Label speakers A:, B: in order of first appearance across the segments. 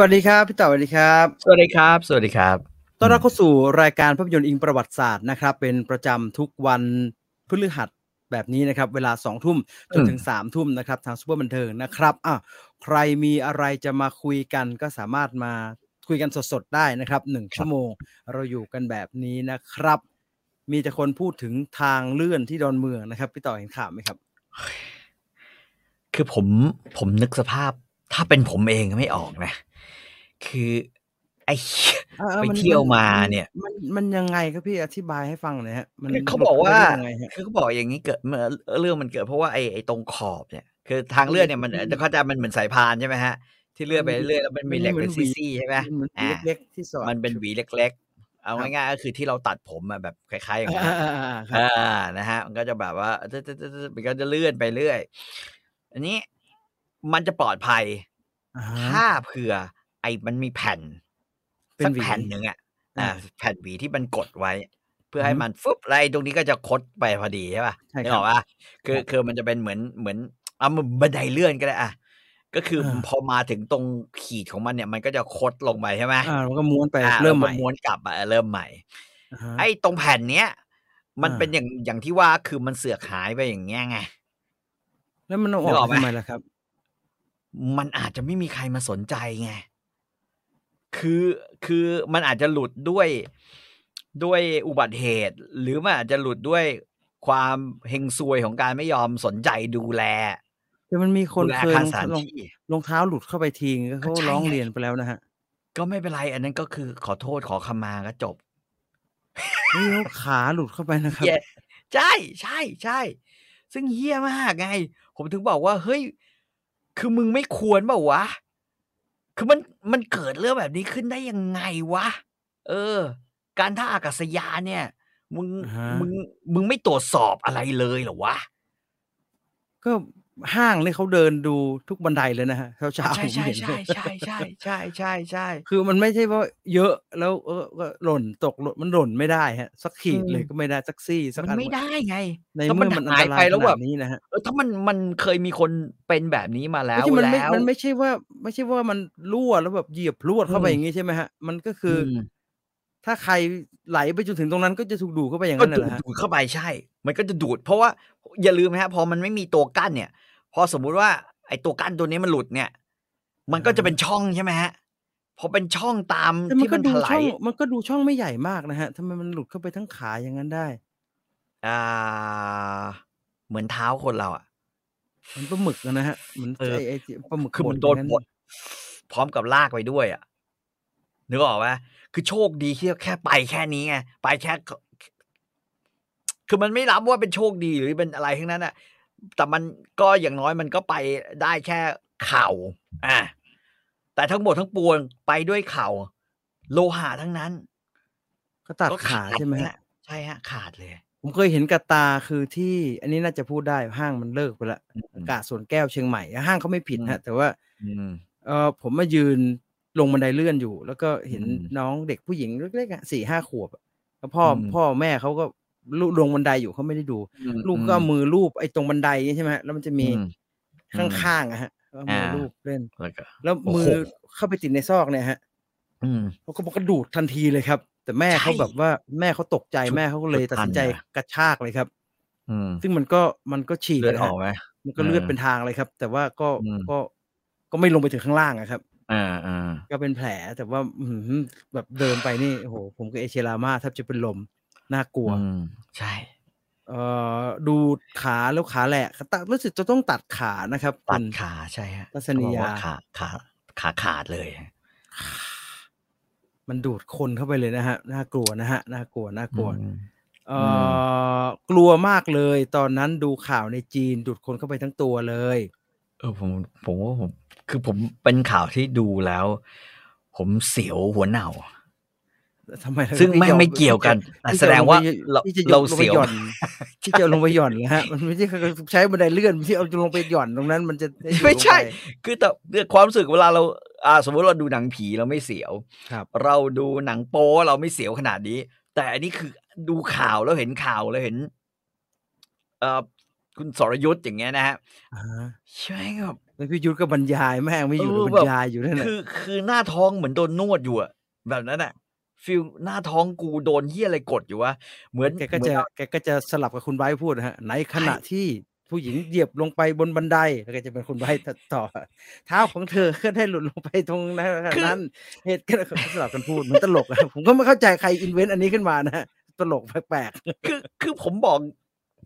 A: สวัสดีครับพี่ต่อสวัสดีครับ
B: สวัสดีครับ สวัสดีครับ
A: ต้อนรับเข้าสู่รายการภาพยนตร์อิงประวัติศาสตร์นะครับ เป็นประจำทุกวันพฤหัสแบบนี้นะครับ เวลาสองทุ่มจนถึงสามทุ่มนะครับ ทางซูเปอร์บันเทิงนะครับอะใครมีอะไรจะมาคุยกันก็สามารถมาคุยกันสดๆได้นะครับหนึ่งชั่วโมงเราอยู่กันแบบนี้นะครับ มีแต่คนพูดถึงทางเลื่อนที่ดอนเมืองนะครับพี่ต่อเห็นข่าวไหมครับ
B: คือผมผมนึกสภาพถ้าเป็นผมเองไม่ออกนะ คือไอ้
A: เออ
B: ไป
A: มัน
B: เที่ยว
A: มัน
B: มา
A: มัน
B: เนี่ย
A: มันมันยังไงครับพี่อธิบายให้ฟังหน่อยฮะ มัน
B: คือเขา
A: หลุ
B: บ
A: ด
B: อก
A: เข้ไป
B: ว่า
A: ได้ยังไงฮะ
B: คือเขาบอกอย่างนี้เกิดเมื่อเรื่องมันเกิดเพราะว่าไอ้ไอ้ตรงขอบเนี่ย คือทางเลื่อนเนี่ยมันจะเข้าใจมันเหมือนสายพานใช่ไหมฮะ ที่เลื่อนไปเรื่อยๆแล้วมันมีเหล็กเป็นซี่ ๆ ใช่ไหม
A: มันเหมือนหวี
B: อ่า
A: เล็กๆที่สอด
B: มันเป็นหวีเล็ก ๆ เอา
A: ครับ
B: ง่ายๆก็คือที่เราตัดผมอะแบบคล้าย ๆอย่างนั้น
A: อ่าอ่าอ่าครับ
B: อ่านะฮะ มันก็จะแบบว่าตึ๊ดตึ๊ดตึ๊ดตึ๊ดมันก็จะเลื่อนไปเรื่อย อันนี้มันจะปลอดภัย
A: อ่า
B: ถ้าเผื่อ ไอ้มันมีแผ่น
A: เป็น
B: สัก
A: หวี
B: แผ่นหนึ่งอะ
A: อ่า
B: อ่าแผ่นหวีที่มันกดไว้ เพื่อให้
A: อือฮึ
B: มันฟึบอะไรตรงนี้ก็จะคดไปพอดีใช่ป่ะ
A: ใช่
B: นึ
A: ค
B: ก
A: รับ
B: ออกป่ะคือ
A: ครับ
B: คือมันจะเป็นเหมือนเหมือนเอามันบันไดเลื่อนก็ได้อะก็คืออาพอมาถึงตรงขีดของมันเนี่ยมันก็จะคดลงไปใช่ไหม
A: อ่าแล้วก็ม้วนไป
B: อ่า
A: เริ่ม
B: แล้ว
A: ให
B: ก็
A: ม่
B: ม้วนกลับอะเริ่มใหม่
A: อ่าฮะ
B: ไอ้ตรงแผ่นเนี้ยมัน
A: อ่า
B: เป็นอย่างอย่างที่ว่าคือมันเสือกหายไปอย่างเงี้ยไง
A: แล้วมันเอาอ
B: นึกอ
A: อ
B: อกกไหม
A: ทำไมล่ะครับ
B: มันอาจจะไม่มีใครมาสนใจไง คือคือมันอาจจะหลุดด้วยด้วยอุบัติเหตุ หรือมันอาจจะหลุดด้วยความเฮงซวยของการไม่ยอมสนใจดูแล
A: แต่มันมีคน
B: ดูแล
A: เคย
B: อา
A: ร
B: คาร
A: อง
B: สถาน
A: รอง
B: ที่
A: รองเท้าหลุดเข้าไปทีนึงเขา
B: ก็ใช่
A: ร้อง
B: ไง
A: เรียนไปแล้วนะฮะ
B: ก็ไม่เป็นไร อันนั้นก็คือขอโทษขอขมาก็จบ
A: นี่เขาขาหลุดเข้าไปนะครับ
B: เหี้ยใช่ใช่ใช่ ซึ่งเฮี้ยมากไง ผมถึงบอกว่า เฮ้ย คือมึงไม่ควรเปล่าวะ คือมันมันเกิดเรื่องแบบนี้ขึ้นได้ยังไงวะ เออ การท่าอากาศยานเนี่ย มึง
A: อ่าฮะ
B: มึง มึงไม่ตรวจสอบอะไรเลยเหรอวะ
A: ก็ ห้างนี่เขาเดินดูทุกบันไดเลยนะฮะเช้าเช้า
B: ใช่
A: ผม
B: ใช่
A: เห็น
B: ใช่ใช่ใช่ใช่ใช่ใช่
A: คือมันไม่ใช่ว่าเยอะแล้วเออก็หล่นตกหล่นมันหล่นไม่ได้ฮะสักขีดเลยก็ไม่ได้สักซี่สัก
B: มัน
A: อัน
B: ไม่ได้ไง
A: ใน
B: แล้ว
A: เมื่อมันอัน
B: หาย
A: ตรา
B: ไป
A: ยข
B: แล้วแบ
A: นา
B: บ
A: ดนี้นะฮะ
B: เออถ้ามันมันเคยมีคนเป็นแบบนี้มาแล้
A: ไม่
B: ว
A: ใช่มันไม่
B: แล้ว
A: มันไม่ใช่ว่า ไม่ใช่ว่ามันรั่วแล้วแบบเหยียบพรวดเข้าไป
B: อืม
A: อย่างนี้ใช่ไหมฮะ มันก็คืออ
B: ม
A: ถ้าใครไหลไปจนถึงตรงนั้นก็จะถูกดูดเข้าไปอย่าง
B: ก็
A: นั้น
B: ดู
A: แห
B: ด
A: ละฮะ
B: ดูดเข้าไปใช่ มันก็จะดูด เพราะว่าอย่าลืมนะฮะพอมันไม่มีตัวกั้นเนี่ย พอสมมุติว่าไอ้ตัวกั้นตัวนี้มันหลุดเนี่ย มันก็จะเป็นช่องใช่ไหมฮะพอเป็นช่องตาม
A: แต่มัน
B: ที่
A: ก็
B: มัน
A: ดู
B: ถลา
A: ช่อง
B: ย
A: มันก็ดูช่องไม่ใหญ่มากนะฮะทำไมมันหลุดเข้าไปทั้งขาอย่างนั้นได้
B: อ่า เหมือนเท้าคนเราอะ
A: เหมันปลาหมึกอะนะฮะเหมือน
B: เออ
A: ไอ้ไอ้ที่ปลาหมึก
B: คือมัน
A: บ
B: โดน
A: อย่าง
B: บดพร้อมกับลากไปด้วย อะนึกออกไหมคือโชคดีที่แค่ไปแค่นี้ไงไปแค่ คือมันไม่รับว่าเป็นโชคดีหรือเป็นอะไรทั้งนั้นอะ แต่มันก็อย่างน้อยมันก็ไปได้แค่เข่าอะแต่ทั้งหมดทั้งปวงไปด้วยเข่า โลหะทั้งนั้น
A: ก็ตัด
B: ก็
A: ขาใช่ไหม
B: นั่น
A: ฮะ
B: แหละใช่ฮะ ขาดเลย
A: ผมเคยเห็นกระตาคือที่ อันนี้น่าจะพูดได้ห้างมันเลิกไปละ
B: อืม
A: กาดสวนแก้วเชียงใหม่ห้างเขาไม่ผิด
B: อืม
A: ฮะ แต่ว่า
B: อืม
A: เออผมมายืนลงบันไดเลื่อนอยู่ แล้วก็เห็น
B: อืม
A: น้องเด็กผู้หญิงเล็กๆอะสี่ห้าขวบอะแล้วพ่ออ
B: ม
A: พ่อแม่เขาก็ ลุลงบันไดอยู่เขาไม่ได้ดู
B: อืม
A: ลูกก็เอามือลูบไอ้ตรงบันไดนี่ใช่ไหมฮะแล้วมันจะมี
B: อืม
A: ข้างๆอะฮะเอามืออาลูบเล่น
B: แล้วก็
A: แล้ว
B: โอ้โห
A: มือเข้าไปติดในซอกเนี่ยฮะ
B: อืม
A: เขาก็บอกกระดูดทันทีเลยครับ แต่แม่เขา
B: ใช่
A: แบบว่าแม่เขาตกใจ
B: ชุด
A: แม่เขาก็เลย
B: ชุด
A: ตัดสินใจ
B: ทันอะ
A: กระชากเลยครับ
B: อืม
A: ซึ่งมันก็มันก็ฉีก
B: เลือด
A: นะ
B: อ
A: ฮะ
B: อกไหม
A: มันก็เลือด
B: เออ
A: เป็นทางเลยครับ แต่ว่าก็
B: อืม
A: ก็ก็ไม่ลงไปถึงข้างล่างอะครับ
B: อ่าอ่า
A: ก็เป็นแผลแต่ว่าอื้อหือแบบเดินไปนี่โอ้โหผมกับเอเชลามาแทบจะเป็นลม น่ากลัว
B: อืมใช่
A: เอ่อดูขาแล้วขาแหลกตัดรู้สึกจะต้องตัดขานะครับ
B: ตั
A: คุ
B: ด
A: ณ
B: ขาใช่ฮะ
A: ทัศนียา
B: เขบอกว่ขาขาขาขาดเลย
A: มันดูดคนเข้าไปเลยนะฮะน่ากลัวนะฮะน่ากลัวน่ากลัว
B: อืม
A: เอ่อกลัวมากเลย ตอนนั้นดูข่าวในจีนดูดคนเข้าไปทั้งตัวเลย
B: เออผมผมว่าผม คือผมเป็นข่าวที่ดูแล้ว ผมเสียวหัวเน่า
A: ทำไมล่ะ
B: ซึ่ง
A: พี่
B: ไม่
A: จะเอา
B: ไม่เกี่ยวกัน
A: พี่
B: แต่แสดงว่าเรา
A: พี่จะย
B: เรา
A: กลงไป
B: เสียว
A: หย่อนที่จะเอาลงไปหย่อนนะฮะมันไม่ใช่ใช้บันไดเลื่อนที่เอาลงไปหย่อนตรงนั้น มันจะด้อยู่
B: ไม่ใช่
A: ลงป
B: คือแต่แต่ความรู้สึกเวลาเราอ่าสมมติเราดูหนังผีเราไม่เสียว
A: ครับ
B: เราดูหนังโป๊เราไม่เสียวขนาดนี้ แต่อันนี้คือดูข่าวแล้วเห็นข่าวแล้วเห็น เอ่อคุณสรยุทธ์อย่างเงี้ยนะฮะ
A: อ่าฮะ
B: ใช่ครับ
A: แล้วพี่ยุทธก็บรรยายแม่งไม่อยู่
B: เออบ
A: ร
B: แบบ
A: รยายอยู่นั่นแหละ
B: คือคือหน้าท้องเหมือนโดนนวดอยู่อะแบบนั้นอะ ฟิลหน้าท้องกูโดนเหี้ยอะไรกดอยู่วะเหมือน
A: แกก็
B: เหมื
A: จะ
B: อน
A: แกก็จะสลับกับคุณไบร์ทพูดนะฮะในขณะที่ผู้หญิงเหยียบลงไปบนบันไดแล้วก็จะเป็นคุณไบร์ทต่อเท้าของเธอก็ได้หลุดลงไปตรงนั้นนั้นเหตุก็สลับกันพูดเหมือนตลกอะผมก็ไม่เข้าใจใครอินเวนต์อันนี้ขึ้นมานะฮะตลกแปลก
B: คือคือผมบอก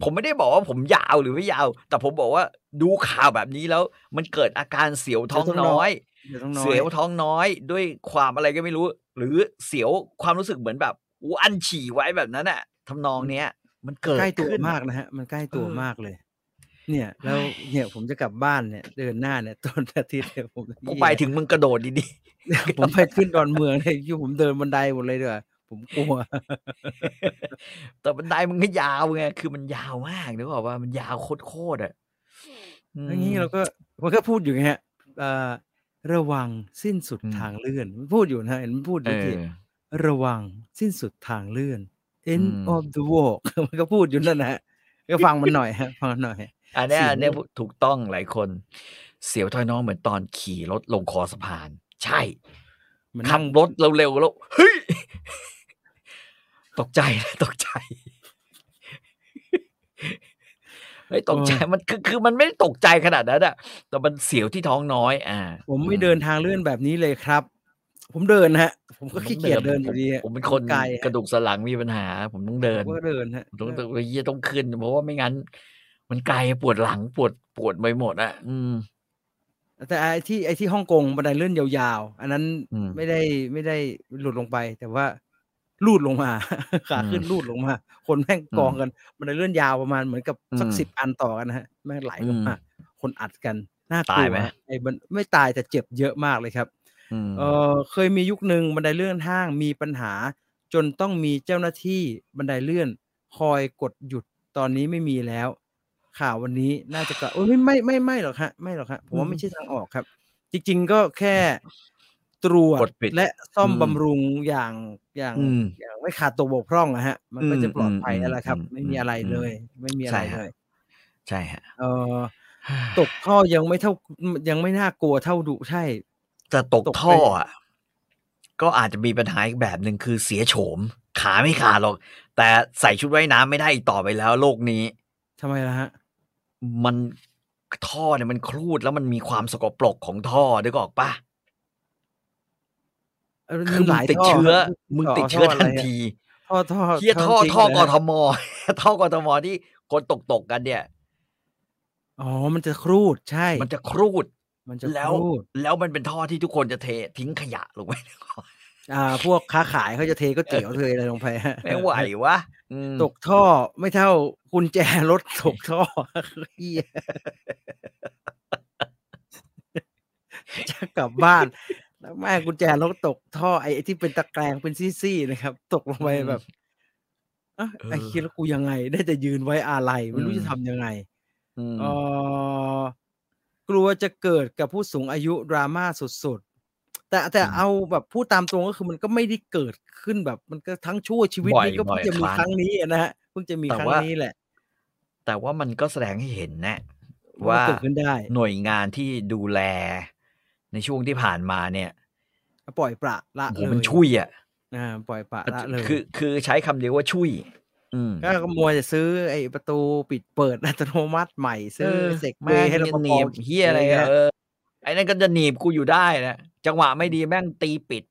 B: ผมไม่ได้บอกว่าผมยาวหรือไม่ยาว แต่ผมบอกว่าดูข่าวแบบนี้แล้ว มันเกิดอาการเสียวท้องน้อย
A: ๆ เดี๋ยวต้องน้อย
B: เสียวท้องน้อยด้วยความอะไรก็ไม่รู้ หรือเสียวความรู้สึกเหมือนแบบอูอันฉี่ไว้แบบนั้นอะทำนองเนี้ย มันเกิด
A: ใกล้ตัว
B: ขึ้น
A: มากนะฮะ มันใกล้ตัว
B: เออ
A: มากเลย เนี่ย แล้วเนี่ยผมจะกลับบ้านเนี่ย เดินหน้าเนี่ยต้นอาทิตย์เนี่ยผม
B: กูไปถึงมึงกระโดดดี
A: ผมไปขึ้นดอนเมืองเนี่ยที่ผมเดินบันไดหมดเลยด้วยผมกลัว
B: ๆแต่บันไดมันก็ยาวไงคือมันยาวมากนึกออกว่ามันยาวโคตรๆอะม
A: อย่างนี้เราก็มันก็พูดอยู่ไงฮะเอ่อ ระวังสิ้นสุด
B: อืม
A: ทางเลื่อนมันพูดอยู่นะเห็นมันพูดอ
B: เอยู่
A: ที่
B: อ
A: ระวังสิ้นสุดทางเลื่อน end
B: อืม
A: of the walk มันก็พูดอยู่นั่นนะฮะก็ฟังมันหน่อยฮะฟังมันหน่อย
B: อันเนี้ย
A: เสียง
B: อันเนี้ยถูกต้องหลายคน เสียวถอยน้องเหมือนตอนขี่รถลงคอสะพาน ใช่
A: มัน
B: ขั
A: นั่
B: บ
A: ง
B: รถเร็วๆแล้วเฮ้ยตกใจนะตกใจ เฮ้ยตกใจมันคือคือมันไม่ได้ตกใจขนาดนั้นอะแต่มันเสียวที่ท้องน้อย อ่า
A: ผมไม่เดินทางเลื่อนแบบนี้เลยครับ ผมเดินฮะ ผมก็ขี้เกียจเดินอยู่ดี
B: ผม
A: ฮะ
B: ผมเป็นคน
A: ไกล
B: กระดูกสันหลังมีปัญหา ผมต้องเดิ
A: ผ
B: น
A: มก็เดินฮะ
B: ต้องต้องเฮียต้องขึ้น เพราะว่าไม่งั้น มันไกลปวดหลังปวดปวดไปหมดอะอืม
A: แต่ไอ้ที่ไอ้ที่ฮ่องกงบันไดเลื่อนยาวๆ อันนั้น
B: อืม
A: ไม่ได้ไม่ได้หลุดลงไป แต่ว่า ลูดลงมาขาขึ้น
B: อืม
A: ลูดลงมา คนแม่ง
B: อืม
A: กองกันบันไดเลื่อนยาวประมาณเหมือนกับสัก
B: อืม
A: สิบอันต่อกันนะฮะแม่งไหลลง
B: อืม
A: มาคนอัดกันน่ากลั
B: ตายวไหม
A: ไอ้บันไม่ตายแต่เจ็บเยอะมากเลยครับ
B: อืม
A: เออเคยมียุคหนึ่งบันไดเลื่อนห้างมีปัญหา จนต้องมีเจ้าหน้าที่บันไดเลื่อน คอยกดหยุดตอนนี้ไม่มีแล้ว ข่าววันนี้น่าจะกลับโอ้ยไม่ไม่ไม่ไม่หรอกฮะไม่หรอกฮะผมว่าไม่ใช่ทางออกครับ จริง ๆ ก็แค่ ตรวจ
B: กดปิด
A: และซ่อม
B: อืม
A: บำรุงอย่างอย่าง
B: อืม
A: อย่างไม่ขาดตัวบกพร่องนะฮะ มันก็
B: อืม
A: จะปลอดภัย
B: อืม
A: แล้วล่ะครับ
B: อืม
A: ไม่มีอะไร
B: อืม
A: เลย ไม่มีอะไร
B: ใช่ฮะ
A: เลย
B: ใช่ฮะ
A: เออตกท่อยังไม่เท่ายังไม่น่ากลัวเท่าดุใช่
B: แต่ตก
A: ตกไป
B: ท่ออะก็อาจจะมีปัญหาอีกแบบหนึ่งคือเสียโฉม ขาไม่ขาดหรอก แต่ใส่ชุดว่ายน้ำไม่ได้อีกต่อไปแล้วโลกนี้
A: ทำไมล่ะฮะ
B: มันท่อเนี่ยมันครูดแล้วมันมีความสกปรกของท่อนึกออกปะ
A: เออ
B: คือ
A: ห
B: มึง
A: ลาย
B: ติด
A: ท่
B: เชื้อ
A: ครับ
B: มึง
A: ต่
B: ติดเชื้อ
A: ท่ะ
B: ทัน
A: ไรอะ
B: ที
A: ท่อท่อ
B: เฮียท่อ
A: จริง
B: ท่อ
A: เลย
B: ก
A: นะ
B: ทมท่อกทมที่คนตกตกๆกันเนี่ย
A: อ๋อ มันจะครูดใช่
B: มันจะครูด
A: มันจะ
B: แล้ว
A: ครูด
B: แล้วมันเป็นท่อที่ทุกคนจะเททิ้งขยะลงไป
A: อ่า พวกค้าขายเขาจะเทก็เตี๋ยวเทอะไรลงไปฮะ
B: ไม่ไหววะอืม
A: ตกท่อไม่เท่ากุญแจรถตกท่อเฮียจะกลับบ้าน แล้วแม่กุญแจรถตกท่อไอ้ไอ้ที่เป็นตะแกรงเป็นซี่ๆนะครับ ตกลงไปแบบอะไอ้คิดแล้วกูยังไง ได้แต่ยืนไว้อาลัยไม่รู้จะทำยังไง
B: อืม
A: เออกลัวจะเกิดกับผู้สูงอายุดราม่าสุดๆ แต่แต่
B: อืม
A: เอาแบบพูดตามตรงก็คือมันก็ไม่ได้เกิดขึ้นแบบ มันก็ทั้งชั่วชีวิต
B: บ่อย
A: นี้ก็เพิ่ง
B: บ่อย
A: จะมี
B: ครั้ง
A: ครั้งนี้อะนะฮะเพิ่งจะมี
B: แต่
A: ครั้ง
B: ว่า
A: นี้แหละ
B: แต่ว่ามันก็แสดงให้เห็นนะ
A: ว่า
B: ว่า
A: เกิดขึ้นได้
B: หน่วยงานที่ดูแล ในช่วงที่ผ่านมาเนี่ย
A: ปล่อยปละละ
B: โอ้โห
A: เลย
B: มันช่วยอะ
A: อ่าปล่อยปละละเลย
B: คือ คือใช้คำเดียวว่าช่วยอืม
A: ก็ขโมยจะซื้อไอ้ประตูปิดเปิดอัตโนมัติใหม่ซื้อเซกเว
B: แม่ง
A: ย์ให้เรา
B: จะหนีบเฮียอะไร
A: เงี้
B: อะเออไอ้นั่นก็จะหนีบกูอยู่ได้นะจังหวะไม่ดีแม่งตีปิด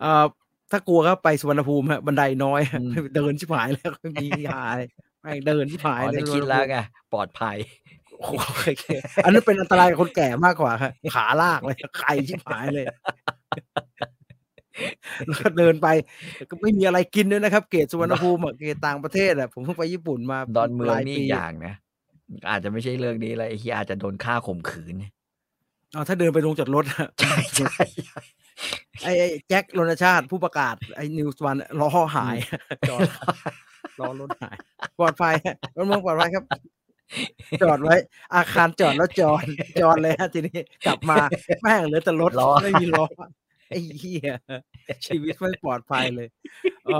A: เอ่อถ้ากลัวก็ไปสุวรรณภูมิฮะบันไดน้อยฮะ
B: อืม
A: เดินชิบหายแล้วไม่มียาเลยแม่งเดินชิบหาย
B: อ๋อ
A: เลย
B: ได้คิดแล้วไงปลอดภัย
A: โอ้โหโอเคอันนั้นเป็นอันตรายกับคนแก่มากกว่าครับขาลากเลยไข่ชิบหายเลยแล้วก็เดินไปก็ไม่มีอะไรกินด้วยนะครับ เกตสุวรรณภูมิอะเกตต่างประเทศอะผมเพิ่งไปญี่ปุ่นมา
B: ดอนเมือง
A: ปลาย
B: นี่
A: ปี
B: อีกอย่างนะอาจจะไม่ใช่เรื่องนี้เลยไอ้เฮียอาจจะโดนฆ่าข่มขืนเนี่ย
A: อ๋อถ้าเดินไปลงจอดรถอะ
B: ใช่ใช่ใช่
A: ไอ้ไอ้แจ็ครณชาติผู้ประกาศไอ้นิวส์วันล้อหายจอดล้อรถหายปลอดภัยฮะรถเมืองปลอดภัยครับ จอดไว้ อาคารจอดแล้วจอดจอดเลยฮะทีนี้กลับมาแม่งเหลือแต่รถ
B: ล้อ
A: ไม่มีล้อไอ้เหี้ยชีวิตไม่ปลอดภัยเลยเอ่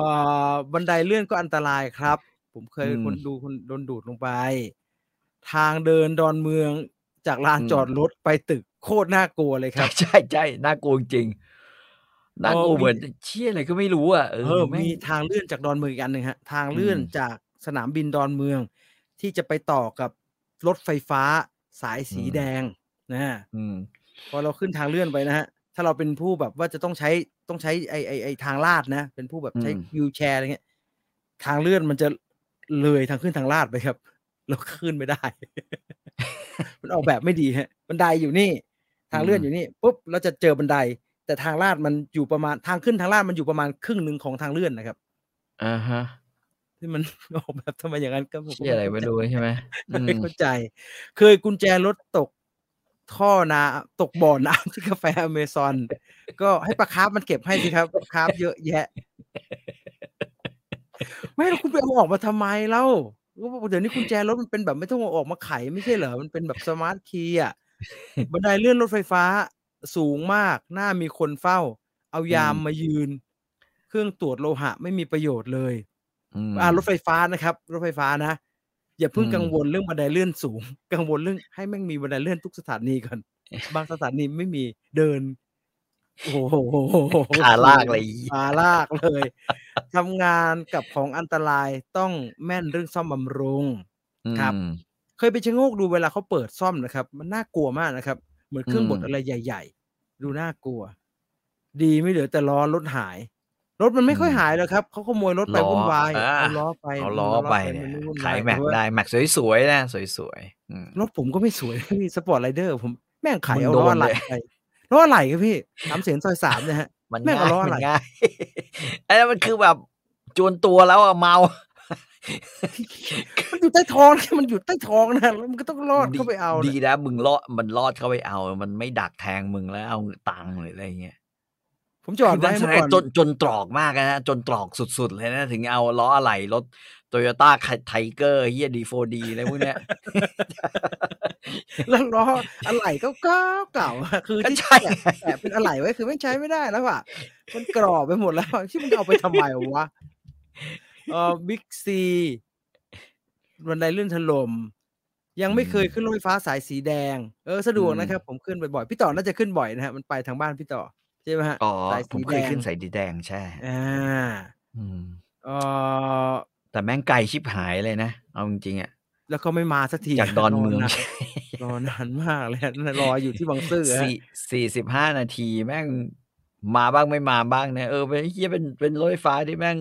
A: อบันไดเลื่อนก็อันตรายครับ ผมเคย
B: อืม
A: คนดูคนโดนดูดลงไป ทางเดินดอนเมืองจากลาน
B: อืม
A: จอดรถไปตึกโคตรน่ากลัวเลยค
B: ใช่
A: รับ
B: ใช่ใช่น่ากลัวจริงๆน่ากลัว
A: เออมี
B: เหมือนเชี่ยอะไรก็ไม่รู้อะเอ
A: เออ
B: อแม่ง
A: มีทางเลื่อนจากดอนเมืองอีกอันหนึ่งฮะ ทางเลื่อน
B: อืม
A: จากสนามบินดอนเมือง ที่จะไปต่อกับรถไฟฟ้าสายสี
B: อืม
A: แดงนะฮะ
B: อืม
A: พอเราขึ้นทางเลื่อนไปนะฮะถ้าเราเป็นผู้แบบว่าจะต้องใช้ต้องใช้ไอไอไอทางลาดนะ เป็นผู้แบบใช้
B: อืม
A: วิวแชร์อะไรเงี้ย ทางเลื่อนมันจะเลยทางขึ้นทางลาดไปครับ เราขึ้นไม่ได้ มันออกแบบไม่ดีฮะบันไดอยู่นี่ ทางเลื่อนอยู่นี่ปุ๊บเราจะเจอบันได แต่ทางลาดมันอยู่ประมาณทางขึ้นทางลาดมันอยู่ประมาณครึ่งหนึ่งของทางเลื่อนนะครับ
B: อ่าฮะ
A: ที่มันออกแบบทำไมอย่างนั้นก็ผมก็
B: เชี่ยอะไรไม่รู้ใช่ไหมอืม
A: ไม่เข้าใจ เคยกุญแจรถตกท่อน้ำตกบ่อน้ำที่กาแฟอเมซอน ก็ให้ปลาคาร์ฟมันเก็บให้สิครับปลาคาร์ฟเยอะแยะ ไม่แล้วคุณไปเอาออกมาทำไมเล่าก็บอกเดี๋ยวนี้กุญแจรถมันเป็นแบบไม่ต้องเอาออกมาไขไม่ใช่เหรอ มันเป็นแบบ smart key อะบันไดเลื่อนรถไฟฟ้าสูงมาก หน้ามีคนเฝ้า เอายาม
B: อืม
A: มายืน เครื่องตรวจโลหะไม่มีประโยชน์เลย
B: อืม
A: อ่ารถไฟฟ้านะครับ รถไฟฟ้านะ อย่าเพิ่ง
B: อืม
A: กังวลเรื่องบันไดเลื่อนสูง กังวลเรื่องให้แม่งมีบันไดเลื่อนทุกสถานีก่อน บางสถานีไม่มีเดิน โอ้โห
B: ขาลากเลย
A: ขาลากเลยทำงานกับของอันตรายต้องแม่นเรื่องซ่อมบำรุงครับ
B: อืม
A: เคยไปชะโงกดูเวลาเขาเปิดซ่อมนะครับ มันน่ากลัวมากนะครับ เหมือนเครื่องบด
B: อืม
A: อะไรใหญ่ ๆ ดูน่ากลัว ดีไม่เหลือแต่ล้อรถหาย รถมันไม่ค่อยหายแล้วครับเขาขโมยรถไปวุ่นวาย
B: อ่
A: เอาล้อไป
B: เอาล้อไปเนี่ย
A: มันไม่วุ่นว
B: ขายแม็ก
A: แต่ว่า
B: ได้แม็กสวยๆนะสวยๆอืม
A: รถผมก็ไม่สวยนะพี่สปอร์ตไรเดอร์ผมแม่งขาย
B: มึง
A: เอา
B: โด
A: ล้อนอะไร
B: เลย
A: ไปล้ออะไรครับพี่สามเสียนซอยสามเนี่ยฮะ
B: มัน
A: แม่ง
B: ง่า
A: เอา
B: ย
A: ล้ออะไร
B: มันง่ายไอ้นั่นมันคือแบบจวนตัวแล้วอะเมา
A: มันอยู่ใต้ท้องมันอยู่ใต้ท้องนะแล้วมันก็ต้องรอดเข้าไปเอา
B: ดี
A: เนี่ย
B: นะมึงรอดมันรอดเข้าไปเอา มันไม่ดักแทงมึงแล้วเอาตังค์หรืออะไรเงี้ย
A: ผมจอด
B: คือ
A: ไว้
B: มันแส
A: เมื่อ
B: ด
A: ก่
B: ง
A: อน
B: จนจนตรอกมากนะจนตรอกสุดๆ เลยนะ ถึงเอาล้ออะไหล่รถโตโยต้าไทเกอร์เฮียดีโฟดีอะไรพวกเนี้ย
A: แล้วล้ออะไรก็เก่าเก่าๆอะคือ
B: ก็
A: ที่
B: ใช่
A: แปะแปะเป็นอะไรไว้คือไม่ใช้ไม่ได้แล้วอะมันกรอบไปหมดแล้วที่มันเอาไปทำไมวะเออบิ๊กซีบันไดเลื่อนถล่มยังไม่เคยขึ้นรถไฟฟ้าสายสีแดง เออสะดวกนะครับ ผมขึ้นบ่อยๆพี่ต่อน่าจะขึ้นบ่อยนะฮะมันไปทางบ้านพี่ต่อ ใช่ไหมฮะ
B: อ๋อ
A: สาย
B: ผม
A: สี
B: เค
A: แด
B: ย
A: ง
B: ขึ้นสายดีแดงใช่
A: อ่า
B: อืม
A: เออ
B: แต่แม่งไกลชิบหายเลยนะ เอาจริงๆอะ
A: แล้วก็ไม่มาสักที
B: จากดอนเมือง
A: รานานรอนานมากเลยนั่นรออยู่ที่บางซื่อฮะ
B: สี่สี่สิบห้านาทีแม่งมาบ้างไม่มาบ้างเนี่ยเออเป็นเฮียเป็นเป็นรถไฟฟ้าที่แม่ง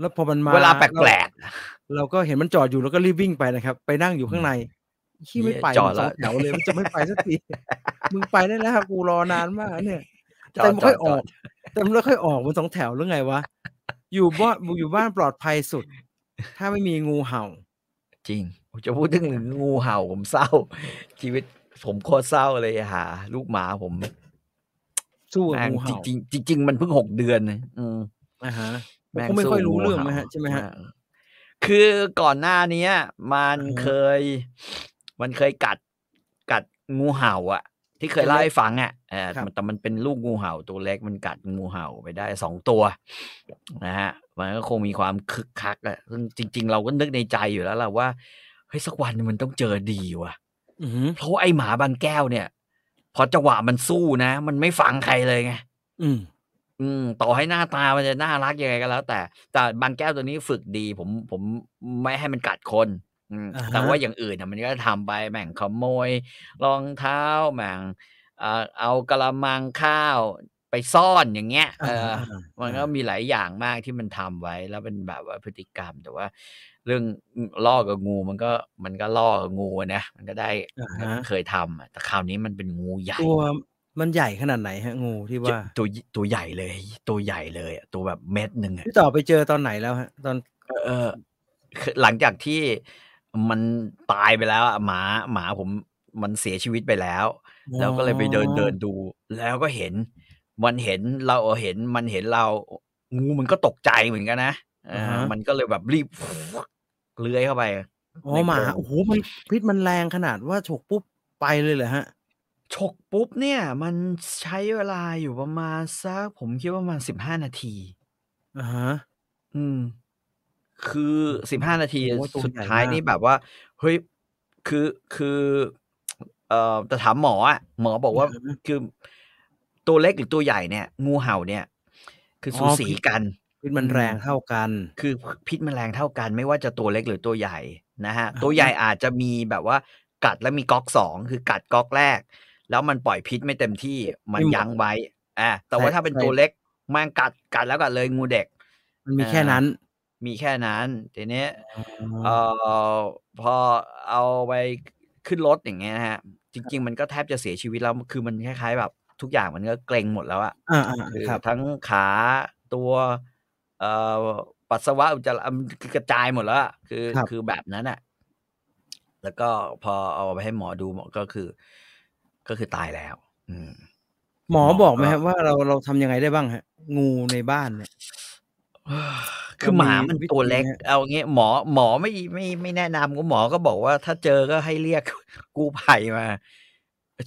A: แล้วพอมันมา
B: เวลาแปลก
A: ๆเราก็เห็นมันจอดอยู่แล้วก็รีบวิ่งไปนะครับ ไปนั่งอยู่ข้างในที่ไม่ไป
B: จอด
A: มันสอง
B: แล้ว
A: แถวเลยมันจะไม่ไปสักทีมึงไปได้แล้วครับกูรอนานมากเนี่ย
B: จอด
A: แต่ไม่ค่อย
B: จ
A: อ
B: อ
A: อ
B: ด
A: กแต่มันไม่ค่อยออกมันสองแถวหรือไงวะ อยู่บ้านอยู่บ้านปลอดภัยสุด ถ้าไม่มีงูเห่า
B: จริงผมจะพูดถึงงูเห่าผมเศร้า ชีวิตผมโคตรเศร้าเลยหาลูกหมาผม
A: สู้กับ
B: แม่ง
A: งูเห่า
B: จริงๆจริงๆมันเพิ่งหกเดือนนะอืม
A: อ่าฮะผม
B: แม่ง
A: ก็ไม่ค่อยรู้
B: สู้
A: เรื่อง
B: งู
A: ไหม
B: เห่า
A: ฮะใช่ไหมฮะ
B: อ่าคือก่อนหน้าเนี้ยมัน
A: อือฮะ
B: เคย มันเคยกัด กัดงูเห่า อะ ที่เคย
A: ตัว
B: เล่า
A: เล็ก
B: ให้ฟังอะเออ
A: ครับ
B: มันแต่มันเป็นลูกงูเห่าตัวเล็กมันกัดงูเห่าไปได้สองตัวนะฮะมันก็คงมีความคึกคักอะซึ่งจริง ๆ เราก็นึกในใจอยู่แล้วแหละว่าเฮ้ยสักวันหนึ่งมันต้องเจอดีว่ะ
A: อือหือ
B: เพราะว่าไอ้หมาบางแก้วเนี่ย พอจังหวะมันสู้นะ มันไม่ฟังใครเลยไง
A: อืม
B: อืม ต่อให้หน้าตามันจะน่ารักยังไงก็แล้ว แต่ แต่บางแก้วตัวนี้ฝึกดี ผม ผมไม่ให้มันกัดคนอืม
A: อ่าฮะ
B: แต่ว่าอย่างอื่นน่ะมันก็ทำไปแม่งขโมยรองเท้าแม่งเอ่อเอากระมังข้าวไปซ่อนอย่างเงี้ยเออ
A: อ่า
B: มันก็มีหลายอย่างมากที่มันทำไว้ แล้วเป็นแบบว่าพฤติกรรมแต่ว่า เรื่องล่อกับงูมันก็มันก็ล่อกับงูอะนะมันก็ได้
A: อ่า
B: มัน
A: ฮะ
B: ก็เคยทำอะแต่คราวนี้มันเป็นงูใหญ่
A: ตัวมันใหญ่ขนาดไหนฮะงูที่ว่า
B: ตัวตัวใหญ่เลย ตัวใหญ่เลยอะตัวแบบเม็ดหนึ่งอะ
A: พี่ต่อไปเจอตอนไหนแล้วฮะ ตอน
B: เออคือหลังจากที่ มันตายไปแล้วอะหมาหมาผมมันเสียชีวิตไปแล้ว แล้วก็เลยไปเดินเดินดู แล้วก็เห็น มันเห็นเราเห็นมันเห็นเรางูมันก็ตกใจเหมือนกันนะเออมันก็เลยแบบรีบเลื้อยเข้าไป
A: อ๋อหมาโอ้โหมันพิษมันแรงขนาดว่าฉกปุ๊บไปเลยเหรอฮะ
B: ฉกปุ๊บเนี่ย มันใช้เวลาอยู่ประมาณสักผมคิดว่าประมาณสิบห้านาที
A: อ่าฮะ
B: อืม
A: ค
B: คือสิบห้านาที
A: โอ้โหตัว
B: สุด
A: ใหญ่
B: ท้าย
A: มาก
B: นี่แบบว่า เฮ้ยคือคือเอ่อแต่ถามหมออะหมอบอกว่า
A: อือฮึ
B: คือตัวเล็กหรือตัวใหญ่เนี่ย งูเห่าเนี่ย คือสู
A: อ๋อ
B: สี
A: พิษ
B: กัน
A: พิษมันแรงเท่ากัน
B: คือพิษแมลงเท่ากัน ไม่ว่าจะตัวเล็กหรือตัวใหญ่นะฮะ
A: อ่าฮะ
B: ตัวใหญ่อาจจะมีแบบว่ากัดแล้วมีก๊อกสองคือกัดก๊อกแรก แล้วมันปล่อยพิษไม่เต็มที่มันยั้งไว้อ่าแต่ว่าถ้าเป็นตัวเล็กแมันกัดกัดแล้วกัดเลยงูเด็ก
A: มันมีแค่นั้น
B: มีแค่นั้นทีนี้
A: อ๋อ
B: เอ่อพอเอาไปขึ้นรถอย่างเงี้ยนะฮะ จริง ๆ มันก็แทบจะเสียชีวิตแล้วคือมันคล้ายๆ แบบทุกอย่างมันก็เกร็งหมดแล้วอะ
A: อ่าอ่า
B: คือ
A: ครับ
B: ทั้งขาตัวเอ่อปัสสาวะอุจจาระมันกระจายหมดแล้วอะคือ
A: ครับ
B: คือแบบนั้นอะแล้วก็พอเอาไปให้หมอดูหมอก็คือ ก็คือตายแล้ว อืม
A: หมอ
B: หมอ
A: บอกไหม
B: ก็
A: ครับว่าเราเราทำยังไงได้บ้างฮะ งูในบ้านเนี่ย
B: คือหมามัน
A: วิธี
B: ตัวเล็ก
A: ไหมฮะ
B: เอางี้หมอหมอไม่ไม่ไม่แนะนำก็หมอก็บอกว่า ถ้าเจอก็ให้เรียกกู้ภัยมา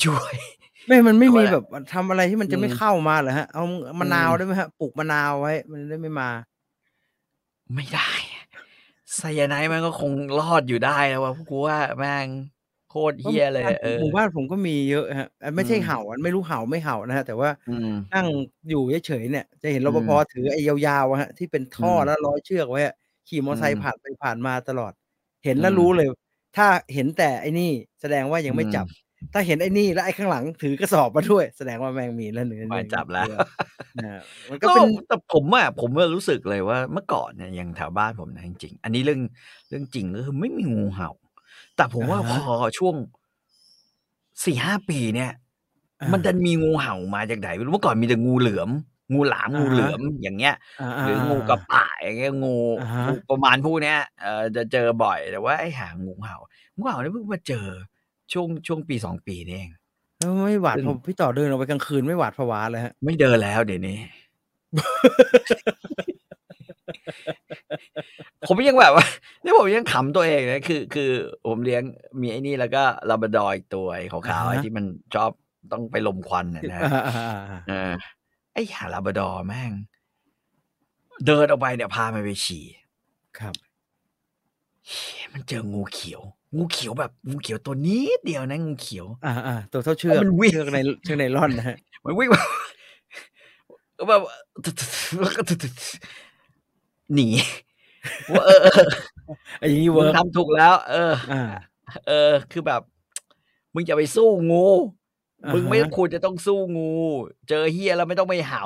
B: ช่วย
A: ไม่มันไม่
B: แต่
A: มี
B: ว่า
A: แบบทำอะไรที่มันจะไม่
B: อืม
A: เข้ามาเหรอฮะ เอามะนาว
B: อืม
A: ได้ไหมฮะปลูกมะนาวไว้ มันได้ไม่มา
B: ไม่ได้ไซยาไนด์มันก็คงรอดอยู่ได้แล้วว่าพวกกูว่าแม่ง โคตรเฮี้ยเลยเออ
A: หมู่บ้านผมก็มีเยอะฮะอะไม่ใช่
B: อืม
A: เห่าอะไม่รู้เห่าไม่เห่านะฮะแต่ว่า
B: อืม
A: นั่งอยู่เฉยๆเนี่ย จะเห็นรปภ
B: อืม
A: ถือไอ้ยาวๆอะฮะที่เป็นท่ออ
B: ม
A: แล้วร้อยเชือกไว้อะขี่มอเตอร์ไซ
B: อื
A: ค์
B: ม
A: ผ่านไปผ่านมาตลอด เห็นแล้ว
B: อืม
A: รู้เลย ถ้าเห็นแต่ไอ้นี่แสดงว่ายังไม่
B: อืม
A: จับ ถ้าเห็นไอ้นี่แล้วไอ้ข้างหลังถือกระสอบมาด้วย แสดงว่าแมงมีแล้วหนึ่ง
B: มาจับแล้ว
A: นะมันก็
B: ก็
A: เป็น
B: แต่ผมอะผมก็รู้สึกเลยว่าเมื่อก่อนเนี่ยอย่างแถวบ้านผมนะจริงๆอันนี้เรื่องเรื่องจริงก็คือไม่มีงูเห่า แต่ผมว่า
A: อ่า
B: พ
A: ฮะ
B: อช่วงสี่ห้าปีเนี่ย
A: อ่า
B: มันดันมีงูเห่ามาจากไหนไม่รู้เมื่อก่อนมีแต่งูเหลือม งูหลาม
A: อ่าฮะ
B: งูเหลือมอย่างเงี้ย
A: อ่า
B: หรืองูกระป่าอย่างเงี้ยงู
A: อ่าฮะ
B: งูประมาณพวกเนี้ยเออจะเจอบ่อยแต่ว่าไอ้หางูเห่างูเห่าเนี่ยเพิ่งมาเจอช่วงช่วงปีสองปีนี่เอง
A: แล้วไม่หวาด
B: ซึ่ง
A: ผมพี่ต่อเดินออกไปกลางคืนไม่หวาดผวาเลยฮะ
B: ไม่เดินแล้วเดี๋ยวนี้ ผมยังแบบว่านี่ผมยังขำตัวเองนะคือ คือผมเลี้ยงมีไอ้นี่แล้วก็ลาบราดอร์อีกตัวไอ้ขาวๆไอ้
A: อ่าฮะ
B: ที่มันชอบต้องไปลมควันน่ะนะ
A: อ่าอ่าอ่าอ่า
B: เออไอ้หาลาบราดอร์แม่ง เดินออกไปเนี่ยพามันไปฉี่
A: ครับ
B: เฮ้ยมันเจองูเขียว งูเขียวแบบงูเขียวตัวนิดเดียวนะงูเขียว
A: อ่าอ่าตัวเท่าเชือก
B: มันวิ่ง
A: เชือกในเชือกในร่อนนะฮะ
B: มันวิ่งแบบแบบแล้วก็ หนีว่าเออเออ
A: ไอ้อยางนี้
B: มึ
A: เวิ
B: ง
A: ร์ก
B: ทำถูกแล้ว เออ
A: อ่า
B: เออ คือแบบ มึงจะไปสู้งู
A: อ่าฮะ
B: มึงไม่ควรจะต้องสู้งู เจอเฮียแล้วไม่ต้องไปเห่า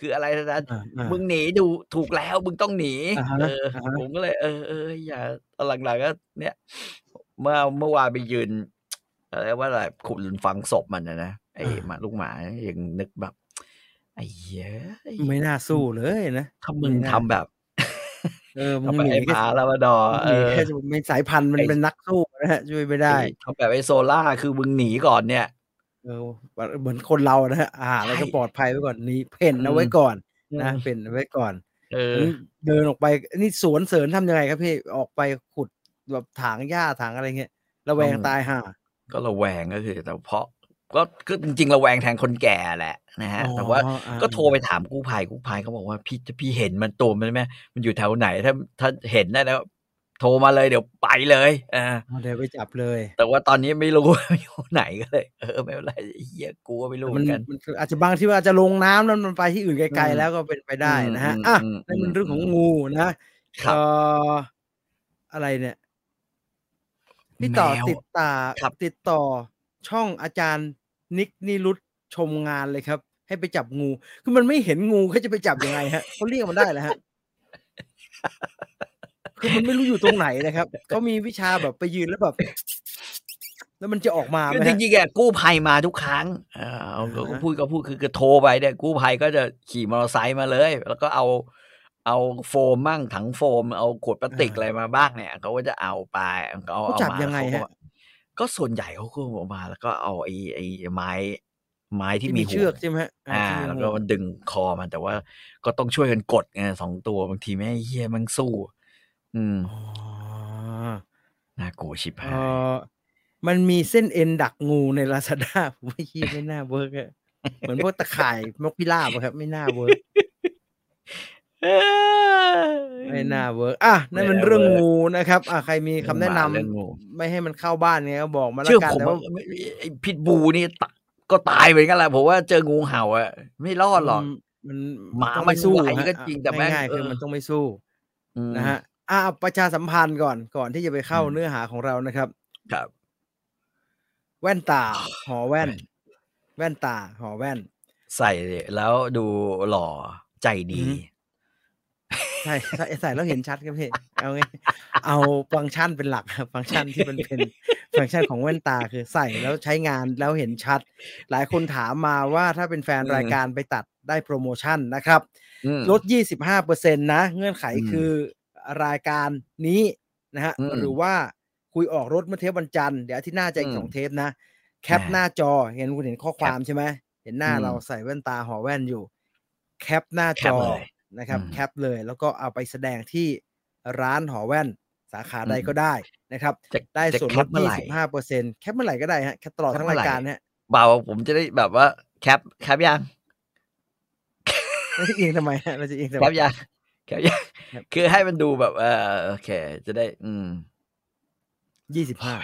B: คืออะไรทั้งนั้น
A: อ่าอ่า
B: มึงหนีดูถูกแล้ว มึงต้องหนี
A: อ่าฮะ
B: เออ
A: อ่าฮะ
B: ผมก็เลย เออเอออย่าตอนหลังๆก็ เนี่ย เมื่อเมื่อวานไปยืนอะไรว่าอะไรขุดฝังศพมันนะนะไอ้หมาลูกหมายังนึกแบบไอ้เหี้ย
A: ไม่น่าสู้เลยนะ
B: ถ้ามึง
A: ไม่น่า
B: ทำแบบ
A: เออมึ
B: ทำ
A: ง
B: แบบ
A: หนี
B: ไอ้ห
A: แค่
B: มาลาบราดอร์เอ
A: หนี
B: อ
A: แค่ไม่สายพันธุ์มัน
B: ไอ้
A: เป็นนักสู้นะฮะช่วยไม่ได้
B: ไอ้ทำแบบไอ้โซล่าคือมึงหนีก่อนเนี่ย
A: เออเหมือนคนเรานะฮะอาหารอะไรก็
B: ใช่
A: ปลอดภัยไว้ก่อนหนี่เพ่น
B: อื
A: เอา
B: ม
A: ไว้ก่อน
B: อืม
A: นะเพ่นเอาไว้ก่อน
B: เออ
A: งั้นเดินออกไปนี่สวนเสริญทำยังไงครับพี่ออกไปขุดแบบถางหญ้าถางอะไรเงี้ยระแวง
B: ต้อง
A: ตายห่า
B: ก็ระแวงก็คือแต่เพราะ ก็ก็จริงๆระแวงแทนคนแก่แหละนะฮะ แต่ว่า
A: อ๋ออ่า
B: ก็โทรไปถามกู้ภัยกู้ภัยเขาบอกว่าพี่พี่เห็นมันตัวมันไหมมันอยู่แถวไหนถ้าถ้าเห็นได้แล้ว โทรมาเลยเดี๋ยวไปเลยอ่า
A: เอาเดี๋ยวไปจับเลย
B: แต่ว่าตอนนี้ไม่รู้ว่าอยู่ไหนก็เลยเออไม่เป็นไรไอ้เฮียกูก็ไม่รู้เห
A: มั
B: มื
A: น
B: อนกัน
A: มันอาจจะบางที่ว่าอาจจะลงน้ำแล้วมันไปที่อื่นไกล
B: อืม
A: ๆแล้วก็เป็นไปได้นะฮะ
B: อืม
A: อะ
B: อืม
A: นั่นเป็น
B: อืม
A: เรื่องของ
B: อืม
A: งูนะครับเอ่ออะไรเนี่ยพี่ต่อ
B: แมว
A: ติดตา
B: ครับ
A: ติดต่อ ช่องอาจารย์นิกนิรุตชมงานเลยครับ ให้ไปจับงู คือมันไม่เห็นงูเขาจะไปจับยังไงฮะเขาเรียกมันได้แล้วฮะคือมันไม่รู้อยู่ตรงไหนนะครับเขามีวิชาแบบไปยืนแล้วแบบ แล้วมันจะออกมาไห
B: คือ
A: ม
B: จ
A: ฮะ
B: ริงๆอะกู้ภัยมาทุกครั้งเออเอา
A: อ่าฮะ
B: ก็พูดก็พูดคือคือโทรไปเนี่ยกู้ภัยก็จะขี่มอเตอร์ไซค์มาเลย แล้วก็เอาเอาโฟมมั่งถังโฟม เอาขวดพลาสติกอะไรมาบ้างเนี่ยเขาก็จะเอาไปเอา
A: เขา
B: เอา
A: จับ
B: มา
A: ยังไง
B: เขาก็
A: ฮะ
B: ก็ส่วนใหญ่เขาก็เอามา แล้วก็เอาไอ้ไอ้ไม้ไม้ที่
A: ที่
B: มี
A: มี
B: ห่
A: เชื
B: ว
A: องกใช่ไหมฮะ
B: อ่า
A: ที่มี
B: แล้ว
A: ห่
B: ก็
A: วง
B: มันดึงคอมันแต่ว่าก็ต้องช่วยกันกดไงสองตัวบางทีแม่งเฮียมันสู้ อืม
A: อ๋อ
B: น่ากลัวชิบ
A: เอ
B: หาย
A: อมันมีเส้นเอ็นดักงูในลาซาด้าผมว่ายี่ไม่น่าเวิร์กอะเหมือนพวกตะข่ายนกพิราบอะครับ ไม่น่าเวิร์ก
B: เอ้ย
A: ไม่น่าเวิร์กอะนั่นเป็นเรื่องงูนะครับ อะใครมีคำแนะนำ
B: เรื่องงู
A: ไม่ให้มันเข้าบ้านเนี่ยก็บอกมาแล้
B: เชื่อ
A: วกัน
B: ผม
A: แต่
B: ว่า
A: ว่า
B: ไม่ไม่ไอ้พิษบูนี่ตะก็ตายเหมือนกันแหละผมว่าเจองูเห่าอะไม่รอดหรอก
A: มัน
B: หมา
A: ต้อง
B: มั
A: ไม่
B: น
A: สู้
B: ไหว
A: ฮะ
B: ก็จริงแต่แม่ง
A: ง่ายๆคือ
B: เออ
A: มันต้องไม่สู้
B: อืม
A: นะฮะอะประชาสัมพันธ์ก่อนก่อนที่จะไปเข้า
B: อืม
A: เนื้อหาของเรานะครับ
B: ครับ
A: แว่นตาหอแว่น แว่นตาหอแว่น
B: ใส่แล้วดูหล่อใจดี
A: อือฮึ ใช่ใส่ใส่แล้วเห็นชัดครับพี่เอาไงเอาฟังก์ชันเป็นหลักครับฟังก์ชันที่มันเป็นฟังก์ชันของแว่นตาคือใส่แล้วใช้งานแล้วเห็นชัด หลายคนถามมาว่าถ้าเป็นแฟน
B: อืม
A: รายการไปตัดได้โปรโมชั่นนะครับ
B: อืม
A: ลด 25%นะ เงื่อนไข
B: อืม
A: คือรายการนี้นะฮะ
B: อืม
A: หรือว่าคุยออกรถเมื่อเทปวันจันทร์เดี๋ยวอาที่หน้าจะอีก
B: อืม
A: สองเทปนะ แคป
B: อ่า
A: หน้าจอเห็นคุณเห็นข้อความใช่ไหมเห็นหน้า
B: อืม
A: เราใส่แว่นตาหอแว่นอยู่ แคปหน้า
B: แค
A: จ
B: ป
A: อ
B: เลย
A: นะครับ
B: อืม
A: แคปเลยแล้วก็เอาไปแสดงที่ร้านหอแว่นสาขาใด
B: อืม
A: ก็ได้นะครับ
B: จะ
A: ได้
B: จะ
A: ส่วน
B: แค
A: ล
B: ป
A: ด
B: เมื่อไหร่
A: 25%แคปเมื่อไหร่ก็ได้ฮะแคปตลอด
B: แคป
A: ทั้ง
B: เมื่
A: รา
B: อยไหร่
A: การเนี่ย
B: เบาผมจะได้แบบว่าแคปแคปยัง
A: เราจะเอียงทำไมฮะเราจะเอียงทำ
B: แค
A: ไม
B: ปยังแคปยัง
A: ครับ
B: คือให้มันดูแบบเออโอเค จะได้ อืม
A: ยี่สิบห้า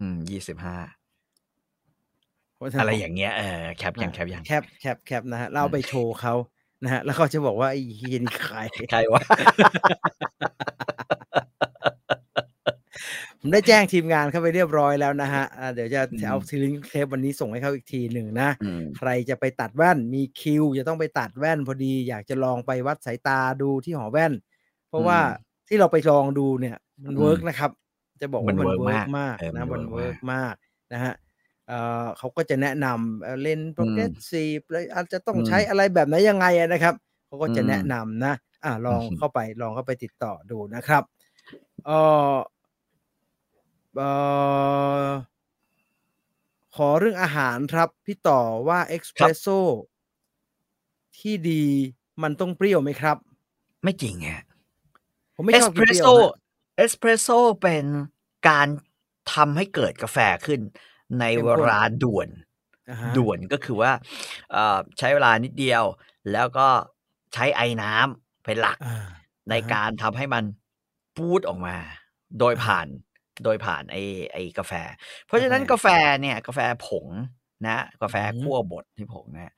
B: อืมยี่สิบห้าอะไรอย่างเงี้ยเออแคปยังแคปยัง
A: แคปแคปแคปนะฮะเราเอาไปโชว์เขา นะฮะแล้วเขาจะบอกว่าไอ้เฮียนี่ใคร
B: ใครวะ
A: ผมได้แจ้งทีมงานเข้าไปเรียบร้อยแล้วนะฮะอ่าเดี๋ยวจะ
B: อืม
A: เอาซีลิงก์เทปวันนี้ส่งให้เขาอีกทีหนึ่งนะ
B: อืม
A: ใครจะไปตัดแว่นมีคิว จะต้องไปตัดแว่นพอดี อยากจะลองไปวัดสายตาดูที่หอแว่น เพราะว่าที่เราไปลองดูเนี่ย มัน
B: อืม
A: เวิร์กนะครับ จะบอกว่า
B: มั
A: มัน
B: work
A: มาก
B: เออมัน
A: นะมัน work มากนะฮะ เอ่อเขาก็จะแนะนำเอ่อเลนส์ progressive เลยอาจจะต้อง
B: อืม
A: ใช้อะไรแบบไหนยังไงอะนะครับเขาก็จะ
B: อืม
A: แนะนำนะอ่าลอง
B: อืม
A: เข้าไปลองเข้าไปติดต่อดูนะครับเออเอ่อขอเรื่องอาหารครับพี่ต่อว่าเอ็กซ์เพรสโซที่ดีมันต้องเปรี้ยวไหมครับ
B: ไม่จริงฮะ
A: ผมไม่
B: เอ
A: ช
B: ส
A: อบ
B: เพ
A: กิน
B: ร
A: เป
B: ส
A: รี้ย
B: โซ
A: วฮะ
B: เอสเพรสโซเป็นการทำให้เกิดกาแฟขึ้น ใน
A: เข้ม
B: เว
A: ข้น
B: ลาด่วน
A: อ่าฮะ
B: ด่วนก็คือว่าเอ่อใช้เวลานิดเดียว แล้วก็ใช้ไอ้น้ำเป็นหลัก
A: อ่า
B: ใน
A: อ่าฮะ
B: การทำให้มันปูดออกมา โดยผ่านโดยผ่านไอ้ไอ้กาแฟ เพราะฉะนั้น
A: กากาแฟ
B: แฟเนี่ยกาแฟผงนะ กาแฟ
A: อืม
B: คั่วบดที่ผงนะ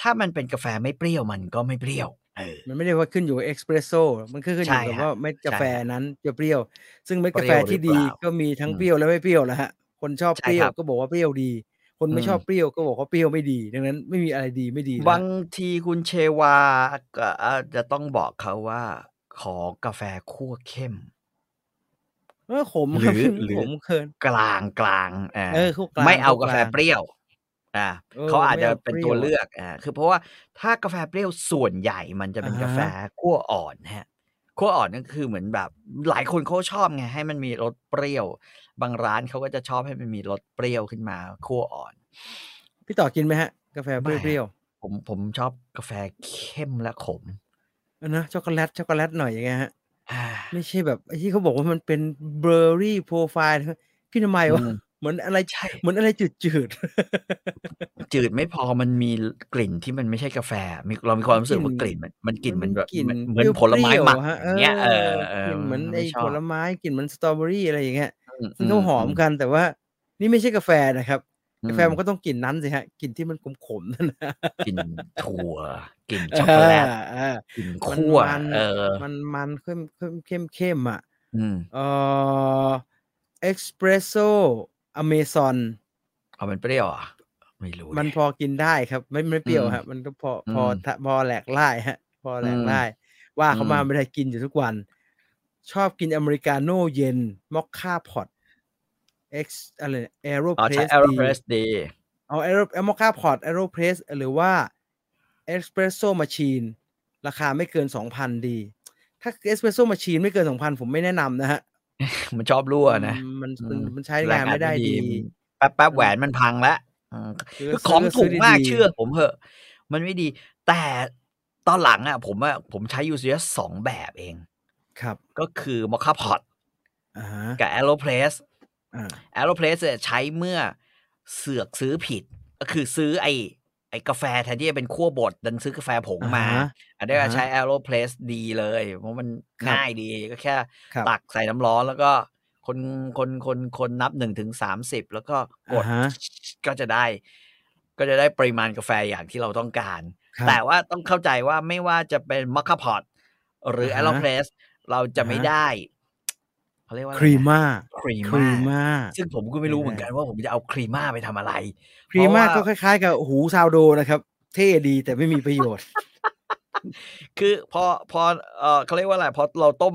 B: ถ้ามันเป็นกาแฟไม่เปรี้ยวมันก็ไม่เปรี้ยวเออ
A: มันไม่ได้ว่าขึ้นอยู่เอ็กซ์เพรสโซมันขึ้นขึ้นอ
B: ใช่
A: ยู่กับ
B: ฮะ
A: ว่าเม็ดกาแฟ
B: ใช่ฮะ
A: นั้นจะเปรี้ยว ซึ่งเม็ด
B: เป
A: กา
B: รี้
A: แฟ
B: ยวหรื
A: ที่
B: อเป
A: ดี
B: ล่า
A: ก็มีทั้ง
B: อืม
A: เปรี้ยวและไม่เปรี้ยวแล้วฮะ คนชอบ
B: ใช่
A: เปรี้ย
B: ควรับ
A: ก็บอกว่าเปรี้ยวดี คนไม่
B: อืม
A: ชอบเปรี้ยวก็บอกว่าเปรี้ยวไม่ดี ดังนั้นไม่มีอะไรดีไม่ดีนะ
B: บางทีคุณเชวาก็อาจจะต้องบอกเขาว่า ขอกาแฟคั่วเข้ม
A: เออขม
B: ห
A: ค
B: รื
A: รับ
B: อหรือ
A: ขมเคิน
B: กลางกลางอ่า
A: เออคั่วกลาง
B: ไม่เอา
A: คั่ว
B: กากแฟ
A: ลาง
B: เปรี้ยวอ่า
A: เออ
B: เขาอาจ
A: ไม่
B: จะ
A: เอา
B: เป็น
A: เปรี้
B: ตั
A: ยวว
B: เลือกอ่าคือเพราะว่าถ้ากาแฟเปรี้ยวส่วนใหญ่มันจะเป็น
A: อ่าฮะ
B: กาแฟคั่วอ่อนฮะคั่วอ่อนนั่นคือเหมือนแบบ หลายคนเขาชอบไงให้มันมีรสเปรี้ยว บางร้านเขาก็จะชอบให้มันมีรสเปรี้ยวขึ้นมาคั่วอ่อน
A: พี่ต่อกินไหมฮะ กาแฟเป
B: ไม่
A: รี้ยว
B: ผมผมชอบกาแฟเข้มและขม
A: ๆเออนะช็อกโกแลตช็อกโกแลตหน่อยอย่างเงี้ยฮะ
B: อ่า
A: ไม่ใช่แบบไอ้ที่เขาบอกว่ามันเป็นเบอร์รี่โปรไฟล์กินทำไมวะ
B: อืม
A: เหมือนอะไร
B: ใช่
A: เหมือนอะไรจืดจืดๆ
B: จืดไม่พอมันมีกลิ่นที่มันไม่ใช่กาแฟมีเรามีความรู้สึกว่าก
A: ก
B: ลิ่
A: ลิ่
B: น
A: น
B: มันมันกลิ่น
A: มั
B: มันนแบบ
A: กลิ่น
B: เหมือนผลไม้หมัก
A: เปรี้ยวๆฮะ
B: อย่างเงี้ยเออเออก
A: ลิ่นเหมือน
B: ไม่
A: ไอ้
B: ชอ
A: ผ
B: บ
A: ลไม้กลิ่นเหมือนสตรอเบอรี่อะไรอย่างเงี้ย
B: อืม
A: ซึ่งเขาหอม
B: อืม
A: กันแต่ว่า นี่ไม่ใช่กาแฟนะครับ
B: อื
A: กาแฟมันก็ต้องกลิ่นนั้นสิฮะกลิ่นที่มันขมๆนั่นนะ
B: กลิ่นถั่วกลิ่นช็อกโกแลต
A: เออ
B: กลิ่น
A: มัน
B: คั่ว
A: มัน
B: เออ
A: มันมันเข้มเข้มเข้มเข้มอะ
B: อืม
A: เอ่อเอ็กซ์เพรสโซอเมซอน
B: เอามันเปรี้ยวอะไม่รู้
A: มัน
B: ดิ
A: พอกินได้ครับ ไม่ไม่เปรี้ยว
B: อืม
A: ฮะมันก็พอพอ
B: อืม
A: ทะพอแหลกไล่ฮะ พอแหลก
B: อืม
A: ไล่ว่าเขามา
B: อืม
A: ไม่ได้กินอยู่ทุกวัน ชอบกินอเมริกาโน่เย็นมอคค่าพอตเอ็กซ์อะไรแอโร
B: อ๋อ
A: เพร
B: ใช้
A: ส
B: แอโร
A: ดี
B: เพรสดี
A: เอาแอโรมอคค่าพอตแอโรเพรสหรือว่าเอ็กซ์เพรสโซมาชีนราคาไม่เกินสองพันดี ถ้าเอ็กซ์เพรสโซมาชีนไม่เกินสองพันผมไม่แนะนำนะฮะ
B: มันชอบรั่วนะ
A: มัน
B: อื
A: มัน
B: ม
A: มันใช้งานไม่ได้ดี
B: แป๊บแป๊บแหวนมันพังแล้วอืม
A: ซื้อ
B: คือของ
A: ซื้
B: ถู
A: อก
B: มาก
A: ดีๆ
B: เชื่อผมเหอะ มันไม่ดี แต่ตอนหลังอะ ผมอะผมใช้ยูซีเอสสองแบบเอง
A: ครับ
B: ก็คือมอคค่าพอต
A: อ่าฮะ
B: กับแอโรเพรส
A: อ่า
B: แอโรเพรสใช้เมื่อเสือกซื้อผิด ก็คือซื้อไอ้ไอ้กาแฟแทนที่จะเป็นขั้วบดดันซื้อกาแฟผง
A: อ่า
B: มา
A: ฮะ
B: อันนี้ก็
A: อ่าฮะ
B: ใช้ Aeropress ดีเลย เพราะมัน
A: ครับ
B: ง่ายดีก็แค่
A: ครับ
B: ตักใส่น้ำร้อนแล้วก็คนคนคนคนนับหนึ่งถึงสามสิบแล้วก็กด
A: อ่าฮะ
B: ก็จะได้ ก็จะได้ปริมาณกาแฟอย่างที่เราต้องการ
A: ครับ
B: แต่ว่าต้องเข้าใจว่าไม่ว่าจะเป็นมัคคาพอตหรือ
A: อ่า
B: แอ
A: ฮะ
B: โรเพรส เราจะ
A: อ่าฮะ
B: ไม่ได้เขาเรียกว่า
A: ค
B: อะไร
A: รี
B: นะ
A: ม่า
B: ครี
A: ครี
B: ม่า
A: ม่า
B: ซึ่งผมก็ไม่รู้เหมือนกันว่าผมจะเอาครีม่าไปทำอะไร
A: ครีม่า
B: เพ
A: ก็
B: ราะ
A: ค
B: ว่า
A: ล้าย ๆ กับหูซาวโดนะครับ เท่ดีแต่ไม่มีประโยชน์
B: คือพอพอเออเขาเรียกว่าอะไรพอเราต้ม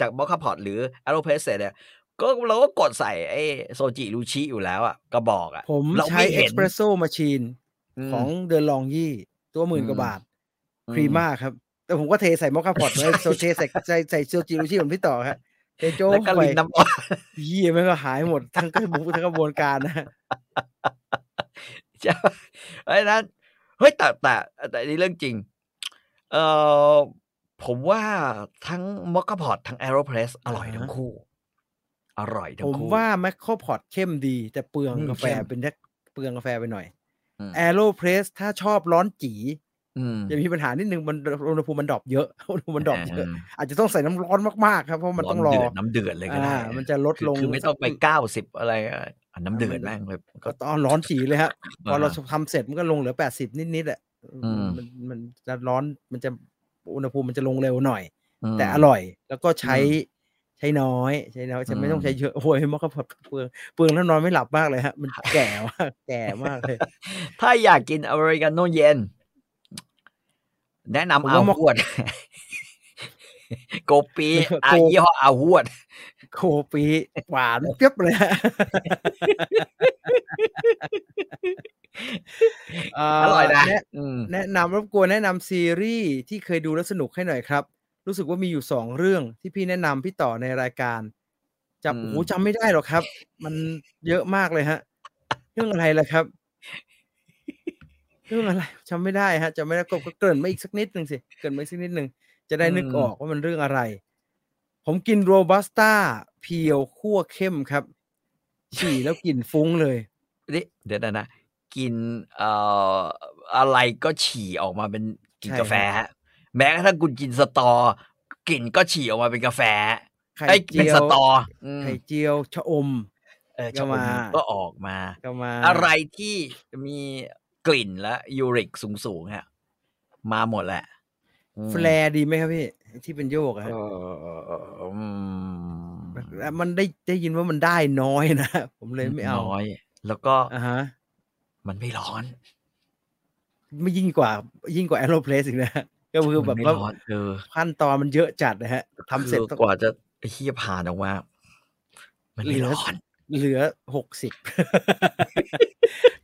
B: จากมัคคาพอตหรือแอโรเพรสเสร็จเนี่ยก็เราก็กดใส่ไอ้โซจิรูชิอยู่แล้วอะกระบอกอะ
A: ผม
B: เรา
A: ใช้
B: ไม่
A: เอ็
B: เห็
A: ก
B: น
A: ซ์เพรสโซมาชีน
B: ม
A: ของเดนลองยี่ตัวหมื่นกว่า
B: อืม
A: บาทครีม่าครับ แต่ผมก็เทใส่มอคคาพอตไว้โซเทใส่ใส่ใส่โซจิรุชิเหมือนพี่ต่อครับเทโจ้
B: แล้วก็
A: เข้าไป
B: ลินน้ำอ้อย
A: เยี่ยมันก็หายหมดทั้งกระบุทั้งกระบวนการนะ
B: ใช่ปะเพราะฉะนั้นเฮ้ยแต่แต่แต่นี่เรื่องจริง เอ่อผมว่าทั้งมอคคาพอตทั้งแอโรเพรสอร่อย
A: อ่าฮะ
B: ทั้งคู่ อร่อยทั้งคู่
A: ผมว่า moka pot เข้มดี แต่เปลือง
B: อืม
A: กาแฟ
B: เข้ม
A: เป็นแค่เปลืองกาแฟไปหน่อย
B: อืม
A: AeroPress ถ้าชอบร้อนจี๋
B: อืม
A: จะมีปัญหานิดนึงมันอุณหภูมิมัน drop เยอะอุณหภูมิมัน drop เยอะอาจจะต้องใส่น้ำร้อนมากๆครับเพราะมันต้องรอ
B: เดือดน้ำเดือดเลยก็ได้
A: อ่ามันจะลด
B: คือ
A: ลง
B: คือไม่ต้องไปเก้าสิบอะไรอะอะน้ำเดือดแม่งเลย
A: ก็ตอนร้อนจี๋เลยฮะพอเรา
B: อ่า
A: ทำเสร็จมันก็ลงเหลือแปดสิบนิดๆอะ
B: อืม
A: มันมันจะร้อนมันจะอุณหภูมิมันจะลงเร็วหน่อย
B: ม
A: แต่อร่อยแล้วก็ใช้
B: อืม
A: ใช้น้อยใช้น้อยจะไม่
B: อืม
A: ต้องใช้เยอะโอ้ยมอกก็เปลืองเปลืองแล้วนอนไม่หลับมากเลยฮะมันแก่มากแก่มากเลย
B: ถ้าอยากกินอเมริกาโน่เย็น แนะนำ
A: ผม
B: อา
A: ว่ามอ
B: หวด โกปี
A: โก
B: อายี่ห้ออาหวด
A: โคปีหวานเปรียบเลยฮะเอ
B: ร่อยนะ
A: แนะ
B: อืม
A: แนะนำรบกวนแนะนำซีรีส์ที่เคยดูแล้วสนุกให้หน่อยครับ รู้สึกว่ามีอยู่สองเรื่องที่พี่แนะนำพี่ต่อในรายการจำ
B: อืม
A: โอ้โหจำไม่ได้หรอกครับ มันเยอะมากเลยฮะ เรื่องอะไรล่ะครับ เรื่องอะไรจำไม่ได้ฮะจำไม่ได้ก็ก็เกริ่นมาอีกสักนิดหนึ่งสิเกริ่นมาอีกสักนิดหนึ่งจะได้นึกออกว่ามันเรื่องอะไร ผมกินโรบัสต้าเพียวคั่วเข้มครับ ฉี่แล้วกลิ่นฟุ้งเลย
B: นี่เดี๋ยวนะนะกินเอ่ออะไรก็ฉี่ออกมาเป็นกลิน
A: ใช่
B: กาแฟฮะแม้กระทั่งคุณกินสตอกลิ่นก็ฉี่ออกมาเป็นกาแฟ
A: ไข่
B: ไอ้ย
A: เจี
B: เป็น
A: ยว
B: สตออืม
A: ไข่เจียวชะอม
B: เออ
A: ก็
B: ชะอ
A: มา
B: มก็ออกมา
A: ก็มา
B: อะไรที่มี กลิ่นและยูริกสูงๆฮะมาหมดแหละอืม
A: แฟลร์ดีไหมครับพี่ ที่เป็นโยกอะ
B: เอ
A: ฮะ
B: ออืม
A: แล้วมันได้ได้ยินว่ามันได้น้อยนะ ผมเลยไม่เอา
B: น้อย แล้วก็
A: อ่าฮะ
B: มันไม่ร้อน
A: ไม่ยิ่งกว่า ยิ่งกว่าแอโรเพลสอีกนะก็คือแบบ
B: มันไม่
A: ว่า
B: ร้อนเออ
A: ขั้นตอนมันเยอะจัดนะฮะทำเสร็จ
B: คือ
A: ต้อง
B: กว่าจะไอ้เฮียผ่านออกมา มันไม่
A: เหลือ
B: ร้อน
A: เหลือหกสิบ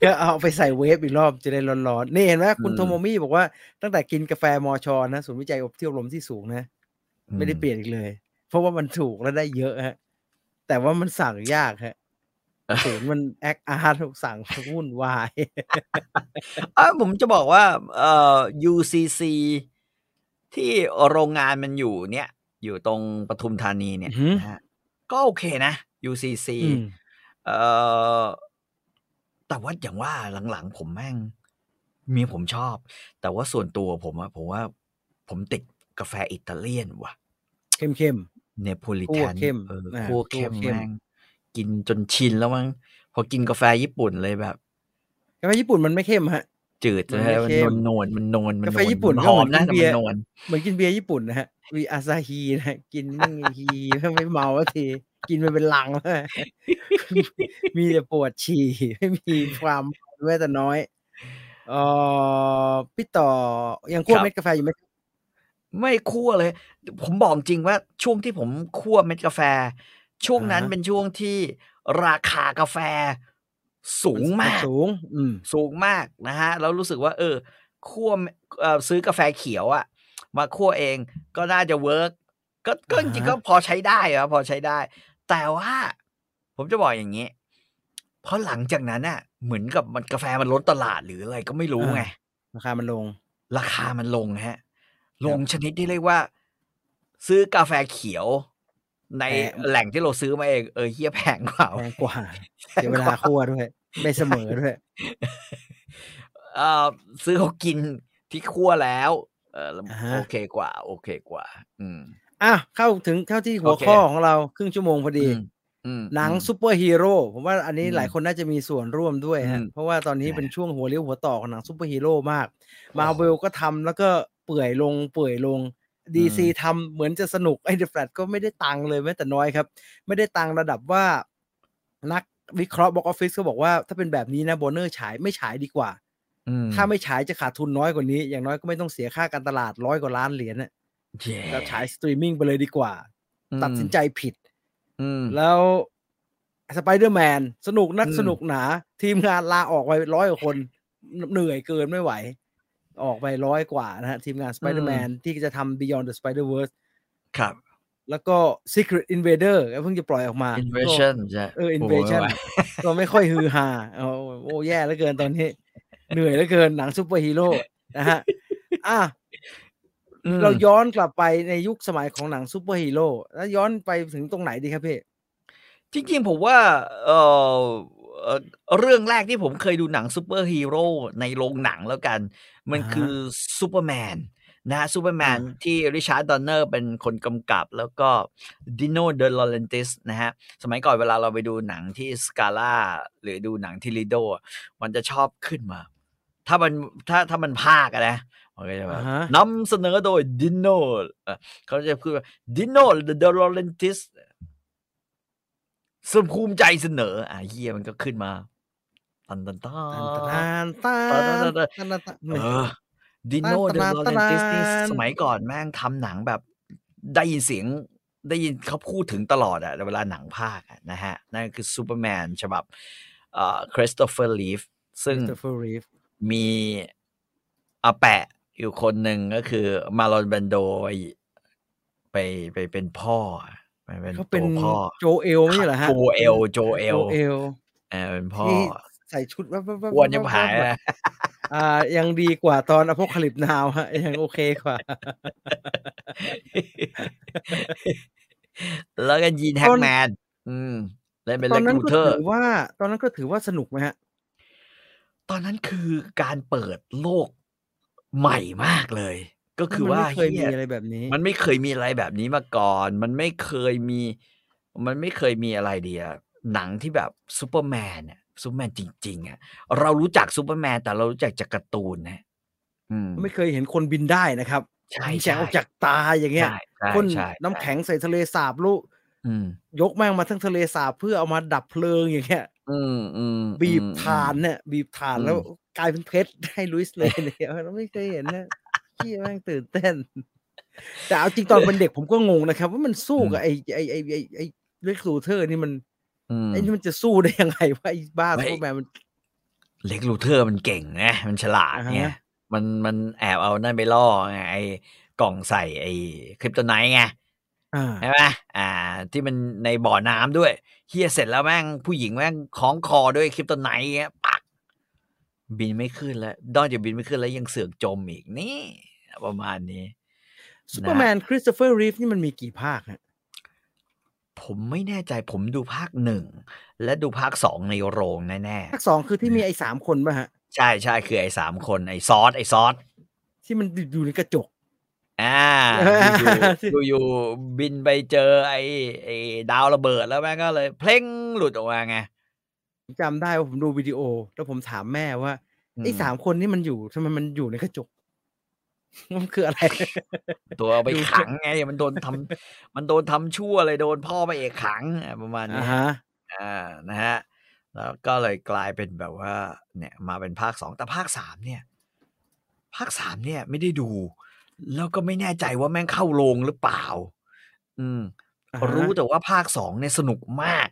A: ก็เอาไปใส่เวฟอีกรอบจะได้ร้อนๆ นี่เห็นไหมคุณ
B: อืม
A: โทโมมี่บอกว่าตั้งแต่กินกาแฟมอชอนะศูนย์วิจัยอบที่อบรมที่สูงนะ ไม่ได้เปลี่ยนอีกเลย เพราะว่ามันถูกและได้เยอะฮะ แต่ว่ามันสั่งยากฮะศูนย์มันแอคอาร์ตสั่งวุ่นวาย
B: เออผมจะบอกว่าเอ่อ UCC ที่โรงงานมันอยู่เนี่ย อยู่ตรงปทุมธานีเนี่ย
A: อือหือ
B: นะฮะก็โอเคนะ UCC
A: อืม
B: เอ่อแต่ว่าอย่างว่าหลังๆ ผมแม่ง มีผมชอบ แต่ว่าส่วนตัวผมอะผมว่า ผมติดกาแฟอิตาเลียนว่ะ
A: เข้มเข้ม
B: เนโปลิ
A: คั่
B: แท
A: วนเข้ม
B: เออ
A: อ่า
B: คั่ว
A: คั่ว
B: เข้ม
A: เข้ม
B: แม่งกินจนชินแล้วมั้งพอกินกาแฟญี่ปุ่นเลยแบบ
A: ๆกาแฟญี่ปุ่นมันไม่เข้มฮะ
B: จืด
A: มัน
B: ใช่
A: ไม่
B: มัน
A: เข้ม
B: นวลๆมันนวลมัน
A: กาแฟ
B: นวล
A: ญี่ปุ่น
B: มั
A: ก็
B: หอ
A: เหมื
B: ม
A: อน
B: นะ
A: กิน
B: แต่
A: เบี
B: มั
A: ย
B: น
A: ร์
B: นวล
A: เหมือนกินเบียร์ญี่ปุ่นนะฮะวีอาซาฮีนะฮะกินไม่มีฮีไม่เมาสักที กินไปเป็นลังแล้วมีแต่ปวดฉี่ไม่มีความแม้แต่น้อยเออพี่ต่อยังคั่วเม็ดกาแฟอยู่ไหม
B: ไม่คั่วเลย ผมบอกจริงว่าช่วงที่ผมคั่วเม็ดกาแฟ ช่วงนั้น
A: อ่าฮะ
B: เป็นช่วงที่ราคากาแฟสูงมาก
A: สูง อืม
B: สูงมากนะฮะแล้วรู้สึกว่า เออคั่วเอ่อซื้อกาแฟเขียวอะมาคั่วเองก็น่าจะเวิร์กก็ก็จริงๆก็พอใช้ได้อะพอใช้ได้ แต่ว่าผมจะบอกอย่างนี้ เพราะหลังจากนั้นน่ะ เหมือนกับมันกาแฟมันล้นตลาดหรืออะไรก็ไม่รู้ไง
A: ราคามันลง
B: ราคามันลงฮะ ลงชนิดที่เรียกว่า ซื้อกาแฟเขียวใน
A: แพง
B: แหล่งที่เราซื้อมาเองเออเฮียแพงกว่า
A: แพงกว่าเสียเวลาคั่วด้วย ไม่เสมอด้วย
B: เอ่อซื้อเขากินที่คั่วแล้ว เออแล้ว
A: อ่าฮะ
B: โอเคกว่า โอเคกว่า อืม
A: อะเข้าถึงเข้าที่หัว
B: โอเค
A: ข้อของเราครึ่งชั่วโมงพอดี
B: อืมอืม
A: หนัง
B: อืม
A: ซูเปอร์ฮีโร่ผมว่าอันนี้
B: อืม
A: หลายคนน่าจะมีส่วนร่วมด้วยฮะ
B: อืม
A: เพราะว่าตอนนี้
B: ใช่
A: เป็นช่วงหัวเลี้ยวหัวต่อของหนังซูเปอร์ฮีโร่มาก
B: โอ้
A: มาเวลก็ทำแล้วก็เปื่อยลงเปื่อยลง DC ทำเหมือนจะสนุกไอ้ The Flash ก็ไม่ได้ตังค์เลยแม้แต่น้อยครับ ไม่ได้ตังค์ระดับว่า นักวิเคราะห์ box office ก็บอกว่าถ้าเป็นแบบนี้นะวอร์เนอร์ฉายไม่ฉายดีกว่า
B: อืม
A: ถ้าไม่ฉายจะขาดทุนน้อยกว่านี้ อย่างน้อยก็ไม่ต้องเสียค่าการตลาดร้อยกว่าล้านเหรียญน่ะ
B: แย่
A: เราฉายสตรีมมิ่งไปเลยดีกว่า
B: อืม
A: ตัดสินใจผิด
B: อืม
A: แล้วสไปเดอร์แมนสนุกนัก
B: อืม
A: สนุกหนา ทีมงานลาออกไปร้อยกว่าคน เหนื่อยเกินไม่ไหว ออกไปร้อยกว่านะฮะ ทีมงานสไปเดอร์แมนที่จะทำ Beyond the Spider-Verse
B: ครับ
A: แล้วก็ Secret Invader ก็เพิ่งจะปล่อยออกมา
B: invasion ใช่
A: เออ
B: โย
A: Invasion
B: ไม่ไหว
A: ก็ไม่ค่อยฮือฮาโอ้โอ้แย่เหลือเกินตอนนี้ เหนื่อยเหลือเกินหนังซูเปอร์ฮีโร่นะฮะ อะ
B: อืมม
A: เรายย้อนกลับไปในยุคสมัยของหนังซูเปอร์ฮีโร่แล้วย้อนไปถึงตรงไหนดีครับพี่
B: จริงๆผมว่าเออเอ่อเรื่องแรกที่ผมเคยดูหนังซูเปอร์ฮีโร่ในโรงหนังแล้วกัน มัน
A: อ่าฮะ
B: คือซูเปอร์แมนนะฮะซูเปอร์แมน
A: อ่า
B: ที่ริชาร์ดดอนเนอร์เป็นคนกำกับ แล้วก็ดิโนเดลอเรนติสนะฮะสมัยก่อนเวลาเราไปดูหนังที่สกาล่าหรือดูหนังที่ลิโดมันจะชอบขึ้นมา ถ้ามันถ้าถ้ามันภาคอะนะ มันก็จะแบบ
A: อ่าฮะ
B: นำเสนอโดยดิโนเขาจะพูดว่าดิโนเดลอเรนติสสมภูมิใจเสนอ อะเฮียมันก็ขึ้นมา ตันตันตั
A: ตานนตานตานตานตานตาน
B: เออดิโนเด
A: ตั
B: ล
A: น
B: อ
A: ตั
B: เร
A: น
B: น
A: ตัน
B: ติสนี่สมัยก่อนแม่งทำหนังแบบได้ยินเสียงได้ยินเขาพูดถึงตลอดอะเวลาหนังภาคอะนะฮะ นั่นคือซูเปอร์แมนฉบับเอ่อคริสโตเฟอร์รีฟซึ่ง
A: คริสโตเฟอร์รีฟ
B: มีอาแปะ อยู่คนหนึ่งก็คือมาร์ลอนแบรนโดไปไปเป็นพ่อไปเป็น
A: เขาเป็น
B: ตัวพ่อ
A: โจเอลไม่ใช่เหรอฮะ
B: โจเอลโจเอล
A: โจเอล
B: เออเป็นพ่อ
A: ที่ใส่ชุดวับวับวับ
B: อ้วนยัง
A: วับ
B: หาย
A: วับ
B: นะ
A: อ่า ยังดีกว่าตอนอพ c คลิปนาวฮะยังโอเคกว่า
B: แล้วก็ยีนแฮกแมนอืมเล่นเป็นเล็ก
A: ซ์
B: ลูเธอร์ตอนนั้นก็
A: ถือว่า ตอนนั้นก็ถือว่าสนุกไหมฮะ
B: ตอนนั้นคือการเปิดโลก ใหม่มากเลย ก็คือ
A: มัน
B: ว่า
A: ไม่เคยมี
B: หี้
A: อะไรแบบนี้
B: มันไม่เคยมีอะไรแบบนี้มาก่อน มันไม่เคยมี มันไม่เคยมีอะไรเดียหนังที่แบบซูเปอร์แมนเนี่ยซูเปอร์แมนจริง ๆ อะ เรารู้จักซูเปอร์แมนแต่เรารู้จักจากการ์ตูนนะ อืม
A: ไม่เคยเห็นคนบินได้นะครับ
B: ใช่
A: มีแสง
B: ใช่
A: ออกจากตาอย่างเงี้ย
B: ใช่ใช่
A: พ่น
B: ใช่
A: น้ำแข็งใส่ทะเลสาบเลสาบลูก
B: อืม
A: ยกแม่งมาทั้งทะเลสาบเพื่อเอามาดับเพลิงอย่างเงี้ย
B: อืมอืม
A: บีบ
B: อืม
A: ถ่านเนี่ย บีบถ่าน
B: อืม
A: แล้ว กลายเป็นเพชรให้ลูอิสเลยเนี่ยเราไม่เคยเห็นนะที่แม่งตื่นเต้น แต่เอาจริงตอนเป็นเด็กผมก็งงนะครับ ว่ามันสู้กับไอ้ไอ้ไอ้ไอ้ไอ้เล็กซ์ลูเธอร์นี่มัน
B: อืม
A: ไอ้นี่มันจะสู้ได้ยังไงวะไอ้บ้า
B: ไม่
A: ซูเปอร์แมนมัน
B: เล็กซ์ลูเธอร์มันเก่งนะมันฉลาด
A: อ่าฮะ
B: ไงมันมันแอบเอานั่นไปล่อไงไอ้กล่องใส่ไอ้คริปโตไนท์ไง
A: อ่า
B: ใช่ไหมอ่า ที่มันในบ่อน้ำด้วยเฮียเสร็จแล้วแม่งผู้หญิงแม่งคล้องคอด้วยคริปโตไนท์เงี้ยปัก บินไม่ขึ้นแล้วนอกจากบินไม่ขึ้นแล้วยังเสือกจมอีกนี่ ประมาณนี้
A: ซูเปอร์แมนคริสโตเฟอร์รีฟนี่มันมีกี่ภาคฮะ
B: ผมไม่แน่ใจผมดูภาคหนึ่ง และดูภาคสองในโรงแน่
A: ภาคสองคือที่มีไอ้สามคนป่ะฮะ
B: ๆใช่ใช่คือไอ้สามคน ไอ้ซอดไอ้ซอด
A: ที่มันอยู่ในกระจก
B: อ่าอยู่ๆอยู่ๆบินไปเจอไอ้ไอ้ดาวระเบิดแล้วแม่งก็เลย เพลงหลุดออกมาไง
A: ผมจำได้ว่าผมดูวิดีโอ แล้วผมถามแม่ว่า
B: อืม
A: ไอ้สามคนนี่มันอยู่ทำไมมันอยู่ในกระจก มันคืออะไร
B: ตัวเอาไป
A: ดู
B: ขังไง มันโดนทำมันโดนทำชั่วเลยโดนพ่อพระเอกขังอะประมาณ
A: อ่า
B: นี้
A: ฮะ
B: อ่านะฮะแล้วก็เลยกลายเป็นแบบว่า เนี่ย มาเป็นภาคสองแต่ภาคสามเนี่ย ภาคสามเนี่ย ไม่ได้ดู แล้วก็ไม่แน่ใจว่าแม่งเข้าโรงหรือเปล่า อืม
A: อ่าฮะ
B: รู้แต่ว่าภาคสองเนี่ยสนุกมาก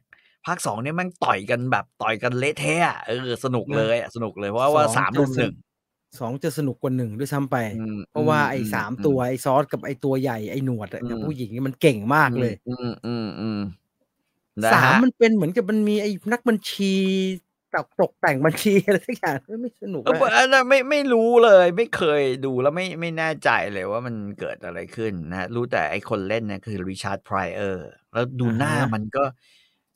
B: ภาคสองเนี่ยแม่งต่อยกันแบบต่อยกันเละเทะอะเออสนุกเลยอะสนุกเลยเพราะว่า
A: สอง
B: สาม
A: จะ
B: รุม
A: ส
B: ห
A: นุ
B: นึ่
A: ก
B: ง
A: สองจะสนุกกว่าหนึ่งด้วยซ้ำไป
B: อืม
A: เพราะว่า
B: อืม
A: ไอ้
B: อืม
A: สาม
B: อืม
A: ตัวไอ้ซอสกับไอ้ตัวใหญ่ไอ้หนวดอะกับ
B: อืม
A: ผู้หญิงนี่มันเก่งมากเลย
B: อืมอืมอืมนะ
A: สาม
B: ฮะ
A: มันเป็นเหมือนกับมันมีไอ้นักบัญชีตกตกแต่งบัญชีอะไรสักอย่างไม่ไม่สนุก
B: เออ
A: อะ
B: อันนั้นไม่ไม่รู้เลย ไม่เคยดูแล้วไม่ไม่แน่ใจเลยว่ามันเกิดอะไรขึ้นนะ รู้แต่ไอ้คนเล่นเนี่ยคือริชาร์ดไพรเออร์แล้วดูหน้ามันก็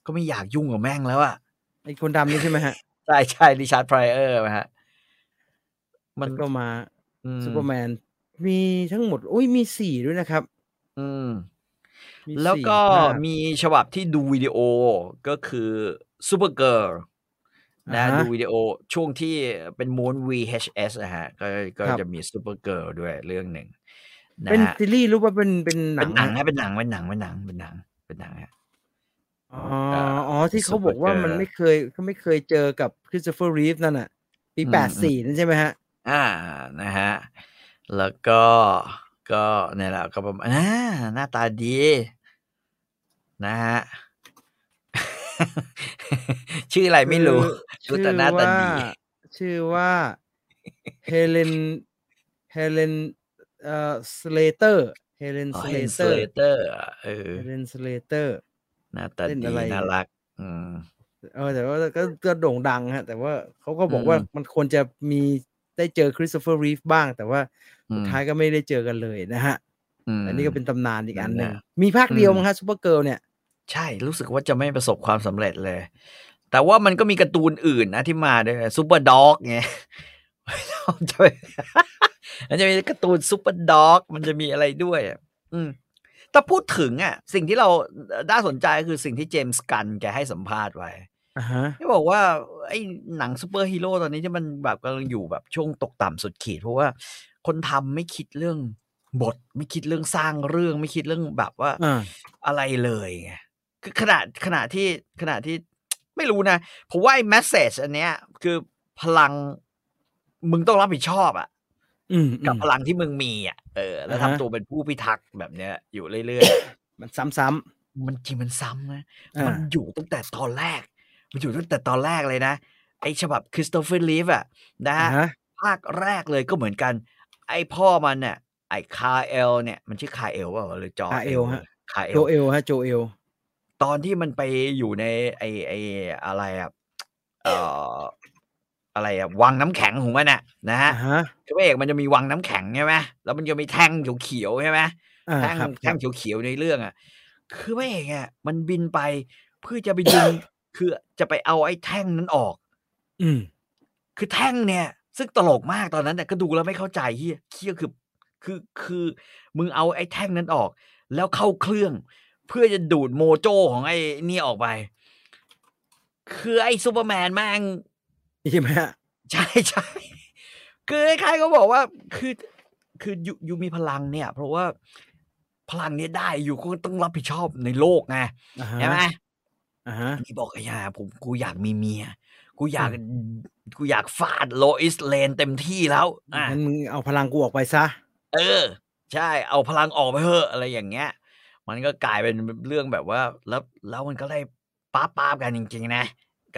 B: ก็ไม่อยากยุ่งกับแม่งแล้วอะ
A: ไอ้คนดำนี่ใช่ไหมฮะ
B: ใช่ใช่ริชาร์ดไพรเออร์ฮะ มั
A: แล้
B: น
A: วก็มา
B: อืม
A: ซูเปอร์แมน มีทั้งหมด อุ้ยมีสี่ด้วยนะครับ
B: อืม
A: มี
B: แล้ว
A: สี่
B: ก็
A: ภาค
B: มีฉบับที่ดูวิดีโอก็คือซูเปอร์เกิร์ลนะ
A: อ่าฮะ
B: ดูวิดีโอช่วงที่เป็นม้วน VHS นะฮะ ก็ก็
A: ครับ
B: จะมีซูเปอร์เกิร์ลด้วยเรื่องหนึ่งนะ
A: เป็น
B: ฮะ
A: ซีรีส์หรือว่าเป็นเป็นหนั
B: เป็น
A: ง
B: หนัง
A: ฮะ
B: ฮะเป็นหนังเป็นหนังเป็นหนังเป็นหนังเป็นหนังฮะ
A: อ๋อ
B: เอ่อ
A: อ๋อที่เขาบอกว่ามัน
B: Supergirl
A: ไม่เคยเขาไม่เคยเจอกับคริสโตเฟอร์รีฟนั่นน่ะ ปี
B: อืม
A: แปดสี่นั่นใช่ไหมฮะ
B: อ่านะฮะ แล้วก็ก็เนี่ยแหละก็ประมาณอ่าหน้าตาดี นะฮะ ชื่ออะไรไม่รู้
A: คือ
B: รู้แต่หน้าตาดี
A: ชื่อว่าเฮเลนเฮเลนเอ่อสเลเตอร์เฮเลน
B: อ๋อ
A: ส
B: เฮ
A: เล
B: น
A: เตอร์
B: เตอร์เออ
A: เฮเลนสเลเตอร์
B: หน้าตา
A: เล่น
B: ดี
A: อะไร
B: น่ารัก อืม
A: เออแต่ว่าก็ก็โด่งดังฮะ แต่ว่าเขาก็บอกว่า
B: อืม
A: มันควรจะมีได้เจอคริสโตเฟอร์รีฟบ้าง แต่ว่า
B: อื
A: สุด
B: ม
A: ท้ายก็ไม่ได้เจอกันเลยนะฮะ
B: ม
A: อันนี้ก็เป็นตำนานอีกอันหนึ่ง
B: นั่นน่ะ
A: มีภาคเดียว
B: อืม
A: มั้งฮะซูเปอร์เกิร์ลเนี่ย
B: ใช่รู้สึกว่าจะไม่ประสบความสำเร็จเลย แต่ว่ามันก็มีการ์ตูนอื่นนะที่มาด้วยซูเปอร์ด็อกไงจะไปมันจะมีการ์ตูนซูเปอร์ด็อก มันจะมีอะไรด้วยอะอืม แต่พูดถึงอะสิ่งที่เราน่าสนใจก็คือสิ่งที่เจมส์กันแกให้สัมภาษณ์ไว้
A: อ่าฮะ
B: ที่บอกว่าไอ้หนังซูเปอร์ฮีโร่ตอนนี้ที่มันแบบกำลังอยู่แบบช่วงตกต่ำสุดขีด เพราะว่าคนทำไม่คิดเรื่องบท ไม่คิดเรื่องสร้างเรื่องไม่คิดเรื่องแบบว่า
A: อ่า
B: อะไรเลยไงคือขนาดขนาดที่ขนาดที่ไม่รู้นะผมว่าไอ้ message อันเนี้ย คือพลังมึงต้องรับผิดชอบอะ
A: อืม
B: กับ
A: อืม
B: พลังที่มึงมีอะ เออ แล้ว
A: อ่าฮะ
B: ทำตัวเป็นผู้พิทักษ์แบบเนี้ย อยู่เรื่อย
A: มันซ้ำ
B: ๆ มันจริงมันซ้ำนะ
A: ๆอ่า
B: มันอยู่ตั้งแต่ตอนแรก มันอยู่ตั้งแต่ตอนแรกเลยนะ ไอ้ฉบับคริสโตเฟอร์รีฟอะนะ
A: อ่า
B: ฮะ
A: ฮะ
B: ภาคแรกเลยก็เหมือนกัน ไอ้พ่อมันเนี่ยไอ้คาเอลเนี่ยมันชื่อคาเอลว่าหรือจอ
A: ร์เอลฮะ
B: คาเอ
A: โจ
B: ล
A: เอลฮะโจเอล
B: ตอนที่มันไปอยู่ในไอไออะไรอะเอ่อ อะไรอะวังน้ำแข็งของมันอะนะฮะ
A: อ่าฮะ
B: คือพระเอกมันจะมีวังน้ำแข็งใช่ไหมแล้วมันจะมีแท่งเขียวๆใช่ไหม
A: อ่า
B: แท่ง
A: ครับค
B: แท่
A: รับ
B: งเขียวๆในเรื่องอะคือพระเอกอะมันบินไปเพื่อจะไปดึงคือจะไปเอาไอ้แท่งนั้นออก
A: อืม
B: คือแท่งเนี่ย ซึ่งตลกมากตอนนั้นแต่ก็ดูแล้วไม่เข้าใจเฮียเฮียคือคือคือมึงเอาไอ้แท่งนั้นออก แล้วเข้าเครื่อง เพื่อจะดูดโมโจของไอ้นี่ออกไป คือไอ้ซูเปอร์แมนแม่ง
A: ใช่ไหมฮะ
B: ใช่ใช่คือใครก็บอกว่าคือคืออยู่อยู่มีพลังเนี่ย เพราะว่าพลังเนี้ยได้อยู่ก็ต้องรับผิดชอบในโลกไง
A: อ่าฮะ
B: ใช่ไหม
A: อ่าฮะ
B: นี่บอกไอ้ยาผมกูอยากมีเมีย กูอยากกูอยากฟาดโลอิสเลนเต็มที่แล้วอะ
A: งั้นมึงเอาพลังกูออกไปซะ
B: เออ ใช่ เอาพลังออกไปเถอะอะไรอย่างเงี้ย มันก็กลายเป็นเรื่องแบบว่า แล้วแล้วมันก็ได้ป้าป้าบกันจริง ๆ นะ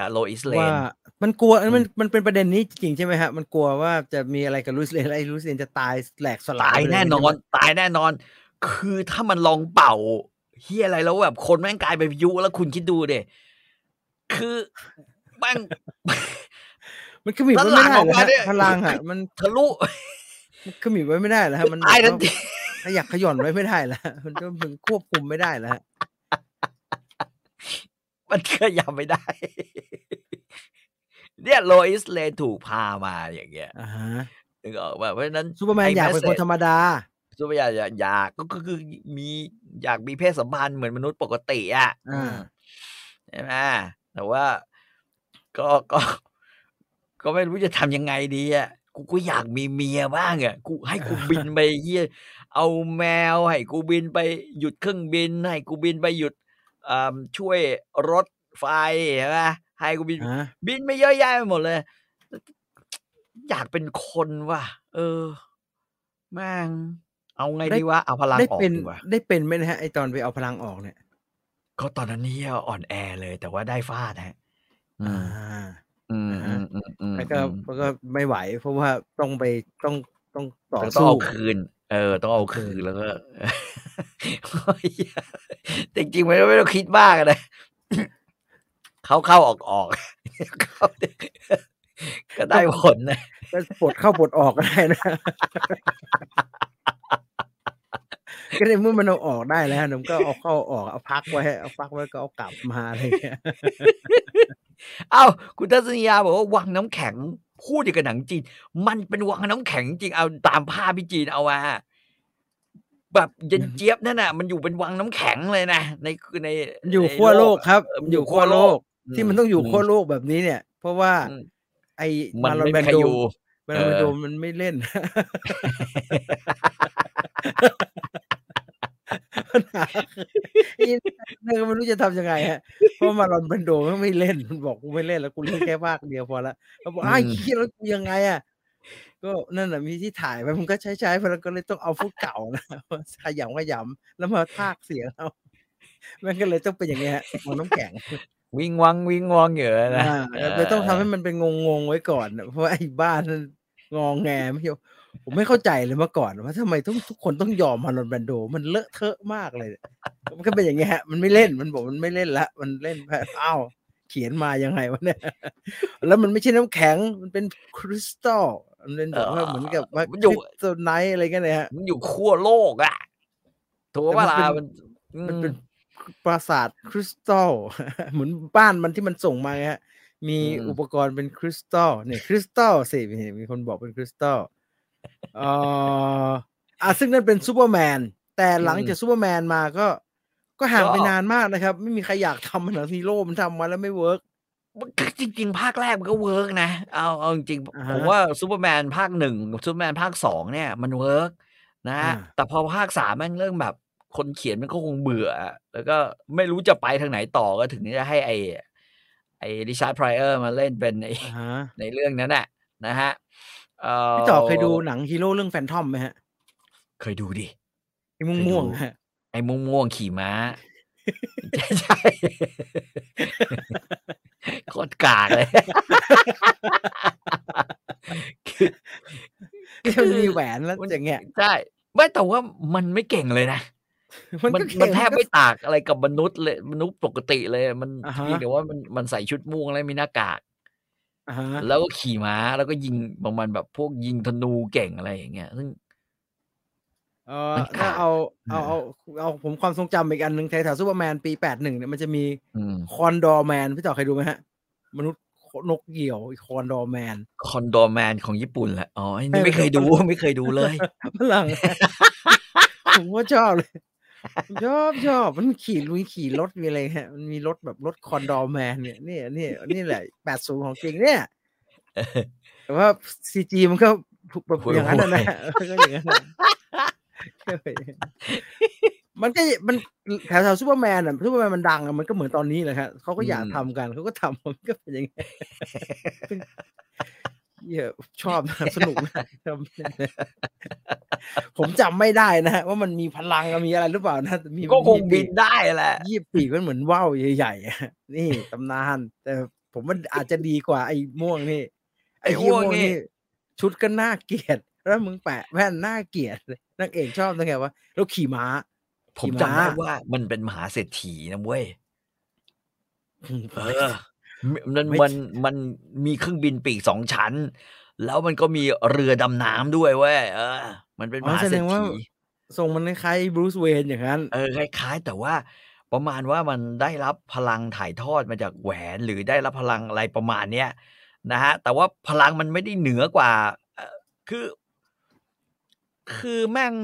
B: กับโลอิสเล
A: ว่านมันกลัวมันมันเป็นประเด็นนี้จริงๆใช่ไหมฮะ มันกลัวว่าจะมีอะไรกับลุสเลนแล้วไอ้ลุสเลนจะตายแหลกสลาย
B: ตาย
A: ไปเล
B: แน่นอน
A: ใช่ไหม
B: ตายแน่นอน คือถ้ามันลองเป่าเฮียอะไรแล้วแบบคนแม่งกลายเป็นพายุแล้วคุณคิดดูเดคือแม่ง
A: มันขมิบ
B: แล้ว
A: ไว้ไม่ได้
B: หลังออก
A: เหรอ
B: มา
A: ฮะ
B: เนี่ย
A: พลังอะมัน
B: ทะลุ
A: มันขมิบไว้ไม่ได้เหรอฮะมัน
B: ตายทัน
A: แบบ
B: ที
A: ว่าขยักขย่อนไว้ไม่ได้แล้วมันก็มันควบคุมไม่ได้แล้วฮะ
B: มันขยับไม่ได้ เนี่ยโลอิสเลนถูกพามาอย่างเงี้ย
A: อ่าฮะ
B: นึกออกป่ะเพราะฉะนั้น
A: ซูเปอร์แมนอยากเป็นคนธรรมดา
B: ซูเปอร์แมนอยากอยากก็ก็คือมีอยากมีเพศสัมพันธ์เหมือนมนุษย์ปกติอะ
A: อ่า
B: อืมใช่ไหมแต่ว่าก็ก็ก็ไม่รู้จะทำยังไงดีอะกูก็อยากมีเมียบ้างอะกูให้กูบินไปเยี่ยเอาแมวให้กูบินไปหยุดเครื่องบินให้กูบินไปหยุดอ่า ช่วยรถไฟใช่ไหมให้กูบิน
A: อ่า
B: บินไปเยอะแยะไปหมดเลย อยากเป็นคนว่ะ เออแม่งเอาไงดีวะเอาพลัง
A: ได้
B: ออก
A: เป็น
B: ดีกว่า
A: ได้เป็นไหมนะฮะไอตอนไปเอาพลังออกเนี่ย
B: ก็ตอนนั้นนี่อ่อนแอเลย แต่ว่าได้ฟาดฮะอื
A: อ่
B: มาอืม
A: อ่า
B: อื
A: ฮะ
B: มอืมอืม
A: แล้วก็
B: อืม
A: แล้วก็ไม่ไหว เพราะว่าต้องไปต้อง ต้องต่อ
B: แล้วต้อง
A: สู้
B: เอาคืน เออ ต้องเอาคืนแล้วก็จริงๆมันก็ไม่ต้องคิดมากอะนะเข้าเข้าออกออกเข้าก็ได้ผลนะ
A: ก็ปลดเข้าปลดออกก็ได้นะก็ในเมื่อมันเอาออกได้แล้วผมก็เอาเข้าออกเอาพักไว้เอาพักไว้ก็เอากลับมาอะไรอย่างเงี้ย
B: เอ้า คุณทัศนียาบอกว่าวังน้ำแข็ง พูดอย่างกับหนังจีน มันเป็นวังน้ำแข็งจริงเอาตามภาพพี่จีนเอามาแบบเย็นเจี๊ยบนั่นน่ะ มันอยู่เป็นวังน้ำแข็งเลยนะในใน
A: อยู่
B: ใน
A: ขั้วโลกครับ
B: เออ
A: อยู่ขั้วโลก ที่มันต้องอยู่ขั้วโลกแบบนี้เนี่ย เพราะว่า
B: อืม
A: ไอ้
B: มัน
A: มาลอน
B: ไม่
A: แบ
B: มี
A: น
B: ใคร
A: โด
B: อยู่
A: มาลอนแบนโดมันไม่เล่น ปัญหาคือไอ้เนี่ยไม่รู้จะทำยังไงฮะเพราะมาลอนแบนโดมันไม่เล่นมันบอกกูไม่เล่นแล้วกูเล่นแค่ภาคเดียวพอละแล้วบอกอ้าวคิดแล้วกูยังไงอะก็นั่นแหะมีที่ถ่ายไปมันก็ใช้ใช้ไปแล้วก็เลยต้องเอาฟุตเก่านะขยำขยำแล้วมาพากย์เสียงเอามันก็เลยต้องเป็นอย่างเงี้ยฮะมันน้ำแข็ง
B: วิ่งวังวิ่งวังเหรอนะ
A: อ่าเลยต้องทำให้มันเป็นงงๆไว้ก่อนน่ะเพราะว่าไอ้บ้านนั้นงองแงไม่ใช่ ผมไม่เข้าใจเลยเมื่อก่อนว่าทำไมต้องทุกคนต้องยอมมารอนแบนโด มันเลอะเทอะมากเลยมันก็เป็นอย่างเงี้ยฮะมันไม่เล่นมันบอกมันไม่เล่นละมันเล่นแบบอ้าวเขียนมายังไงวะเนี่ยแล้วมันไม่ใช่น้ำแข็งมันเป็นคริสตัลมันเป็นแบบว่าเหมือนกับว่า
B: มัน
A: ค
B: อยู่
A: ริสตัลไนท์อะไรกันเนี่ยฮะ
B: มันอยู่ขั้วโลกอะถูก
A: แต่
B: ป่ะ
A: มัน
B: ล่ะ
A: เป็น
B: มันอื
A: มันเป็น
B: ม
A: ปราสาทคริสตัลเหมือนบ้านมันที่มันส่งมาไงฮะมี
B: อืม
A: อุปกรณ์เป็นคริสตัลเนี่ยคริสตัลสิมีมีคนบอกเป็นคริสตัล เอ่ออะซึ่งนั่นเป็นซูเปอร์แมน แต่หลังจากซูเปอร์แมนมาก็ ก็ห่างไปนานมากนะครับ ไม่มีใครอยากทำมันหนังฮีโร่มันทำมาแล้วไม่ work
B: มันก็จริง ๆ ภาคแรกมันก็ work นะ เอาเอาจริง
A: อ่า
B: ๆ
A: ฮะ
B: ผมว่าซูเปอร์แมนภาคหนึ่งกับซูเปอร์แมนภาคสองเนี่ยมัน work นะ
A: อ่า
B: แต่พอภาคสามแม่งเริ่มแบบ คนเขียนมันก็คงเบื่อ แล้วก็ไม่รู้จะไปทางไหนต่อก็ถึงจะให้ไอไอริชาร์ดไพรเออร์มาเล่นเป็นไอ
A: อ่าฮะ
B: ในเรื่องนั้นน่ะนะฮะเอ่อ
A: พี่ต่อเคยดูหนังฮีโร่เรื่องแฟนทอมไหมฮะ
B: เคยดูดิ
A: ไอ้ม่วงๆฮะ
B: ไอ้ม่วงม่วงๆขี่ม้า ใช่ใช่โคตรกากเลยคือ
A: ที่มันมีแหวนแล้ว
B: มัน
A: อย่างเงี้ย
B: ใช่ ไม่แต่ว่ามันไม่เก่งเลยนะ
A: มัน
B: มัน
A: ก็
B: มัน
A: เก่ง
B: แทบ
A: ก็
B: ไม่ต่างอะไรกับมนุษย์เลยมนุษย์ปกติเลย มัน
A: อ่าฮะ
B: เพียงแต่ว่ามันมันใส่ชุดม่วงแล้วมีหน้ากาก
A: อ่าฮะ
B: แล้วก็ขี่ม้าแล้วก็ยิงประมาณแบบพวกยิงธนูเก่งอะไรอย่างเงี้ยซึ่ง
A: เออ
B: มัน
A: ถ้า
B: ขาด
A: เอาเอา
B: เออ
A: เอาเอาผมความทรงจำอีกอันหนึ่งแถวๆซูเปอร์แมนปีแปดหนึ่งเนี่ยมันจะมี
B: อืม
A: คอนดอร์แมนพี่ต่อเคยดูไหมฮะ มนุษย์นกเหยี่ยวคอนดอร์แมน
B: คอนโดแมนของญี่ปุ่นแหละอ๋ออัน
A: เอ
B: นี่
A: อ
B: ไม่เคยดู
A: มัน
B: ไม่เคยดูเลย
A: ฝรั่งผมก็ชอบเลย ชอบชอบมันขี่ลุยขี่รถมีอะไรฮะ มันมีรถแบบรถคอนดอร์แมนเนี่ยเนี่ยเนี่ยนี่แหละแปดศูนย์ของจริงเนี่ยแต่ว่าซีจีมันก็แบบ
B: ห่วย
A: อย่างนั้นนะนะ
B: ห่วย
A: ก็อย่างนั้นน่ะมันก็มันแถวๆซูเปอร์แมนอะซูเปอร์แมนมันดังอะมันก็เหมือนตอนนี้แหละครับเขาก็อยาก
B: อืม
A: ทำกันเขาก็ทำมันก็เป็นอย่างเงี้ ยเหี้ยชอบนะสนุกนะทำผมจำไม่ได้นะฮะว่ามันมีพลังอะมีอะไรหรือเปล่านะแต่มี
B: ก็คง
A: ยี่
B: บิ
A: ปี
B: นได้แหละ
A: ยี่ปีกมันเหมือนว่าวใหญ่ๆอะนี่ตำนาน แต่ผมมันอาจจะดีกว่าไอ้ม่วงนี่
B: ไอ้
A: ไอ้เหี้ย
B: ม่วง
A: ม่วง
B: นี่
A: นี่ชุดก็น่าเกลียดแล้วมึงแปะแว่นน่าเกลียดเลยนางเอกชอบตั้งไงวะแล้วขี่ม้า
B: ผม
A: ขี่
B: จำได้
A: ม้า
B: ว่ามันเป็นมหาเศรษฐีนะเว้ย
A: อืม
B: เออ มัน
A: ไม่
B: มันมันมีเครื่องบินปีกสองชั้น แล้วมันก็มีเรือดำน้ำด้วยเว้ยเออ มันเป็นม
A: อ๋อ
B: หา
A: แส
B: เศ
A: ด
B: รษ
A: งว่า
B: ฐี
A: ทรงมันคล้ายบรูซเวนอย่างนั้น
B: เออคล้ายๆ แต่ว่าประมาณว่ามันได้รับพลังถ่ายทอดมาจากแหวนหรือได้รับพลังอะไรประมาณเนี้ยนะฮะ แต่ว่าพลังมันไม่ได้เหนือกว่าเอ่อคือ คือแม่ง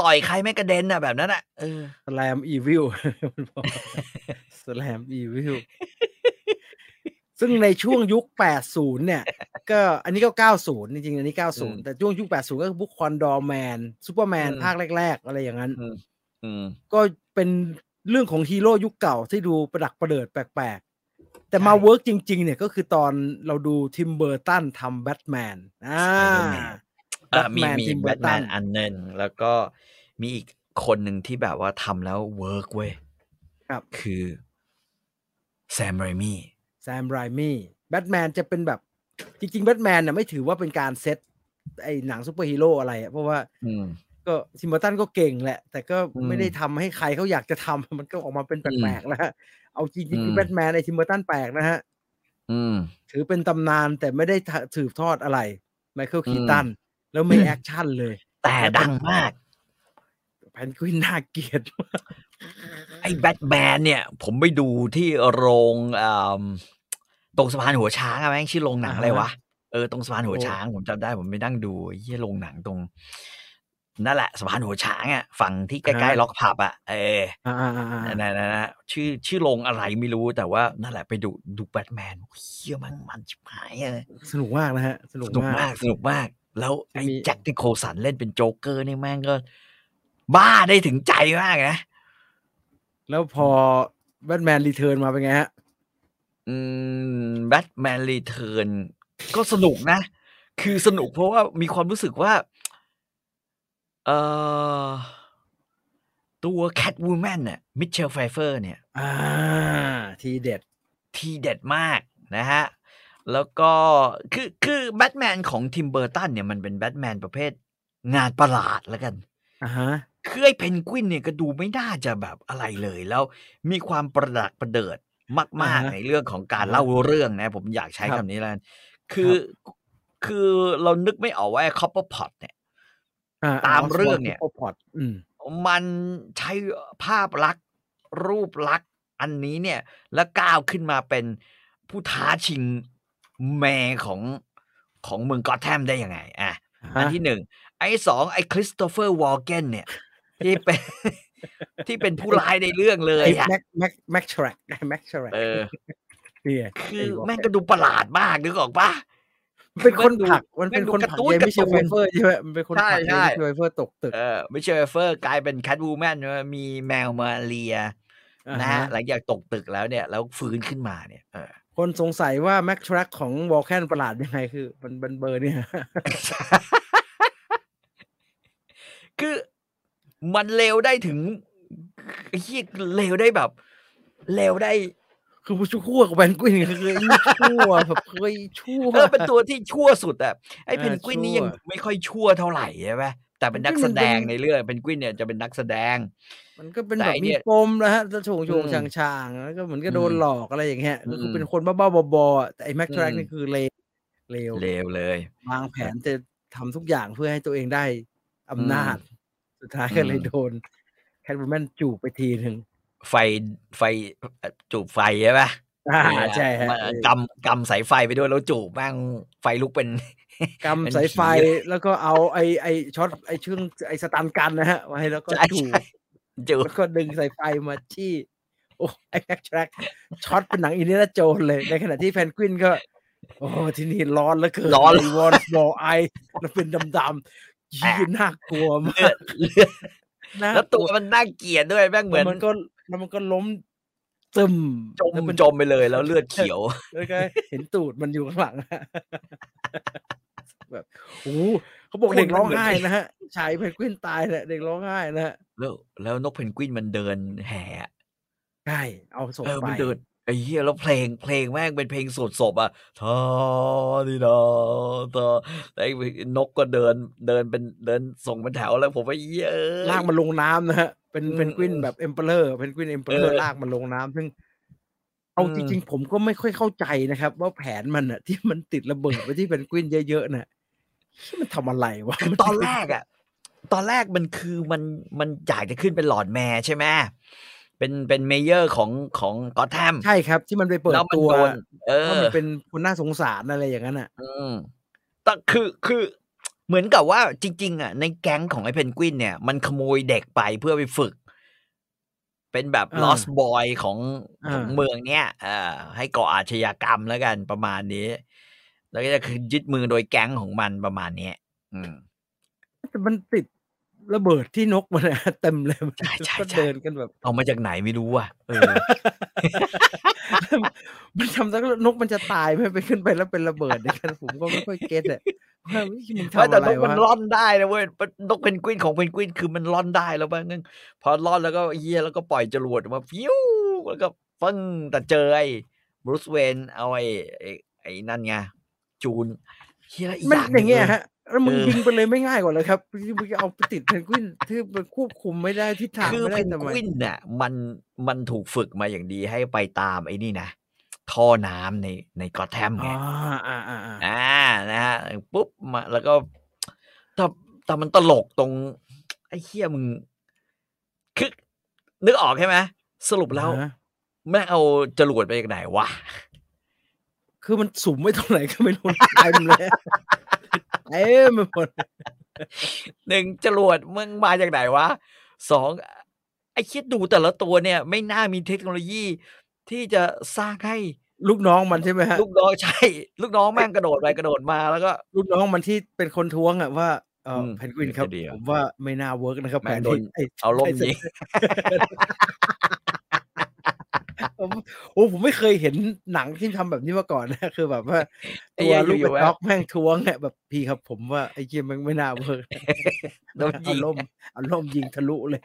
B: ต่อยใครไม่งกระเด็นอะแบบนั้นอะเออ
A: สแลมอีวิล Slam Evil ซึ่งในช่วงยุค 80 เนี่ย ก็อันนี้ก็ 90 จริงๆ อันนี้
B: อืม
A: 90 แต่ช่วงยุค 80 ก็คือพวก Condorman Superman อืมภาคแรก ๆ อะไรอย่างนั้น
B: อืมอืม
A: ก็เป็นเรื่องของฮีโร่ยุคเก่าที่ดูประดักประเดิดแปลกๆ แต่
B: ใช่
A: มา work จริง ๆ เนี่ยก็คือตอนเราดู Tim Burton ทำแบทแมนอ่า
B: Spider-Man อะมี
A: Batman
B: มี
A: Tim
B: แบทแม
A: Burton
B: นอันหนึ่งแล้วก็มีอีกคนหนึ่งที่แบบว่าทำแล้วเวิร์กเว้ย
A: ครับ
B: คือแซมไรมี่
A: แซมไรมี่แบทแมนจะเป็นแบบ จริงๆแบทแมนน่ะไม่ถือว่าเป็นการเซตไอ้หนังซูเปอร์ฮีโร่อะไรอะเพราะว่า
B: อืม
A: ก็ทิมเบอร์ตันก็เก่งแหละ แต่ก็
B: อืม
A: ไม่ได้ทำให้ใครเขาอยากจะทำมันก็ออกมาเป็นแปลกๆแล้วฮะเอาจริงๆ
B: อื
A: คือ
B: ม
A: แบทแมนไอ้ทิมเบอร์ตันแปลกนะฮะ
B: อืม
A: ถือเป็นตำนานแต่ไม่ได้สืบทอดอะไร Michael
B: อืม
A: คีตันแล้วไม่ action เลย
B: แต่ดังมาก
A: แพ นกวินน่าเกลียดมาก
B: ไอ้แบทแมนเนี่ย ผมไปดูที่โรงอ่าตรงสะพานหัวช้างอะแม่งชื่อโรงหนังอะไรวะเออตรงสะพานหัว
A: โอ้
B: ช้างผมจำได้ผมไปนั่งดูไอ้เหี้ยโรงหนังตรงนั่นแหละสะพานหัวช้างอะฝั่งที่ใกล้ๆล็อกผับอะเออ
A: อ่าอ่าอ่าอ่า
B: นั่นนะนะชื่อชื่อโรงอะไรไม่รู้แต่ว่านั่นแหละไปดูดูแบทแมนเหี้ยมันมันชิบหายเลย
A: สนุกมากนะฮะ สนุ
B: ส
A: ก
B: นุก
A: มาก
B: มากสนุกมาก แล้วไอ้
A: มี
B: Jack Nicholson เล่นเป็นโจ๊กเกอร์นี่แม่งก็ บ้าได้ถึงใจมากนะ
A: แล้วพอ Batman Returns มาเป็นไงฮะ
B: อืม Batman Returns ก็สนุกนะ คือสนุกเพราะว่ามีความรู้สึกว่า เอ่อ ตัว Catwoman เนี่ย Michelle Pfeiffer เนี่ย
A: อ่า ทีเด็ด
B: ทีเด็ดมากนะฮะ แล้วก็คือคือแบทแมนของ Tim Burton เนี่ยมันเป็นแบทแมนประเภทงานประหลาดแล้วกัน
A: อ่าฮะ
B: คือไอ้เพนกวินเนี่ยก็ดูไม่น่าจะแบบอะไรเลย แล้วมีความประดักประเดิดมาก
A: อ่าฮะ
B: ๆในเรื่องของการ
A: อ่าฮะ
B: เล่าเรื่องนะ ผมอยากใช้
A: ครับ
B: คำนี้แล้วกันคือคือเรานึกไม่ออกว่า Cobblepot เนี่ย
A: อ่
B: ตามเรื่องเนี่ย
A: โอพอดอืม
B: มันใช้ภาพลักษณ์รูปลักษณ์อันนี้เนี่ย แล้วก้าวขึ้นมาเป็นผู้ท้าชิงแม่ของของเมืองกอตแทมได้ยังไง อะ อันที่หนึ่ง ไอ้สองไอ้คริสโตเฟอร์วอลเกนเนี่ย ที่เป็นที่เป็นผู้ร้ายในเรื่องเลย
A: ไอ้
B: อะ
A: แม็กแม็กแม็กทรักแม็กทรัก
B: เออ
A: เนี่ย
B: คือแม่งก็ดูประหลาดมากนึกออกปะ
A: มันเป็นคนผลักมันเป็นคน
B: แม่ง
A: ผลัก
B: ดู
A: เจ
B: การ์ตูน
A: มิเชล
B: การ์ตูน
A: ไฟเฟอร์ใช่ไหมมันเป็นคนผลัก
B: ใช่
A: เจ
B: ใช่
A: มิเชลไฟเฟอร์ตกตึก
B: เออไม่ใช่เฟอร์กลายเป็นแคทวูแมนมีแมวมาเลีย
A: อ่า
B: นะ
A: ฮะ
B: ฮะหลังจากตกตึกแล้วเนี่ย แล้วฟื้นขึ้นมาเนี่ยเออ
A: คนสงสัยว่าแม็กทรักของวอลแคนประหลาดยังไงคือ มันมันเบอร์เนี่ย
B: คือ มันเลวได้ถึงไอ้เฮียเลวได้แบบเลวได้
A: คือผู้ชั่วกับแวนกวินคือเคยชั่วแบบเคยชั่ว
B: เออเป็นตัวที่ชั่วสุดอะไอ้
A: เออ
B: เพนกวินนี่
A: ชั่ว
B: ยังไม่ค่อยชั่วเท่าไหร่ใช่ไหมแต่เป็นนัก
A: เพ
B: แส
A: นกวินมันเป็น
B: ดงในเรื่องเพนกวินเนี่ยจะเป็นนักแสดง
A: มันก็เป็น
B: แต่
A: แบบ
B: ไอ้เนี่
A: มี
B: ย
A: ปมนะฮะจะโฉงโฉง
B: อืม
A: ช่างช่างๆแล้วก็เหมือนก็โดน
B: อืม
A: หลอกอะไรอย่างเงี้ยก็คืออ
B: ม
A: เป็นคนบ้าๆบอๆแต่ไอ้แม็กทรัก
B: อืม
A: นี่คือเลวเลว
B: เลวเลย
A: วางแผนจะทำทุกอย่างเพื่อให้ตัวเองได้อำนาจ สุดท้ายก็เลย
B: อืม
A: โดนแคทวูแมนจูบไปทีหนึ่ง
B: ไฟไฟเอ่อจูบไฟใช่ปะ
A: อ่า
B: เออ
A: ใช่ฮะ
B: มากำกำสายไฟไปด้วยแล้วจูบแม่งไฟลุกเป็น
A: กำ
B: เป็น
A: สายไฟ
B: ผีเลย
A: แล้วก็เอาไอ้ไอ้ช็อตไอ้เชื่องไอ้สตันกันนะฮะไว้แล้วก็
B: ใช่
A: จูบ
B: ใช่จูบ
A: แล้วก็ดึงสายไฟมาชี้โอ้ไอ้แม็กทรักช็อตเป็นหนังอินเดียนาโจนเลย ในขณะที่แพนกวินก็ โอ้ที่นี่ร้อนเหลือเกิน
B: ร้อน
A: วอนบอไอแล้วเป็นดำๆ ยี่น่ากลัวมา
B: เลือกดเลือด
A: น่า
B: แล้ว
A: ก
B: ตั
A: ลั
B: ว
A: ว
B: มันน่าเกลียดด้วยแม่งเหมื
A: แล้
B: อน
A: วมันก็แล้วมันก็ล้มซึม
B: จม
A: แล้วเป็น
B: จมไปเลยแล้วเลือดเขียว
A: แล้วก็เห็นตูดมันอยู่ข้างหลังอะแบบโอ้โหเขาบอก
B: คน
A: เด็กร้อง
B: มันเหมือน
A: ไห้นะฮะชายเพนกวินตายเนี่ยเด็กร้องไห้นะฮะ
B: แล้วแล้วนกเพนกวินมันเดินแห่
A: ใช่เอาศพ
B: เออ
A: ไป
B: มันเดินไอ้เหี้ยแล้วเพลงเพลงแม่งเป็นเพลงสดศพอะทอดีดอทอไอ้นกก็เดินเดินเป็นเดินส่งเป็นแถวแล้วผมว่าเหี้ยเอ้ย
A: ลากมันลงน้ำนะฮะ เป็น
B: อืม
A: เป็นกวิน
B: อืม
A: แบบเอ็มเปอเรอร์เป็นกวินเอ็มเปอเรอ
B: เอ
A: ร์
B: อ
A: ลากมันลงน้ำซึ่งเอา
B: อืม
A: จริงๆผมก็ไม่ค่อยเข้าใจนะครับ ว่าแผนมันอะที่มันติดระเบิดไปที่เป็นกวินเยอะๆน่ะมันทำอะไรวะ
B: คือตอนแรกอะ ตอนแรกมันคือมันมันอยากจะขึ้นเป็น lord mayor ใช่ไหม เป็นเป็น mayor ของของกอตแทม
A: ใช่ครับ ที่มันไปเปิด
B: แล้วมัน
A: ตัว
B: โดนเอ
A: ว่า
B: อ
A: มันเป็นคนน่าสงสารอะไรอย่างนั้นอะ
B: อืมแต่คือคือเหมือนกับว่าจริง ๆ อะ ในแก๊งของไอ้เพนกวินเนี่ย มันขโมยเด็กไปเพื่อไปฝึก เป็นแบบ
A: อ่า
B: lost boy ของของ
A: อ่า
B: เมืองเนี้ยเอ่อให้ก่ออาชญากรรมแล้วกันประมาณนี้ แล้วก็จะคือยึดมือโดยแก๊งของมันประมาณเนี้ยอืม
A: แต่มันติด ระเบิดที่นกมันอะเต็มเลย
B: ใช่ใช่
A: ก็
B: ใช่
A: เดินกันแบบ
B: เอามาจากไหนไม่รู้อะเออ
A: มันทำแล้วนกมันจะตายไหมไปขึ้นไปแล้วเป็นระเบิดเนี่ยกันผมก็ไม่ค่อยเก็ตอะว่ามึง
B: ไม่
A: ทำ
B: แต่
A: อะไร
B: นกมัน
A: วะ
B: ร่อนได้นะเว้ยนกเพนกวินของเพนกวินคือมันร่อนได้แล้วบ้างนึงพอร่อนแล้วก็เฮียแล้วก็ปล่อยจรวดออกมาฟิวแล้วก็ฟึ้งแต่เจอไอ้บรูซเวนเอาไอ้ไอ้ไอ้นั่นไงจูนเฮียแล้วอีก
A: มัน
B: อย่างห
A: อ
B: นึ่
A: ย่างเงี้ย
B: ล
A: ฮะ แล้วมึง
B: เออ
A: ยิงไปเลยไม่ง่ายกว่าเลยครับที่มึงเอาไปติดเพนกวินที่มันควบคุมไม่ได้ทิศทาง
B: คือ
A: ไม่
B: เพ
A: ได้
B: น
A: ทำไม
B: กวินเนี่ยมันมันถูกฝึกมาอย่างดีให้ไปตามไอ้นี่นะท่อน้ำในในกอแทมไง
A: อ่าอ่าอ่าอ่า
B: อ่านะฮะปุ๊บมาแล้วก็แต่แต่มันตลกตรง ไอ้เฮียมึงคือนึกออกใช่ไหมสรุปแล้ว
A: ฮะ
B: แม่งเอาจรวดไปจากไหนวะ
A: คือมันสุ่มไว้ตรงไหนก็ไม่รู้เต็มเลย เต็มไปหมด
B: หนึ่งจรวดมึงมาจากไหนวะสองไอ้คิดดูแต่ละตัวเนี่ย ไม่น่ามีเทคโนโลยีที่จะสร้างให้
A: ลูกน้องมันใช่ไหมฮะ
B: ลูกน้องใช่ ลูกน้องแม่งกระโดดไปกระโดดมาแล้วก็
A: ลูกน้องมันที่เป็นคนท้วงอะว่าเอออ
B: ม
A: เพนกวินครับ
B: เดี๋ยว
A: ผมว่าไม่น่าเวิร์กนะครับ
B: แม่
A: แผ
B: ง
A: น
B: โดน
A: ที่ไอ้
B: เอาล่ม
A: ไอ้
B: ยิง
A: ผมโอ้ผมไม่เคยเห็นหนังที่ทำแบบนี้มาก่อนนะคือแบบว่า
B: ไอ้
A: ตัว
B: เหี้ย
A: ลูก
B: อยู่
A: กระ
B: ๆ
A: จอกแม่งท้วงเนี่ยแบบพี่ครับผมว่าไอ้เกียมันไม่น่าเวิร์ก
B: โดนยิ
A: เอา
B: ง
A: ล่มเอาล่มยิงทะลุเลย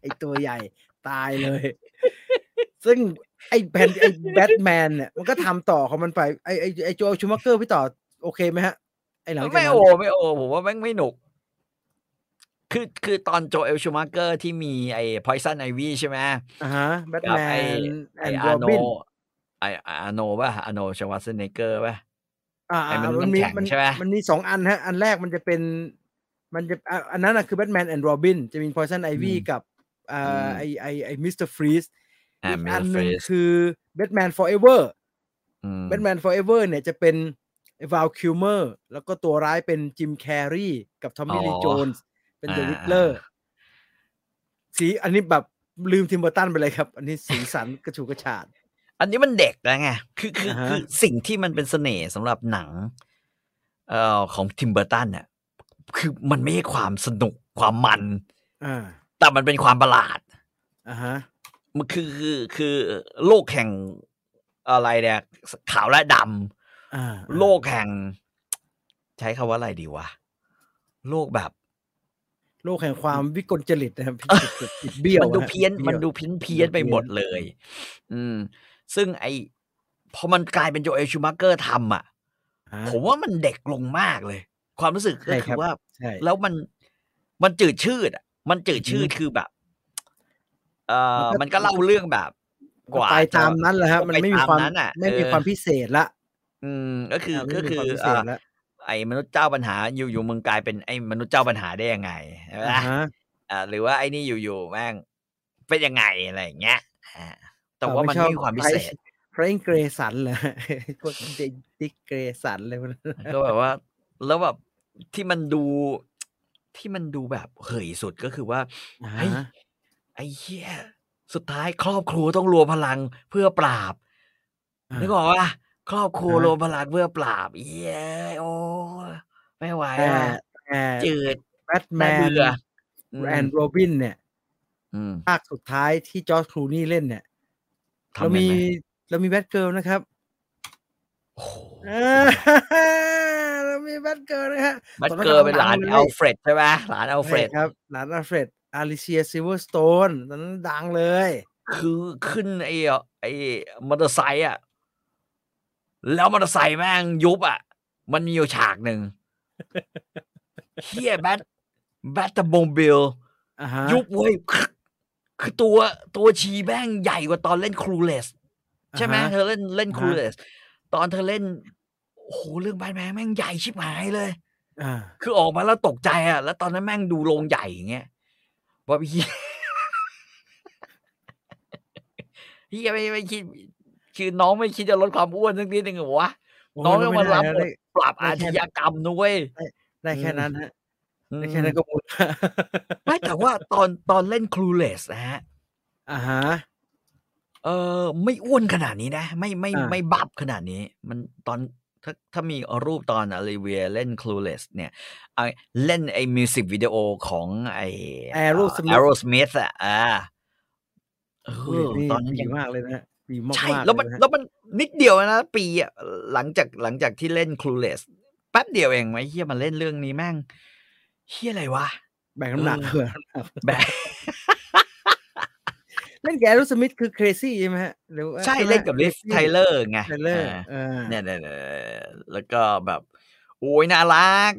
A: ไอ้ตัวใหญ่ตายเลย ซึ่งไอ้แบนไอ้แบทแมนเนี่ยมันก็ทำต่อของมันไปไอ้ไอ้ไอ้โจชูมักเกอร์พี่ต่อโอเคไหมฮะไอ้หลังจาก
B: ไม่
A: นั้น
B: โอไม่โอผมว่าแม่งไม่หนุก คือคือตอนโจเอลชูมาเกอร์ที่มีไอ้พอยซันไอวีใช่ไหม
A: อ่าฮะแบท
B: กับ
A: แม
B: ไอ้
A: น
B: ไอ้
A: แอนด์
B: อา
A: โร
B: โน
A: บิน
B: ไอ้อาโนป่ะอาโนชวัตเซเนเกอร์ป่ะ
A: อ่า
B: ไอ้มนุษย์
A: มันมี
B: น้ำแข็ง
A: มัน
B: ใช่ไหม
A: มันมีสองอันฮะ อันแรกมันจะเป็นมันจะอะอันนั้นนะคือ Batman and Robin จะมี Poison Ivy กับอ่าไอไอไอ Mister Freezeอ่าอีก
B: มิ
A: อัน
B: ส
A: ห
B: เฟ
A: นึ่ง
B: ส
A: คือแบทแมน forever แบทแมน forever เนี่ยจะเป็น Val Kilmer แล้วก็ตัวร้ายเป็น Jim Carrey กับ Tommy Lee Jones เป็น The อ่า Riddler สีอันนี้แบบลืม Tim Burton ไปเลยครับ อันนี้สีสันกระฉูดกระฉาด
B: อันนี้มันเด็กแล้วไงคือคือ
A: อ่าฮะ
B: คือสิ่งที่มันเป็นเสน่ห์สำหรับหนังเอ่อของทิมเบอร์ตันเนี่ยคือมันไม่ใช่ความสนุกความมัน
A: อ่า
B: แต่มันเป็นความประหลาด
A: อ่าฮะ
B: มันคือคือคือโลกแห่งอะไรเนี่ยขาวและดำ
A: อ่า
B: โลกแห่ง ใช้คำว่าอะไรดีวะโลกแบบ
A: โลกแห่งความวิกลจริตนะครับผิดผิดผิดเบี้ยว
B: มันดู
A: ฮะ
B: เพี้ยน
A: ผิ
B: มัน
A: บี้ยว
B: ดูเพี้ยนเพี้ยนไปหมดเลย อืม ซึ่งไอพอมันกลายเป็นโจเอลชูมาเกอร์ทำอะ
A: ฮะ
B: ผมว่ามันเด็กลงมากเลย ความรู้สึกก็
A: ใช่
B: คื
A: ครั
B: อบว่า
A: ใช่
B: แล้วมันมันจืดชืดอะ มันจืดชืด
A: อือฮึ
B: คือแบบ เอ่อ
A: มันก็
B: มันก็เล่าเรื่องแบบ กว่า
A: ไปตามนั้นแหละฮะ
B: ก็
A: มัน
B: ไป
A: ไม่มี
B: ตาม
A: ความ
B: นั้นน่ะ
A: ไม่มี
B: เออ
A: ความพิเศษละ
B: อืมก็คือ
A: อ่าไม่
B: ก็
A: มี
B: คือ
A: ความพิเศษ
B: อ่า
A: ละ
B: ไอ้มนุษย์เจ้าปัญหาอยู่อยู่มึงกลายเป็นไอ้มนุษย์เจ้าปัญหาได้ยังไงใช่ไหม
A: อ่าฮะ
B: อ่าหรือว่าไอ้นี่อยู่ๆแม่งเป็นยังไงอะไรอย่างเงี้ยอ่าแต่ว่ามัน
A: ชอบ
B: ไม่มีความพิเศษ
A: ไฟรงเกรสันเหรอพวกดิกเกรสันเลยมัน
B: ก็แบบว่า แล้วแบบที่มันดูที่มันดูแบบเหยสุดก็คือว่า
A: อ่า
B: เฮ้ยไอ้เหี้ยสุดท้ายครอบครัวต้องรวมพลังเพื่อปราบนึกออกปะ ครอบครัวรวมพลังเพื่อปราบเหี้ยโอ้ยไม่ไหว
A: แต่
B: อะ
A: แต่
B: จืด
A: แบทแม
B: น่านเบื่ออืม
A: แอนด์โรบินเนี่ย
B: อืม
A: ภาคสุดท้ายที่จอร์จครูนี่เล่นเนี่ย
B: ทำ
A: เรา
B: ได้
A: มี
B: ไหม
A: เรามีแบทเกิลนะครับ
B: โอ้โห
A: อ่าเรามีแบทเกิลนะฮะ
B: บัต
A: ตอนนั้น
B: เกอร์เป็นหลาน
A: กำลังดังเลย
B: อัลเฟรดใช่ไหมหลานอัลเฟรด
A: ใช่ครับ หลานอัลเฟรดอาริเซียซิลเวอร์สโตนตอนนั้นดังเลย
B: คือขึ้นไอ้อะไอ้มอเตอร์ไซค์อะ แล้วมอเตอร์ไซค์แม่งยุบอะ มันมีอยู่ฉากหนึ่งเฮียแบทแบทโมบิล
A: อ่าฮะ
B: ยุบเว้ยคือคือตัวตัวชีแม่งใหญ่กว่าตอนเล่นครูเลสใช่ไหม
A: อ่าฮะ
B: เธอเล่นเล่น
A: อ่าฮะ
B: ครูเลสตอนเธอเล่นโอ้โหเรื่องแบทแมนแม่งใหญ่ชิบหายเลย
A: อ่า
B: คือออกมาแล้วตกใจอะ แล้วตอนนั้นแม่งดูโรงใหญ่อย่างเงี้ยว่าพี่พี่ไม่ไม่คิด คือน้องไม่คิดจะลดความอ้วนสักนิดนึงเหรอวะ
A: โอ้ย
B: น้องต้องมารับ
A: ไได้
B: บ
A: ได้
B: ทปราบ
A: ได้
B: อา
A: แค่
B: ชญากรรมนุ้ย
A: ได้แค่นั้นฮะ
B: อืม
A: ได้แค่นั้นก็หมด
B: ไม่แต่ว่าตอนตอนเล่นครูเลสนะฮะ
A: อ่าฮะ
B: เออไม่อ้วนขนาดนี้นะ ไม่ไม่
A: อ่า
B: ไม่บับขนาดนี้ มันตอนถ้าถ้ามีรูปตอนอลิเวียเล่นคลูเลสเนี่ยไอเล่นไอมิวสิกวิดีโอของไอ
A: Aerosmith
B: แอโรสมิธอะอ่าเอ
A: คุย
B: อ
A: นี่
B: ตอนนั้น
A: ดี
B: ยัง
A: มากเลยนะ ฮะดีมาก
B: ใช่
A: มาก
B: แล้วมัน
A: เยะฮะ
B: แล้วมันนิดเดียวนะ ปีอะหลังจากหลังจากที่เล่นคลูเลสแป๊บเดียวเองไหมเฮียมันเล่นเรื่องนี้แม่งเฮียอะไรวะ
A: แบ่งน้ำหนัก
B: เอ
A: เผื่
B: อ
A: อน้ำหนัก
B: แบบ
A: เล่นแกรูสมิธคือเครซี่ใช่ไหมฮะหรือว่า
B: ใช่
A: ไหม
B: เล่นกับลิฟ
A: Crazy
B: ไทเลอร์ไง
A: ไทเลอร์
B: อ่า
A: เออ
B: เนี่ยเนี่ยเนี่ยแล้วก็แบบ โอ้ยน่ารัก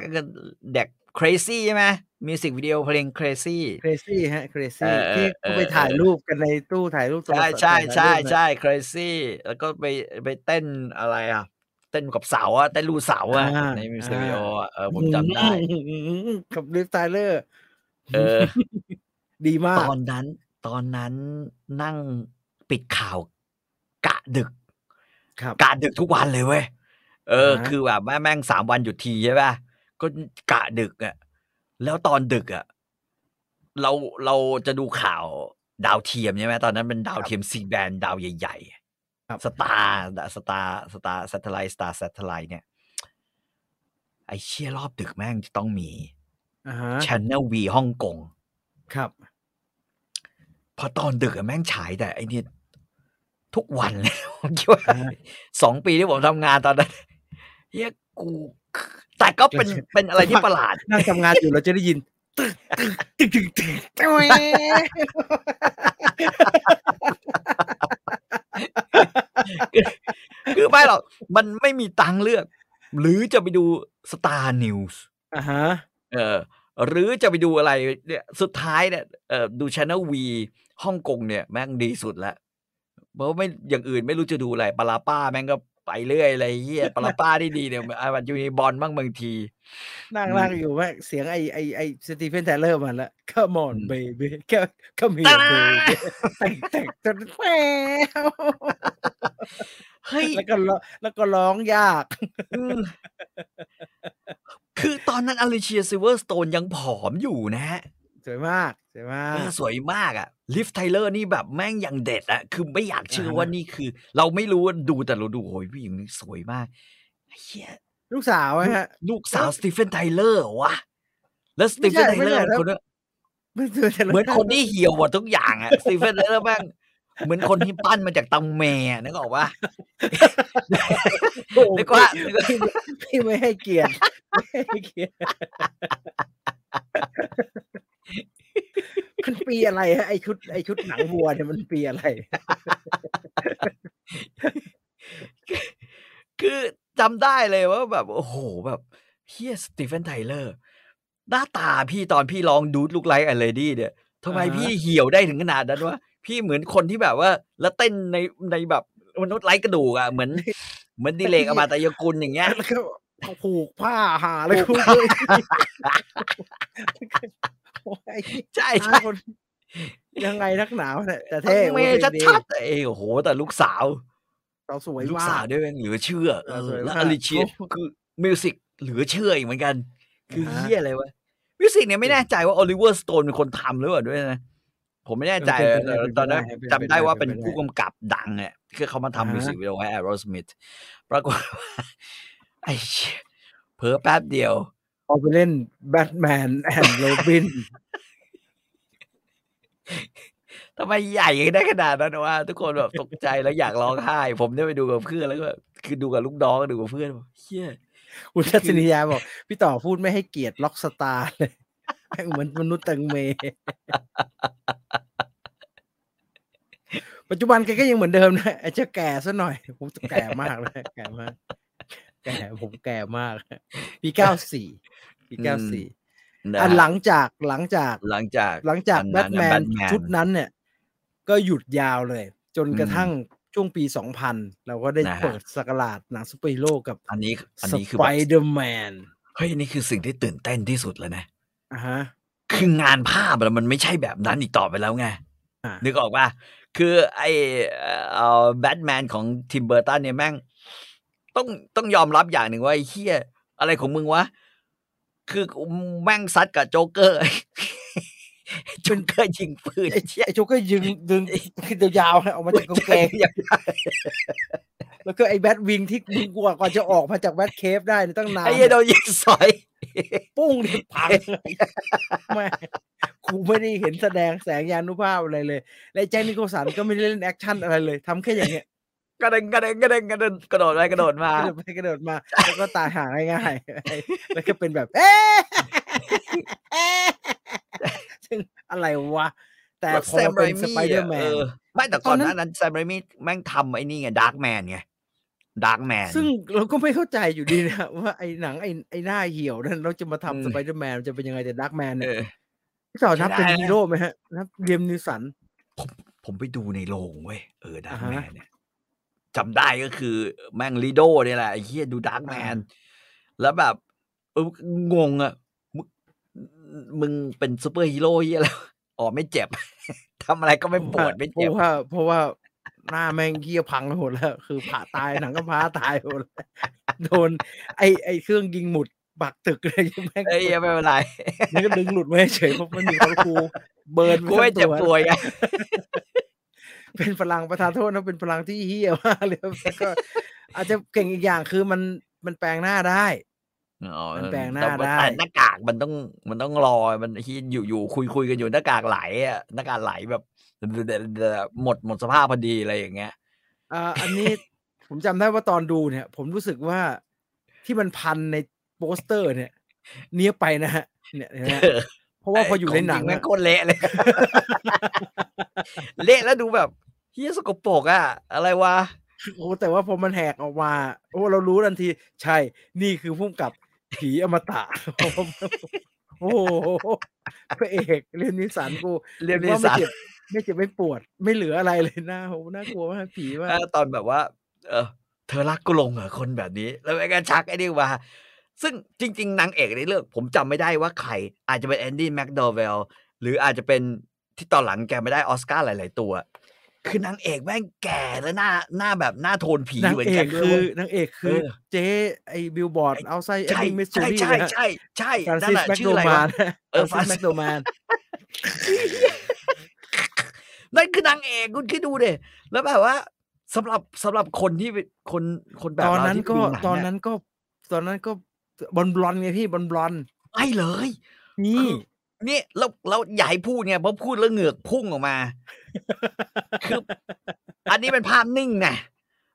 B: เด็ก crazy ใช่ไหมมิวสิกวิดีโอเพลง crazy
A: เครซี่ฮะเคร
B: เอ
A: ซี่
B: อ
A: ที่
B: เออ
A: เขาไปถ่าย
B: เออ
A: รูปกันในตู้ถ่ายรูปโทร
B: ใช่
A: ศัพท์
B: ใช่
A: ถ่าย
B: ใช่
A: รูปน่ะ
B: ใช่ crazy แล้วก็ไปไปเต้นอะไรอะ เต้นกับเสาอะเต้นรูเสาอะ
A: อ่า
B: ในมิวสิก
A: อ่า
B: วิดีโออะเออผมจำได้
A: กับลิฟไทเลอร์
B: เออ
A: ดีมาก
B: ตอนนั้น ตอนนั้นนั่งปิดข่าวกะดึก
A: ครับ
B: กะดึกทุกวันเลยเว้ยเออ
A: อ่าฮะ
B: คือแบบแม่แม่งสามวันหยุดทีใช่ป่ะ ก็กะดึกอะแล้วตอนดึกอะเราเราจะดูข่าวดาวเทียมใช่ไหมตอนนั้นเป็นดาวเทียม C-Band ดาวใหญ่
A: ครับ
B: ๆสตาร์สตาร์สตาร์ s ต t ไลท์สตาร์ s ต t ไลท์เนี่ย ไอเชี่ยรอบดึกแม่งจะต้องมี
A: อ่าฮะ
B: Channel V ฮ่องกง
A: ครับ
B: พอตอนดึกอะแม่งฉายแต่ไอเนี่ยทุกวันเลยผมคิดว่า
A: อ่าฮะ
B: สองปีที่ผมทำงานตอนนั้นเฮียกู แต่ก็เป็นเป็นอะไรที่ประหลาด
A: นั่งทำงานอยู่เราจะได้ยินตึกตึกตึกตึกตึกตึก
B: คือไม่หรอกมันไม่มีตังค์เลือก หรือจะไปดู Star News
A: อ่าฮะ
B: เออหรือจะไปดูอะไรเนี่ยสุดท้ายเนี่ยเออดู Channel V ฮ่องกงเนี่ย แม่งดีสุดแล้วเพราะว่าไม่อย่างอื่นไม่รู้จะดูอะไรปลาลาป้าแม่งก็ ไปเรื่อยอะไรเฮียปลาลาป้าที่ดีเนี่ยมันจะมีบอลบ้างบางที
A: นั่ง
B: อืม
A: นั่งอยู่แม่งเสียงไอไอไอสตีเฟนไทเลอร์มาแล้ว come on
B: อืม
A: baby come come here
B: ตา
A: baby แต่งแต่งจนแหวว
B: เฮ้ย
A: แล้วก็ร้องแล้วก็ร้องยาก
B: อืมคือตอนนั้น Alicia Silverstone ยังผอมอยู่นะฮะ
A: สวยมากสวยมา
B: เอกอสวยมากอะ Liv Tyler นี่แบบแม่งยังเด็ดอะคือไม่อยากเชื่อว่านี่คือ เราไม่รู้ว่าดูแต่เราดูโอ้ยผู้หญิงนี่สวยมากเฮีย
A: ลูกสาวอะฮะ
B: ลูกสาว Steven Tyler วะแล้ว Steven Tyler ไม่
A: ใช่ไม่ใช่
B: คนนั้น
A: ไม่เจอแต่ละ
B: เหมือนคนที่เหี่ยวหมดทุกอย่างอะ Steven Tyler แม่งเหมือนคนที่ปั้นมาจากตังเมอะนึกออกปะ
A: โอ้โห
B: นึกว่านึกว่า
A: พี่พี่ไม่ให้เกียรติไม่ให้เกียรติ มันปีอะไรฮะไอชุดไอชุดหนังวัวเนี่ยมันปีอะไร
B: คือจำได้เลยว่าแบบ โอ้โหแบบเฮียสตีเฟนไทเลอร์ หน้าตาพี่ตอนพี่ลองดูดลูกไลท์อะไรดี้เนี่ยทำไม
A: อ่าฮะ
B: พี่เหี่ยวได้ถึงขนาดนั้นวะพี่เหมือนคนที่แบบว่า แล้วเต้นในในแบบมนุษย์ไร้กระดูกอะเหมือน เหมือนดิเลกอมาตยกุลอย่างเงี้ย
A: แล้วก็ ผูกผ้าหาเลยคุยเลยโอ้ย
B: ใช่
A: หา
B: ใช่
A: คนยังไงนักหนาวเนี่ยแต่
B: เท่
A: เท่
B: เม
A: โอ้ย
B: ชัด
A: ดี
B: ชัดๆเอยโอ้โห แต่ลูกสาว
A: เราสวย
B: ลูก
A: มา
B: สาว
A: ก
B: ด้วยแม่งเหลือเชื่อเอ
A: ส
B: อ
A: วย
B: แล้ว
A: มาก
B: อลิเชีย
A: โอ้
B: คือมิวสิกเหลือเชื่ออีกเหมือนกัน คือ
A: อ่าฮะ
B: เฮียอะไรวะมิวสิกเนี่ยไม่แน่ใจว่าโอลิเวอร์สโตนเป็นคนทำหรือเปล่าด้วยนะผมไม่แน่ใจ
A: เป็นไปได้
B: แต่
A: เป็นไป
B: ตอนนั้น
A: ได้เป็นไป
B: จำได้ว่าเป็น
A: เป็นไปได้
B: ผู้กำกับดังเนี่ยคือเขามาทำ
A: อ่าฮะ
B: music video ให้แอโรสมิธปรากฏว่า ไอ้เชี่ยเผลอแป๊บเดียว
A: พอไปเล่น Batman and Robin
B: ทำไมใหญ่ได้ขนาดนั้นวะทุกคนแบบตกใจแล้วอยากร้องไห้ ผมได้ไปดูกับเพื่อนแล้วก็แบบคือดูกับลูกน้องดูกับเพื่อนบอกเชี่ย
A: คุณทัศนียาบอก พี่ต่อพูดไม่ให้เกียรติ rock star เลยแม่งเหมือนมนุษย์ตังเม ปัจจุบันแกก็ยังเหมือนเดิมนะไอ้เจ้าแก่ซะหน่อย ผมแก่มากเลยแก่มาก แก่ผมแก่มาก ปีเก้าสี่ปีเก้าสี่
B: นะ
A: อันหลังจากหลังจาก
B: หลังจาก
A: หลังจาก
B: อัน
A: แบ
B: นั้
A: ท
B: น
A: แม
B: น่ะ
A: น
B: Batman
A: ชุดนั้นเนี่ย ก็หยุดยาวเลย จนกระ
B: อืม
A: ทั่งช่วงปีสองพันเราก็ได้
B: นะฮะ
A: เปิดสกราดหนังซูเปอร์ฮีโร่กับ
B: อันนี้อันนี้คือแบบสไป
A: เดอร์แมน
B: เฮ้ย นี่คือสิ่งที่ตื่นเต้นที่สุดแล้วนะ
A: อะฮะ
B: คืองานภาพอะมันไม่ใช่แบบนั้นอีกต่อไปแล้วไง
A: อ่า
B: นึกออกป่ะคือไอเอ่อแบทแมนของทิมเบอร์ตันเนี่ยแม่ง ต้องต้องยอมรับอย่างหนึ่งว่าไอ้เฮียอะไรของมึงวะ คือแม่งซัดกับโจ๊กเกอร์โจ๊กเกอร์ยิงปืน
A: ไอ้ไอ้โจ๊กก็ยึงดึงขึ้นยาวๆให้ออกมาจากกางเกงแล้วก็ไอ้แบทวิงที่มึงกว่ากว่าจะออกมาจากแบทเคฟได้เนี่ยตั้งนาน
B: ไอ้เหี้ยโดนยิงสอย
A: ปุ้งที่พังเลยแม่กูไม่ได้เห็นแสดงแสนยานุภาพอะไรเลย และไอ้แจ็คนิโคลสันก็ไม่ได้เล่นแอคชั่นอะไรเลยทำแค่อย่างเงี้ย
B: กระเด็นกระเด็นกระเด็นกระเด็นกระโดดไปกระโดดมาก
A: ระโดดไปกระโดดมา แล้วก็ตายห่าง่ายๆแล้วก็เป็นแบบ เอ๊ะเอ๊ะซึ่งอะไรวะ แต่พอมาเป็นสไปเดอร์แมน
B: ไม่แต่ก่อน
A: ตอน
B: ห
A: นั้
B: น้านนั้นแซมไรมี่แม่งทำไอ้นี่ไงดาร์กแมนไงดาร์กแมน
A: ซึ่งเราก็ไม่เข้าใจอยู่ดีนะว่าไอ้หนังไอ้ไอ้หน้าเหี่ยวนั้นเราจะมา
B: อืม
A: ทำสไปเดอร์แมนจะเป็นยังไงแต่ดักแมน
B: เอ
A: เนี่ย
B: อ
A: พี่ต่อนับ
B: ใช้ได้
A: เป็น
B: นะ
A: ฮีโร่ไหมฮะนับเรียมนิวสัน
B: ผมไปดูในโรงเว้ยเออดาร์ก
A: อ่า
B: แม
A: ฮะ
B: นเนี่ย จำได้ก็คือ แม่งลีโดเนี่ยแหละไอ้เหี้ยดูดาร์กแมน
A: อ่า
B: แล้วแบบเอองงอะมึงมึงเป็นซูเปอร์ฮีโร่เหี้ยแล้วอ๋อไม่เจ็บ ทำอะไรก็ไม่ปวดไม่
A: เจ็
B: บเพ
A: ราะว่า เพราะว่าหน้าแม่งเหี้ยพังไปหมดแล้ว คือผ่าตายหนังก็พ้าตายหมดแล้วโดน ไอไอเครื่องยิงหมุดปักตึกเลยแม่ง
B: เอ้ยไม่เป็นไร
A: มันก็ดึงหลุดไว้เฉยเพราะมันมีคนกู burn
B: กูไม่เจ็บป่วยไง
A: เป็นพลังประทานโทษนะเป็นพลังที่เหี้ยมากเลยแล้วก็ อาจจะเก่งอีกอย่างคือมันมันแปลงหน้าได้
B: อ๋อ
A: มันแปลงหน้า
B: ต่
A: ได้
B: แต่หน้ากากมันต้องมันต้องรอมันที่อยู่อยู่คุยคุยกันอยู่หน้ากากไหลอะหน้ากากไหลแบบหมดหมดสภาพพอดีอะไรอย่างเงี้ย
A: อ่าอันนี้ผมจำได้ว่าตอนดูเนี่ย ผมรู้สึกว่าที่มันพันในโปสเตอร์เนี่ย เนี้ยไปนะฮะเนี่ยเห็นไหมฮะเพราะว่าพออยู่ในหนัง
B: ขจริแม่
A: อะ
B: งโคตรเละเลย เละแล้วดูแบบ เฮียสกปรกอะอะไรวะ
A: โอ้แต่ว่าพอมันแหกออกมา โอ้เรารู้ทันที ใช่ นี่คือพุ่มกับผีอมตะ โอ้โหพระเอกเรียนนิสสันกู
B: เรียน
A: ผม
B: นิ
A: ว่า
B: สสัน
A: ไม่เจ็บไม่เจ็บไม่ปวด ไม่เหลืออะไรเลยหน้าโหน่ากลัวมากผีมาก
B: เออตอนแบบว่า เออ เธอรักกูลงเหรอคนแบบนี้ แล้วไอ้กันชักไอ้นี่มาซึ่งจริง ๆนางเอกในเรื่องผมจำไม่ได้ว่าใคร อาจจะเป็นแอนดี้แม็กดอเวลหรืออาจจะเป็นที่ตอนหลังแกไม่ได้ออสการ์หลาย ๆ ตัว คือนางเอกแม่งแก่แล้วหน้าหน้าแบบหน้าโทนผี
A: นาง
B: เหมือน
A: เอ
B: กั
A: ก
B: นด้วย
A: คือ
B: เว้ย
A: นางเอกคือ
B: เออ
A: เจ๊ไอ้บิลบอร์ด
B: ไอ้
A: เอาไซเอ็
B: ใช่
A: ดมิสซู
B: ใช่
A: รี
B: ใช่
A: นะฮะ
B: ใช่ใช่
A: ฟราน
B: นั่
A: ซิ
B: น
A: ส
B: น่ะ
A: แมค
B: ชื่
A: โด
B: ออะไร
A: มาวะน
B: เออ
A: ฟรานซิสแม
B: Francis
A: คโดมาน
B: นั่นคือนางเอกคุณคิดดูเดแล้วแบบว่าสำหรับสำหรับคนที่เป็นคนคนแบบ
A: ตอน
B: เรา
A: นั้น
B: ที่
A: ก็
B: ดูหนัง
A: ตอน
B: อะ
A: นั้นก็ ตอนนั้นก็บอลบลอนไงพี่บอลบลอน
B: ไม่เลย
A: นี่
B: นี่แล้วแล้วอย่าให้พูดไงเพราะพูดแล้วเหงือกพุ่งออกมา คืออันนี้เป็นภาพนิ่งนะ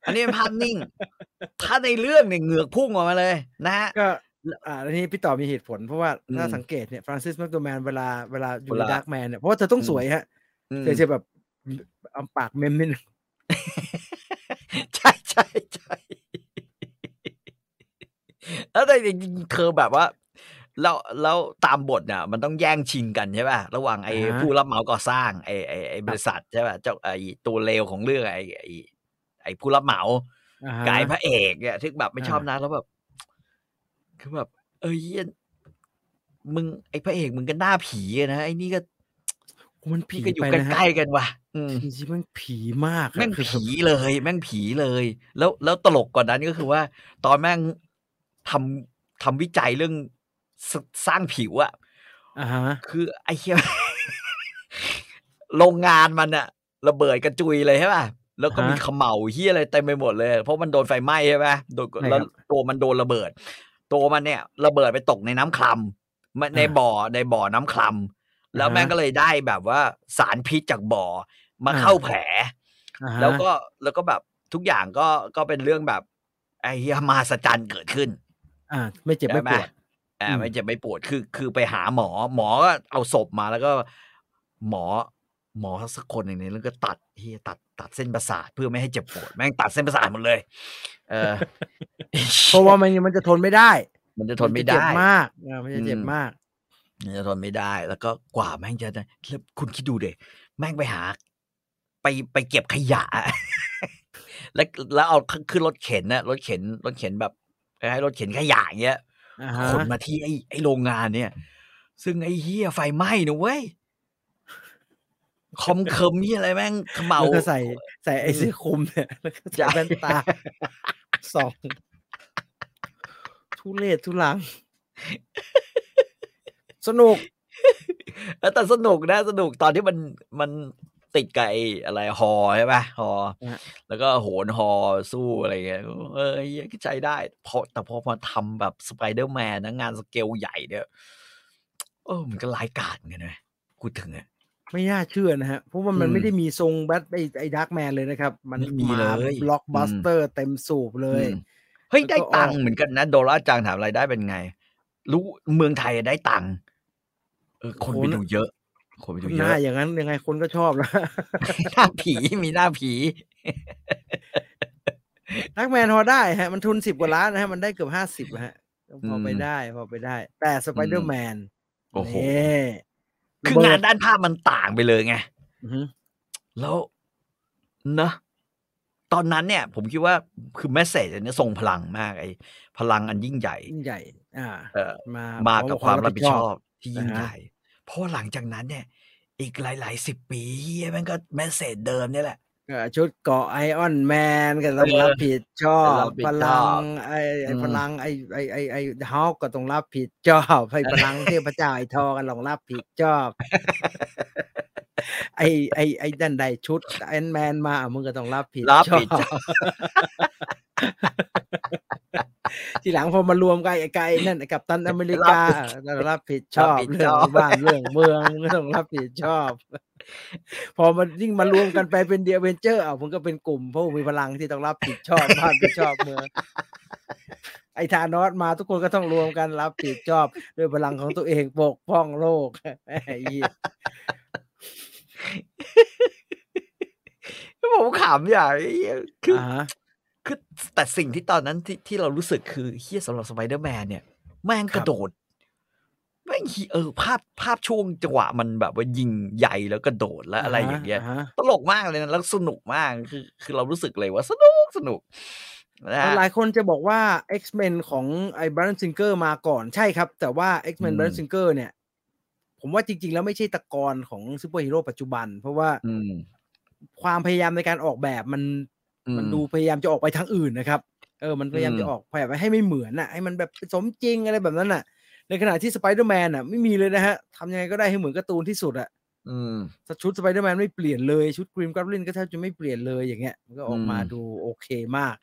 B: อันนี้เป็นภาพนิ่ง ถ้าในเรื่องเนี่ยเหงือกพุ่งออกมาเลยนะฮะ
A: ก็อ่าอันนี้พี่ต่อมีเหตุผลเพราะว่าถ้า
B: อืม
A: สังเกตเนี่ยฟรานซิสแมคโดมานเวลาเวลาอยู่
B: เว
A: ใน
B: ลา
A: ดาร์กแมนเนี่ยเพราะว่าเธอต้อง
B: อืม
A: สวยฮะ
B: อืม
A: เธอจะแบบเอาปากเม้มนิดนึง
B: ใช่ใช่ใช่แล้วแต่จริงๆเธอแบบว่า แล้วแล้วตามบทเนี่ยมันต้องแย่งชิงกันใช่ป่ะระหว่างไอ้
A: อ่าฮะ
B: ผู้รับเหมาก่อสร้างไอ้ไอ้ไอ้บริษัทใช่ป่ะเจ้าไอ้ตัวเลวของเรื่องไอ้ไอ้ไอ้ผู้รับเหมา
A: อ่าฮะ
B: กายพระเอกเนี่ยที่แบบไม่ชอบ
A: อ่า
B: นะแล้วแบบคือแบบ เอ้ยเหี้ยมึงไอ้พระเอกมึงก็หน้าผีอะนะไอ้นี่ก็
A: มันผี
B: พี่ก็อยู่
A: ไป
B: ใก
A: นะฮะ
B: ล้ๆกันว่ะอืม
A: จริงๆมันผีมากอะ
B: แม่ง
A: คือ
B: ผีเลย แม่งผีเลย แล้วแล้วตลกกว่านั้นก็คือว่า ตอนแม่งทำทำวิจัยเรื่อง สสร้างผิวอะ
A: อ่าฮะ
B: คือไอ้เหี้ยโรงงานมันอะระเบิดกระจุยเลยใช่ป่ะแล้วก็มีเขม่าวเฮียอะไรเต็มไปหมดเลย เพราะมันโดนไฟไหม้ใช่ไหมโดนแล้วตัวมันโดนระเบิด ตัวมันเนี่ย ระเบิดไปตกในน้ำคลำมันในบ่อในบ่อน้ำคลำแล้วแม่งก็เลยได้แบบว่าสารพิษจากบ่อมาเข้าแผล
A: อ่าฮะ
B: แล้วก็แล้วก็แบบทุกอย่างก็ก็เป็นเรื่องแบบไอ้เหี้ยมหัศจรรย์เกิดขึ้น
A: อ่า ไม่เจ็บไม่ปวด
B: อ่า
A: อืม
B: ไม่เจ็บไม่ปวดคือ คือไปหาหมอ หมอก็เอาศพมาแล้วก็ หมอ หมอสักคนหนึ่งเนี่ยแล้วก็ตัดเฮียตัดตัดเส้นประสาทเพื่อไม่ให้เจ็บปวดแม่งตัดเส้นประสาทหมดเลย เออ
A: เพราะว่ามันมันจะทนไม่ได้
B: มันจะทนไม่
A: จะเจ็
B: ได้
A: บมากอ่ามันจะเจ็บ
B: อืม
A: มาก
B: มันจะทนไม่ได้ แล้วก็กว่าแม่งจะได้แล้วคุณคิดดูเด็แม่งไปหา ไปไปเก็บขยะ แล้วแล้วเอาขึ้นรถเข็นนะรถเข็นรถเข็นแบบคล้ายๆรถเข็นขยะอย่างเงี้ย
A: อ่าฮะ
B: ขนมาที่ไอ้ไอ้โรงงานเนี่ย ซึ่งไอ้เฮียไฟไหม้นะเว้ยคอมเคิมนี่อะไรแม่งเขมเหลา
A: แล้วก็ใส่ใส่ไอ้เสื้อคลุมเนี่ยแล้วก็ใส่
B: ใช่
A: แว่นตาสองทุเรศทุลัง สนุก
B: แล้วแต่สนุกนะ สนุกตอนที่มันมัน ติดกับไอ้อะไรฮอใช่ปะฮอ
A: ฮะ
B: แล้วก็โหนฮอสู้อะไรเงี้ยเออเหี้ยก็ใจได้พอแต่พอมาทำแบบสไปเดอร์แมนนะงานสเกลใหญ่เนี่ยเออมันก็ร้ายกาจเหมือนกันนะพูดถึงอะ
A: ไม่น่าเชื่อนะฮะ เพราะว่ามัน
B: อืม
A: ไม่ได้มีทรงแบทไอ้ไอ้ดาร์กแมนเลยนะครับ มัน
B: ไม่มีเลย
A: บล็อกบัสเตอร์เต็มสูบเลย
B: อืมเฮ้ย
A: แล้วก็
B: ได้ตัง
A: อ
B: ค์
A: อก
B: เหมือนกันนะ โดลลาร์จางถามรายได้เป็นไง รู้เมืองไทยได้ตังค์เออคนไปดูเยอะ คนไปดู
A: ห
B: เย
A: น้า
B: อะ
A: อย่างนั้นยังไงคนก็ชอบแล้ว
B: หน้าผีมีหน้าผี
A: ดาร์กแมนพอได้ฮะ มันทุนสิบกว่าล้านนะฮะ มันได้เกือบห้าสิบฮะพอไป
B: อืม
A: ได้ พอไปได้ แต่สไปเดอร์แมน
B: โอ้โห
A: นี่
B: คืองานด้านภาพมันต่างไปเลยไง
A: อือฮึ
B: แล้วเนอะตอนนั้นเนี่ย ผมคิดว่าคือ message อันเนี้ยทรงพลังมากไอ้พลังอันยิ่งใหญ่
A: ยิ่งใหญ่ อ่า
B: เอ่อ
A: มา
B: มา
A: มา
B: กับความรับผิดชอบที่ยิ่ง
A: อ่าฮะ
B: ใหญ่ เพราะหลังจากนั้นเนี่ย อีกหลายๆสิบปีเฮียมันก็ message เดิมเนี่ยแหละ
A: ก็ชุดเกราะไอรอนแมนก็ต้องรับผิดชอบ
B: รับผิดชอบพลัง
A: ไอ้ไอ้
B: อืม
A: พลังไอ้ไอ้ไอ้ไอ้ฮัลค์ก็ต้องรับผิดชอบให้พลังเทพเจ้าไอ้ธอร์ก็ต้องรับผิดชอบไอ้ไอ้ไอ้ดันใดชุดแอนท์แมนมามึงก็ต้องรับผิด
B: ชอบ
A: รับ
B: ผิดชอ
A: บ ทีหลังพอมารวมกันไอ้ไก่นั่นไอ้กัปตันอเมริกาต้องรับผิดชอบ
B: รับผิดชอบ
A: เรื่อง
B: บ้า
A: นเรื่องเมืองก็ต้องรับผิดชอบ พอมันยิ่งมารวมกันไปเป็นดิอเวนเจอร์อะผมก็เป็นกลุ่มผู้มีพลังที่ต้องรับผิดชอบบ้านผิดชอบเมืองไอ้ธานอสมาทุกคนก็ต้องรวมกันรับผิดชอบด้วยพลังของตัวเองปกป้องโลกไอ้เหี้ย
B: ผมขำอย่างไอ้เหี้ยคือ
A: อ่าฮะ
B: คือแต่สิ่งที่ตอนนั้นที่ที่เรารู้สึกคือเฮียสำหรับสไปเดอร์แมนเนี่ย แม่งกระโดดแม่งเหี้ยเออ ภาพภาพช่วงจังหวะมันแบบว่ายิงใหญ่แล้วกระโดดแล้วอะไรอย่างเงี้ย
A: ฮะ
B: ตลกมากเลยนะแล้วสนุกมากคือ คือเรารู้สึกเลยว่าสนุกสนุกนะฮะ
A: หลายคนจะบอกว่า X-Men ของไอ้ไบรอันซิงเกอร์มาก่อนใช่ครับ แต่ว่า X-Men
B: อืมไบ
A: รอันซิงเกอร์เนี่ย ผมว่าจริง ๆ แล้วไม่ใช่ตะกอนของซูเปอร์ฮีโร่ปัจจุบัน เพราะว่า
B: อืม
A: ความพยายามในการออกแบบมัน
B: อื ม
A: มันดูพยายามจะออกไปทางอื่นนะครับ เออ มันพยายาม
B: อืม
A: จะออกแบบให้ไม่เหมือนน่ะ ให้มันแบบสมจริงอะไรแบบนั้นน่ะ ในขณะที่สไปเดอร์แมนอะไม่มีเลยนะฮะทำยังไงก็ได้ให้เหมือนการ์ตูนที่สุดอะ
B: อืม
A: ชุดสไปเดอร์แมนไม่เปลี่ยนเลย ชุดกรีมก o บลินก็แทบจะไม่เปลี่ยนเลยอย่างเงี้ย มันก็ออกมา
B: อืม
A: ดูโอเคมาก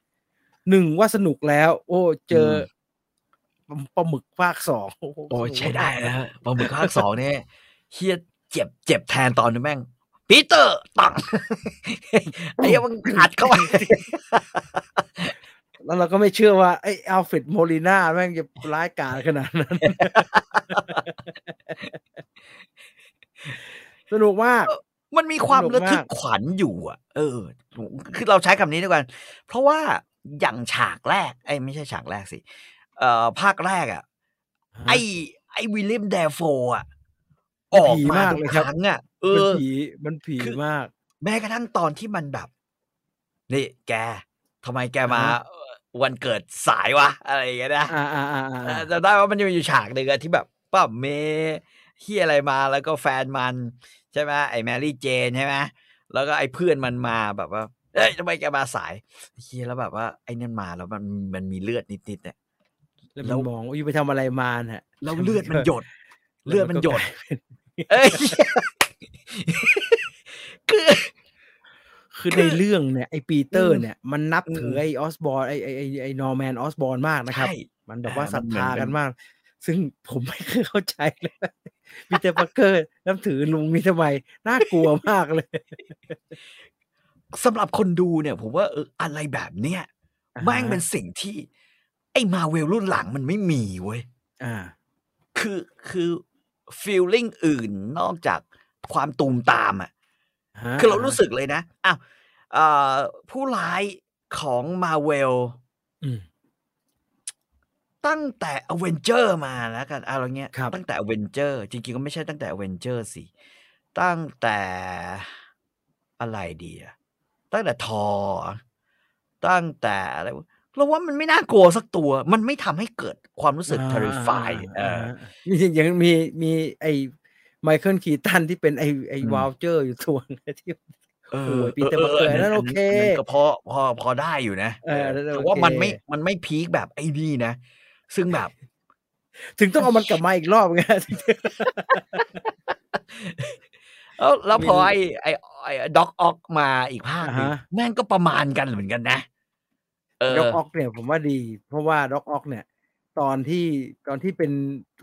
A: หนึ่งว่าสนุกแล้ว โอ้ เจออปลาหมึกภาคสองโอ้โห
B: โอ้ย
A: สนุก
B: ใช้ได้
A: มาก
B: นะฮะปลาหมึกภาคสองเนี่ยเหี้ยเจ็บเจ็บแทนตอนนี้แม่ง ปีเตอร์ตังไอ้เหี้ยมันอัดเข้าไป
A: แล้วเราก็ไม่เชื่อว่าไอ้อัลฟรดโมลิน่าแม่งจะร้ายกาจขนาดนั้น สนุกมาก
B: มันมีความ
A: สนุก
B: ระทึก
A: มาก
B: ขวัญอยู่อะ เออ คือเราใช้คำนี้ดีกว่าเพราะว่าอย่างฉากแรก ไอ้ยไม่ใช่ฉากแรกสิ เอ่อ ภาคแรกอะ ไอ้ ไอ้วิลเลียมแดโฟอะ ออก
A: ผี
B: มามา
A: ก
B: ทุ
A: เลย
B: ก
A: ค
B: ครับรั้งอะ เอ
A: มัน
B: อ
A: ผีมันผี
B: คือ
A: มาก
B: แม้กระทั่งตอนที่มันแบบ นี่แกทำไมแกมา
A: อ่าฮะ
B: เอ่อวันเกิดสายวะ อะไรอย่างเงี้ยนะ
A: อ่าอ่าอ่าอ่า
B: เออจำได้ว่ามันจะมีอยู่ฉากหนึ่งอะที่แบบป้าเมย์เฮียอะไรมาแล้วก็แฟนมันใช่ไหมไอ้แมรี่เจนใช่ไหมแล้วก็ไอ้เพื่อนมันมาแบบว่าเอ้ยทำไมแกมาสายเฮียแล้วแบบว่าไอ้นั่นมาแล้วมันมันมีเลือดนิดๆเนี่ย
A: แล้ว
B: แล้
A: มัน
B: ว
A: มองว่าอยู่ไปทำอะไรมาน่ะ
B: แล้วเลือดมันหยด
A: แว
B: เลือดมันหยด
A: ก็กลายเป็น
B: เอ้ย คือ
A: คือในเรื่องเนี่ยไอ้ปีเตอ
B: อื
A: ร์
B: ม
A: เนี่ยมันนับ
B: อืม
A: ถือไอ้ออสบอร์ไอ้ไอ้ไอ้ไอ้นอร์แมนออสบอร์มากนะครับ
B: ใช่
A: มันแบบว่า
B: อ่า
A: ศรัท
B: มันเหมือน
A: ธา
B: เป็
A: กัน
B: น
A: มาก ซึ่งผมไม่เคยเข้าใจเลยปีเตอร์ปักเกอร์นับถือลุงนี่ทำไมน่ากลัวมากเลย
B: สำหรับคนดูเนี่ย ผมว่าเอออะไรแบบเนี้ย
A: อ่าฮะ
B: แม่งเป็นสิ่งที่ ไอ้มาเวลรุ่นหลังมันไม่มีเว้ย
A: อ่า
B: คือคือฟีลลิ่งอื่นนอกจาก ความตูมตามอะ
A: ฮะ
B: คือเรารู้สึกเลยนะอ้าวเอ่อผู้ร้ายของมาเวล
A: อืม
B: ตั้งแต่อเวนเจอร์มาแล้วกันเอาอย่างเงี้ย
A: ครับ
B: ตั้งแต่อเวนเจอร์ จริงๆ ก็ไม่ใช่ตั้งแต่อเวนเจอร์สิ ตั้งแต่อะไรดีอะตั้งแต่ทอร์ตั้งแต่อะไรวะเราว่ามันไม่น่ากลัวสักตัว มันไม่ทำให้เกิดความรู้สึก
A: อ่า
B: terrify เออ
A: มียังมีมีไอ้ ไมเคิลคีตันที่เป็นไอ้ไอ้
B: อืม
A: วาลเจอร์อยู่ตัวนึงที่
B: เอ
A: โอ้
B: อย
A: ปีเตอร์ Parker นั่นโอเค
B: นั้นก็พอพอพอได้อยู่นะ
A: เออนั่น
B: แต่
A: โอ
B: ว่า
A: เค
B: มันไม่มันไม่พีคแบบไอ้นี่นะ ซึ่งแบบ
A: ถึงต้องเอามันกลับมาอีกรอบไง
B: แล้วแล้วพอ
A: มี
B: ไอ้ไอ้ไอ้ Doc Ock มาอีกภาคหนึ่ง
A: อ่าฮะ
B: แม่งก็ประมาณกันเหมือนกันนะเออ
A: Doc Ockเนี่ยผมว่าดี เพราะว่า Doc Ock เนี่ย ตอนที่ตอนที่เป็น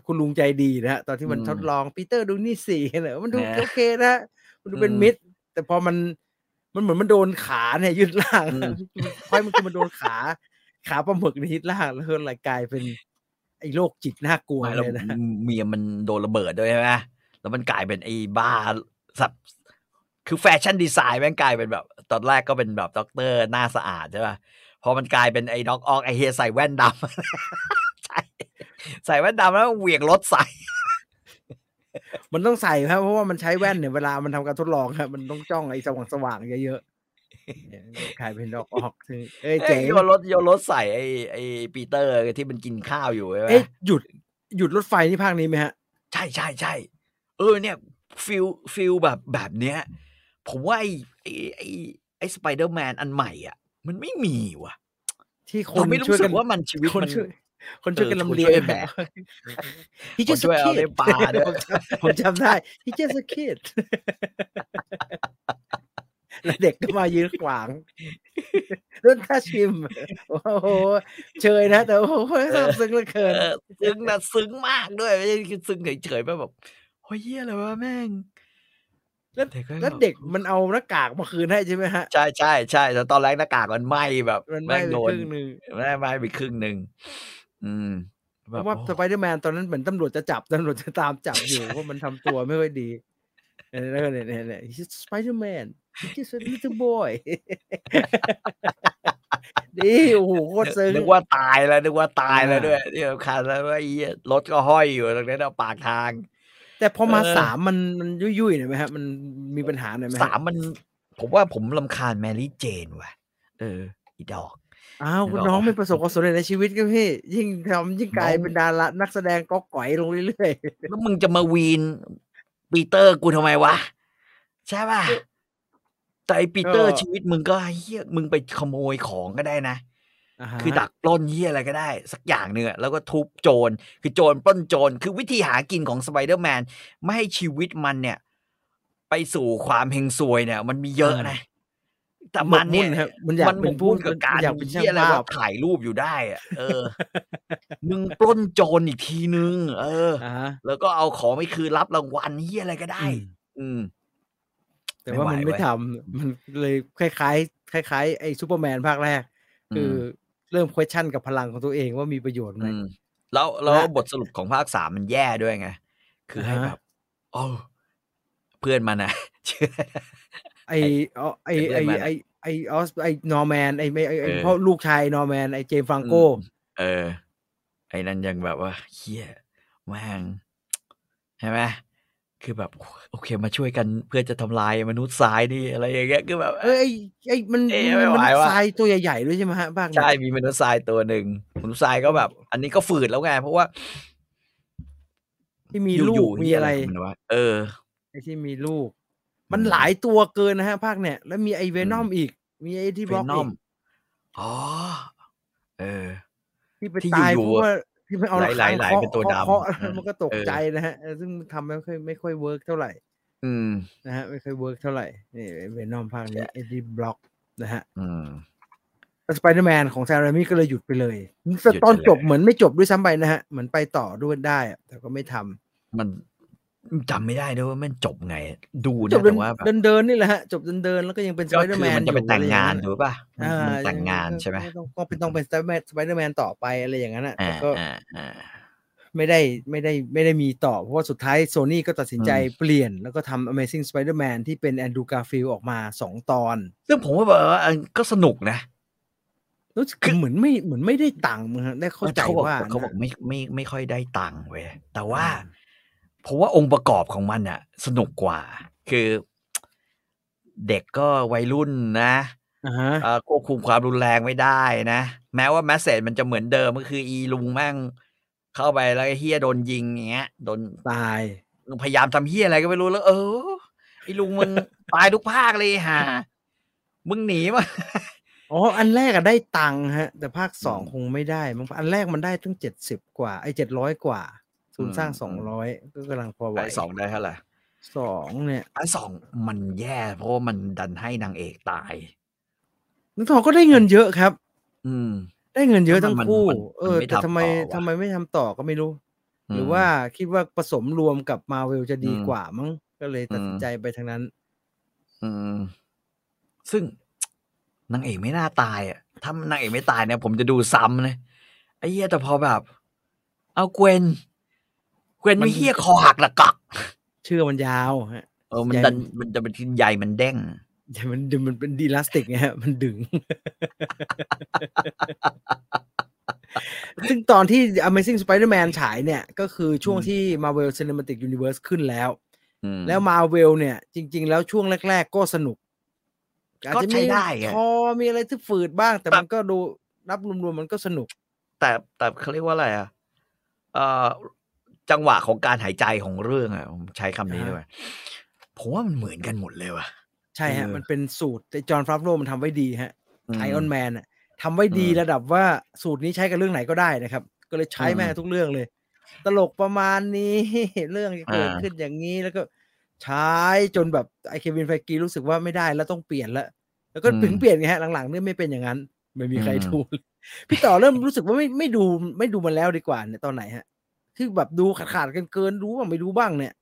A: คุณลุงใจดีนะฮะตอนที่มัน
B: อืม
A: ทดลองปีเตอร์ดูนี่สี่เนอะมันดู
B: นะ
A: โอเคนะมันดูเป็น
B: อืม
A: มิตรแต่พอมันมันเหมือนมันโดนขาเนี่ยยึดล่าง
B: อืม
A: ค่อยมันคือมันโดนขา ขาปลาหมึกในยึดล่างแล้วก็เลยกลายเป็นไอ้โรคจิตน่ากลัว
B: ไม่แล้ว
A: เลยนะ
B: เมียมันโดนระเบิดด้วยใช่ไหมแล้วมันกลายเป็นไอ้บ้าสับคือ fashion design แม่งกลายเป็นแบบ ตอนแรกก็เป็นแบบด็อกเตอร์หน้าสะอาดใช่ป่ะพอมันกลายเป็นไอ้ Doc Ock ไอ้เหี้ยใส่แว่นดำ ใช่ใส่แว่นดำแล้วเหวี่ยงรถใส่
A: มันต้องใส่ครับเพราะว่ามันใช้แว่นเนี่ยเวลามันทำการทดลองครับ มันต้องจ้องไอ้สว่างสว่างๆเยอะๆเนี่ยกลายเป็นด็อกออกซึ่งเอ้ย
B: เอ้
A: เจ๋
B: ย
A: ง
B: โยนรถโยนรถใส่ไอ้ไอ้ปีเตอร์ที่มันกินข้าวอยู่ใช่ไหม
A: เอ๊ะหยุดหยุดรถไฟที่ภาคนี้ไหมฮะ
B: ใช่ใช่ใช่เออเนี่ยฟิลฟิลแบบแบบเนี้ย ผมว่าไอ้ไอ้ไอ้ไอ้สไปเดอร์แมนอันใหม่อะ มันไม่มีว่ะ
A: ที่ค
B: เรา
A: น
B: ไม่
A: ช่ว
B: รู้
A: ย
B: สึ
A: กั
B: ก
A: น
B: ว่ามันชีวิต
A: คน
B: มัน
A: ช่วย คนช่วยกัน
B: เออ
A: ลำ
B: คน
A: เลีย
B: ช่
A: ง
B: วยแบก
A: He
B: คน
A: just
B: ช่
A: a
B: วยเอาใน
A: kid
B: ป่าด้วย
A: ผมจำผมจำได้ He just a kid แล้วเด็กก็มายืนขวางเรื่องค่าชิม โอ้โห เชยนะ แต่โอ้โหซาบซึ้งเหลือเกิน
B: เออซึ้งนะซึ้งมากด้วย ไม่ใช่คือซึ้งเฉยๆแบบแบบโอ้ยเฮียอะไรวะแม่ง
A: แล้ว
B: เด็กก็
A: แล้ว
B: แบบ
A: เด็กมันเอาหน้ากากมาคืนให้ใช่ไหมฮะ
B: ใช่ใช่ใช่แต่ตอนแรกหน้ากากมันไหม้แบบ
A: มันไห
B: แม่
A: ม่
B: ง
A: ไป
B: โด
A: คนรึ่งหนึ่ง
B: แม่งไหม้ไปครึ่งหนึ่ง อืม
A: เพ
B: แบบ
A: ราะว่า
B: โอ้
A: สไปเดอร์แมนตอนนั้นเหมือนตำรวจจะจับตำรวจจะตามจับอยู่เพราะมันทำตัวไม่ค่อยดีเออแล้วก็เนี่ยเนี่ยเนี่ย he's Spider Man he's just a little boy ดีโอ้โหโคตรซึ้ง
B: นึกว่าตายแล้วนึกว่าตายแล้ว
A: อ่า
B: ด้วยที่สำคัญแล้วว่าไอ้เหี้ยรถก็ห้อยอยู่ตรงนั้นเอาปากทาง
A: แต่พอมา
B: เออ
A: สามมันมันยุ่ยๆหน่อยไหมฮะ มันมีปัญหาหน่อยไหมฮะ
B: สามมัน ผมว่าผมรำคาญแมรี่เจนว่ะ เออ อีดอก
A: อ้าว
B: นึกออก
A: น้อง
B: ปะ
A: ไม่ประสบความสำเร็จในชีวิตก็พี่ ยิ่งทำยิ่งกลาย
B: น้อง
A: เป็นดารานักแสดงก็ก๋อยลงเรื่อย
B: แล้วมึงจะมาวีนปีเตอร์กูทำไมวะ ใช่ป่ะแต่ไอปีเตอร์ชีวิตมึงก็เหี้ยมึงไปขโมยของก็ได้นะ
A: ๆาฮะ
B: คือดักปล้นเหี้ยอะไรก็ได้ สักอย่างหนึ่งอะแล้วก็ทุบโจรคือโจรปล้นโจรคือวิธีหากินของสไปเดอร์แมนไม่ให้ชีวิตมันเนี่ย ไปสู่ความเฮงซวยเนี่ย มันมีเยอะนะ แต่มันเนี่ย
A: หกฮะมันอยาก
B: มันหม
A: เป็น
B: ก
A: ผู้
B: มุ่นกับการ
A: มันอยากเป็น
B: เฮี
A: ช่าง
B: ยอะไร
A: ภา
B: ว่า
A: พ
B: ถ่ายรูปอยู่ได้อะเออ มึงปล้นโจรอีกทีนึง เออ
A: อ่าฮะ
B: แล้วก็เอาของไปคืนรับรางวัลเฮียอะไรก็ได้
A: อืม
B: อืม
A: แต่ว่ามัน
B: ไม่ไหว
A: ไม่
B: เว้ย
A: ทำมันเลยคล้ายๆคล้ายๆไอ้ซูเปอร์แมนภาคแรก คืออเริ่ม question กับพลังของตัวเองว่ามีประโยชน์ไหม
B: อืมแล้วแล้ว
A: และ
B: บทสรุปของภาคสามมันแย่ด้วยไง คือให้
A: อ่าฮะ
B: แบบโอ้เพื่อนมันอะชื่อ
A: ไออ๋อไอ
B: เป็น
A: ไอ
B: เพื่อนมันอะ
A: ไอไอออสไอนอร์แมนไอไม่ไอไอ
B: เออ
A: พ่อลูกชายนอร์แมนไอเจมส์ฟรังโก
B: อืมเออ ไอ้นั่นยังแบบว่าเฮียแม่งใช่ไหมคือแบบ โอเคมาช่วยกันเพื่อจะทำลายมนุษย์ทรายนี่อะไรอย่างเงี้ยคือแบบ
A: เอ้ยไอไอมัน
B: เอ๊ะ
A: มัน
B: ไม่ไหว
A: มัน
B: ว่ะ
A: ทรายตัวใหญ่ๆด้วยใช่ไหมฮะภาคเนี้ย
B: ใช่มีมนุษย์ทรายตัวหนึ่งมนุษย์ทรายก็แบบ อันนี้ก็ฝืดแล้วไงเพราะว่า
A: ที่มี
B: อยู่
A: ลู
B: อยู่
A: กมีอะไร
B: ของมันวะเออ
A: ไอที่มีลูก มัน
B: อืม
A: หลายตัวเกินนะฮะภาคเนี้ยแล้วมีไอเวนอม
B: อืม
A: อีก มีไอที่บล็อก
B: เวน
A: อี
B: อกมอ๋อ เออ
A: ที่ไป
B: ที่
A: ตาย
B: อยู่
A: เพราะว่าที่ไปเอา
B: ไหลๆ
A: ระฆัง
B: ไหล
A: เคาะ
B: เป็นตัว
A: เคาะ
B: ดำ
A: เคาะ
B: เออ
A: มันก็ตก
B: เออ
A: ใจนะฮะเออซึ่งทำไม่ค่อยไม่ค่อยเวิร์กเท่าไหร่
B: อืม
A: นะฮะ ไม่ค่อยเวิร์กเท่าไหร่นี่เวนอมภาคนี้ไอที่บล็อกนะฮะ
B: อืม
A: สไปเดอร์แมนของแซรามิก็เลยหยุดไปเลย
B: หยุด
A: แต่
B: ไป
A: ตอน
B: เลย
A: จบเหมือนไม่จบด้วยซ้ำไปนะฮะ เหมือนไปต่อด้วยได้อะแต่ก็ไม่ทำ
B: มัน จำไม่ได้ด้วยว่ามันจบไง ดู
A: จ
B: นะ
A: บเดิ
B: แต่
A: น
B: ว่าแบบ
A: เดินเดินนี่แหละฮะจบเดินเดินแล้วก็ยังเป็นส
B: ก็
A: ไปเดอ
B: คื
A: ร์แม
B: อนมันจะไป
A: อยู่
B: แต่ง
A: อะไร
B: งาน
A: อย่
B: ถูกป่ะมัน
A: อ่า
B: มันแต่งงานใช่ไหม
A: ก็ต้องก็เป็นต้องเป็นสไปเดอร์แมนต่อไปอะไรอย่างนั้นอะ
B: อ่า
A: แต่ก็
B: อ่าอ่า
A: ไม่ได้ไม่ได้ไม่ได้มีต่อ เพราะว่าสุดท้ายโซนี่ก็ตัดสินใจ
B: อืม
A: เปลี่ยน แล้วก็ทำ Amazing Spider-Man ที่เป็น Andrew Garfield ออกมาสองตอน
B: ซึ่งผมว่าแบบว่าก็สนุกนะ
A: รู้สึกเหมือนไม่เหมือนไม่ได้ตังค์มั้งฮะได้เข้าใจ
B: เขาบอก
A: ว่า
B: เขาบอก
A: นะ
B: ไม่ไม่ไม่ค่อยได้ตังค์เว้ยแต่ว่า
A: อืม
B: ผมว่าองค์ประกอบของมันอะสนุกกว่า คือเด็กก็วัยรุ่นนะ
A: อ่าฮะ
B: เอ่อควบคุมความรุนแรงไม่ได้นะ แม้ว่าแมสเซจมันจะเหมือนเดิมก็คือ อีลุงแม่งเข้าไปแล้วไอ้เฮียโดนยิงอย่างเงี้ยโดน
A: ตาย
B: พยายามทำเฮียอะไรก็ไม่รู้แล้ว เออไอ้ลุงมึงตายทุกภาคเลยฮะมึงหนีมา
A: อ๋อ อันแรกอะได้ตังค์ฮะ แต่ภาคสอง
B: อืม
A: คงไม่ได้มั้งอันแรกมันได้ตั้งเจ็ดสิบกว่า ไอ้เจ็ดร้อยกว่า ทุนสร้าง
B: อืม
A: สองร้อยก็กำลังพอไหว
B: ไอ้สองได้เท่าไหร่
A: สองเนี่ย
B: ไอ้สองมันแย่เพราะว่ามันดันให้นางเอกตาย
A: นักทองก็ได้เงินเยอะครับ
B: อืม
A: ได้เงินเยอะ
B: ทำไม
A: ทั้ง
B: มัน
A: คู่
B: มัน
A: เออ
B: มันไม่
A: แต่
B: ทำ
A: ทำไม
B: ต่อวะ
A: ทำไมไม่ทำต่อก็ไม่รู้ หรือ
B: ม
A: ว่าคิดว่าผสมรวมกับมาเวลจะดี
B: อืม
A: กว่ามั้งก็เลยตัดสิน
B: อืม
A: ใจไปทางนั้น
B: อืม ซึ่งนางเอกไม่น่าตายอะถ้านางเอกไม่ตายเนี่ย ผมจะดูซ้ำเลยไอ้เหี้ยแต่พอแบบ เอาเกวน เกวน
A: มัน
B: ไม่เหี้ยคอหักละกัก
A: ชื่อมันยาวฮะ
B: เออมัน
A: ใหญ่
B: ดันมันจะเป็นใหญ่มันเด้ง
A: แต่มันมันเป็นดีลาสติกไงฮะมันดึง ซึ่งตอนที่ Amazing Spider-Man ฉายเนี่ย ก็คือช่วง
B: อืม
A: ที่ Marvel Cinematic Universe ขึ้นแล้ว
B: อืม
A: แล้ว Marvel เนี่ย จริง ๆ แล้วช่วงแรก ๆ ก็สนุกอาจ
B: ก็
A: จะ
B: ใช้
A: มี
B: ได้อะ
A: ทอมีอะไรที่ฝืดบ้างแต่
B: แต่
A: มันก็ดูรับรวมๆมันก็สนุก
B: แต่แต่เขาเรียกว่าอะไรอะเอ่อ จังหวะของการหายใจของเรื่องอะผมใช้คำนี้
A: อ่าฮะ
B: ด้วยผมว่ามันเหมือนกันหมดเลยว่ะ
A: ใช่ฮะ
B: เออ
A: มันเป็นสูตรแต่ Jon Favreau มันทำไว้ดีฮะ
B: อืม
A: Iron Man อะทำไว้ดี
B: อืม
A: ระดับว่าสูตรนี้ใช้กับเรื่องไหนก็ได้นะครับ ก็เลยใช้
B: อืม
A: แม่งทุกเรื่องเลย ตลกประมาณนี้ เรื่องเกิด
B: อ่า
A: ขึ้นอย่างนี้แล้วก็ใช้จนแบบไอ Kevin Feige รู้สึกว่าไม่ได้แล้วต้องเปลี่ยนแล้วแล้วก็ถึงเปลี่ยนไงฮะหลังๆเนี่ยไม่เป็นอย่างนั้น ไม่มีใครดูเลยพี่ต่อเริ่มรู้สึกว่าไม่ไม่ดูไม่ดูมันแล้วดีกว่าเนี่ยตอนไหนฮะ ที่แบบดูขาดขาดกันเกินๆดูบ้างไม่ดูบ้างเนี่ย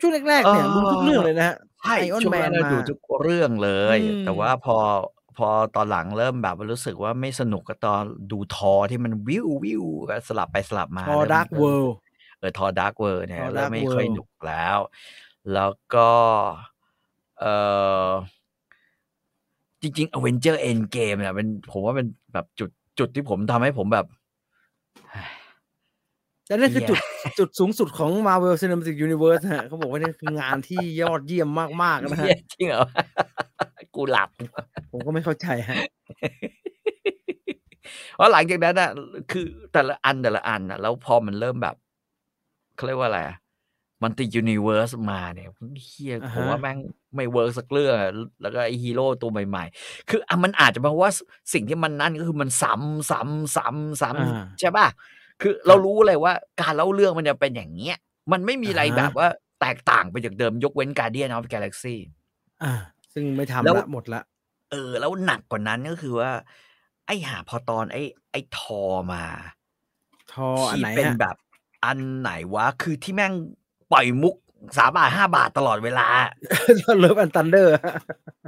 A: ช่วงแรกๆเนี่ยดูทุกเรื่องเลยนะฮะ
B: ใช่
A: ไอออน
B: ช่วง
A: แม
B: แร
A: น
B: กเรา
A: มา
B: ดูทุกเรื่องเลย
A: อืม
B: แต่ว่าพอพอตอนหลังเริ่มแบบว่ารู้สึกว่าไม่สนุกกับตอนดูทอที่มันวิววิวสลับไปสลับมา
A: พอ
B: เริ่ม
A: ดาร์กเวิลด์
B: เออทอดาร์กเวิร์เนี่ย
A: Thor
B: เริ่ม
A: Dark
B: ไม่ค่อย
A: World
B: หนุกแล้ว แล้วก็เออจริงๆ Avenger Endgame เนี่ยเป็นผมว่าเป็นแบบจุดจุดที่ผมทำให้ผมแบบ
A: แต่นั่นคือ
B: เหี้ยจุ
A: ดจุดสูงสุดของ Marvel Cinematic Universe ฮะเขาบอกว่านี่คืองานที่ยอดเยี่ยมมาก ๆ นะฮะ
B: เหี้ยจริงเหรอ กูหลับ
A: ผมก็ไม่เข้าใจฮะ
B: เพราะหลังจากนั้นอะ คือแต่ละอันแต่ละอันอะ แล้วพอมันเริ่มแบบเขาเรียกว่าอะไรอะมันติยูนิเว r ร์สมาเนี่ยเฮีย
A: อ่าฮะ
B: ผมว่าแม่งไม่ work สักเรื่องอะแล้วก็ไอฮีโร่ตัวใหม่ ๆ คืออะมันอาจจะเพราะว่าสิ่งที่มันนั่นก็คือมันซ้ำซ้ำซ้ำซ้
A: อ่าำ
B: ใช่ป่ะ คือเรารู้เลยว่าการเล่าเรื่องมันจะเป็นอย่างเงี้ย มันไม่มีอะไร
A: อ่าฮะ
B: แบบว่าแตกต่างไปจากเดิมยกเว้นการเดียนออฟกาแล็กซี่
A: อ่า ซึ่งไม่ทำ
B: แล้ว
A: ละหมดละ
B: เออ แล้วหนักกว่านั้นก็คือว่า ไอ้หาพอตอนไอ้ ไอ้ทอมา
A: ทออัน
B: ที่
A: ไหน
B: เป็น
A: ฮะ
B: แบบอันไหนวะ คือที่แม่งปล่อยมุกสามบาทห้าบาทตลอดเวลา
A: Love and Thunder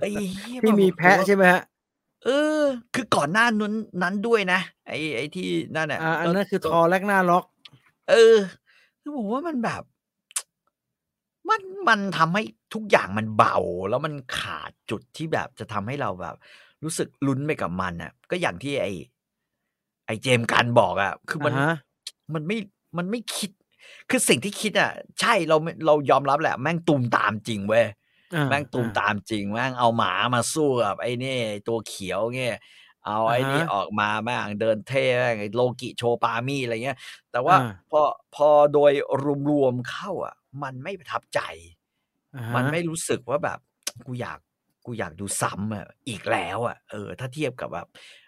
B: ไอ้เหี้ย
A: ที่มี
B: แบบ
A: แพะใช่ไหมฮะ
B: เออ คือก่อนหน้านั้นนั้นด้วยนะ ไอ้ไอ้ที่นั่นน่ะ
A: อ่าอันนั้นคือ
B: ตัว
A: Thor Ragnarok
B: เออคือผมว่ามันแบบ มันมันทำให้ทุกอย่างมันเบา แล้วมันขาดจุดที่แบบจะทำให้เราแบบ รู้สึกลุ้นไปกับมันอะ ก็อย่างที่ไอ้ไอ้ James Gunn บอกอะ คือมัน
A: อ่าฮะ
B: มันไม่มันไม่คิด คือสิ่งที่คิดอะ ใช่เราไม่เรายอมรับแหละ แม่งตูมตามจริงเว้ย
A: อ่า
B: แม่งตูม
A: อ่า
B: ตามจริงแม่งเอาหมามาสู้กับไอ้นี่ไอ้ตัวเขียวเงี้ย เอาไอ้นี่
A: อ่าฮะ
B: ออกมาแม่งเดินเท่แม่งไอ้โลกิโชปามี่อะไรเงี้ย แต่ว่า
A: อ่า
B: พอพอโดยรวมๆเข้าอะ มันไม่ประทับใจ
A: อ่าฮะ
B: มันไม่รู้สึกว่าแบบ กูอยากกูอยากดูซ้ำอะอีกแล้วอะเออถ้าเทียบกับแบบ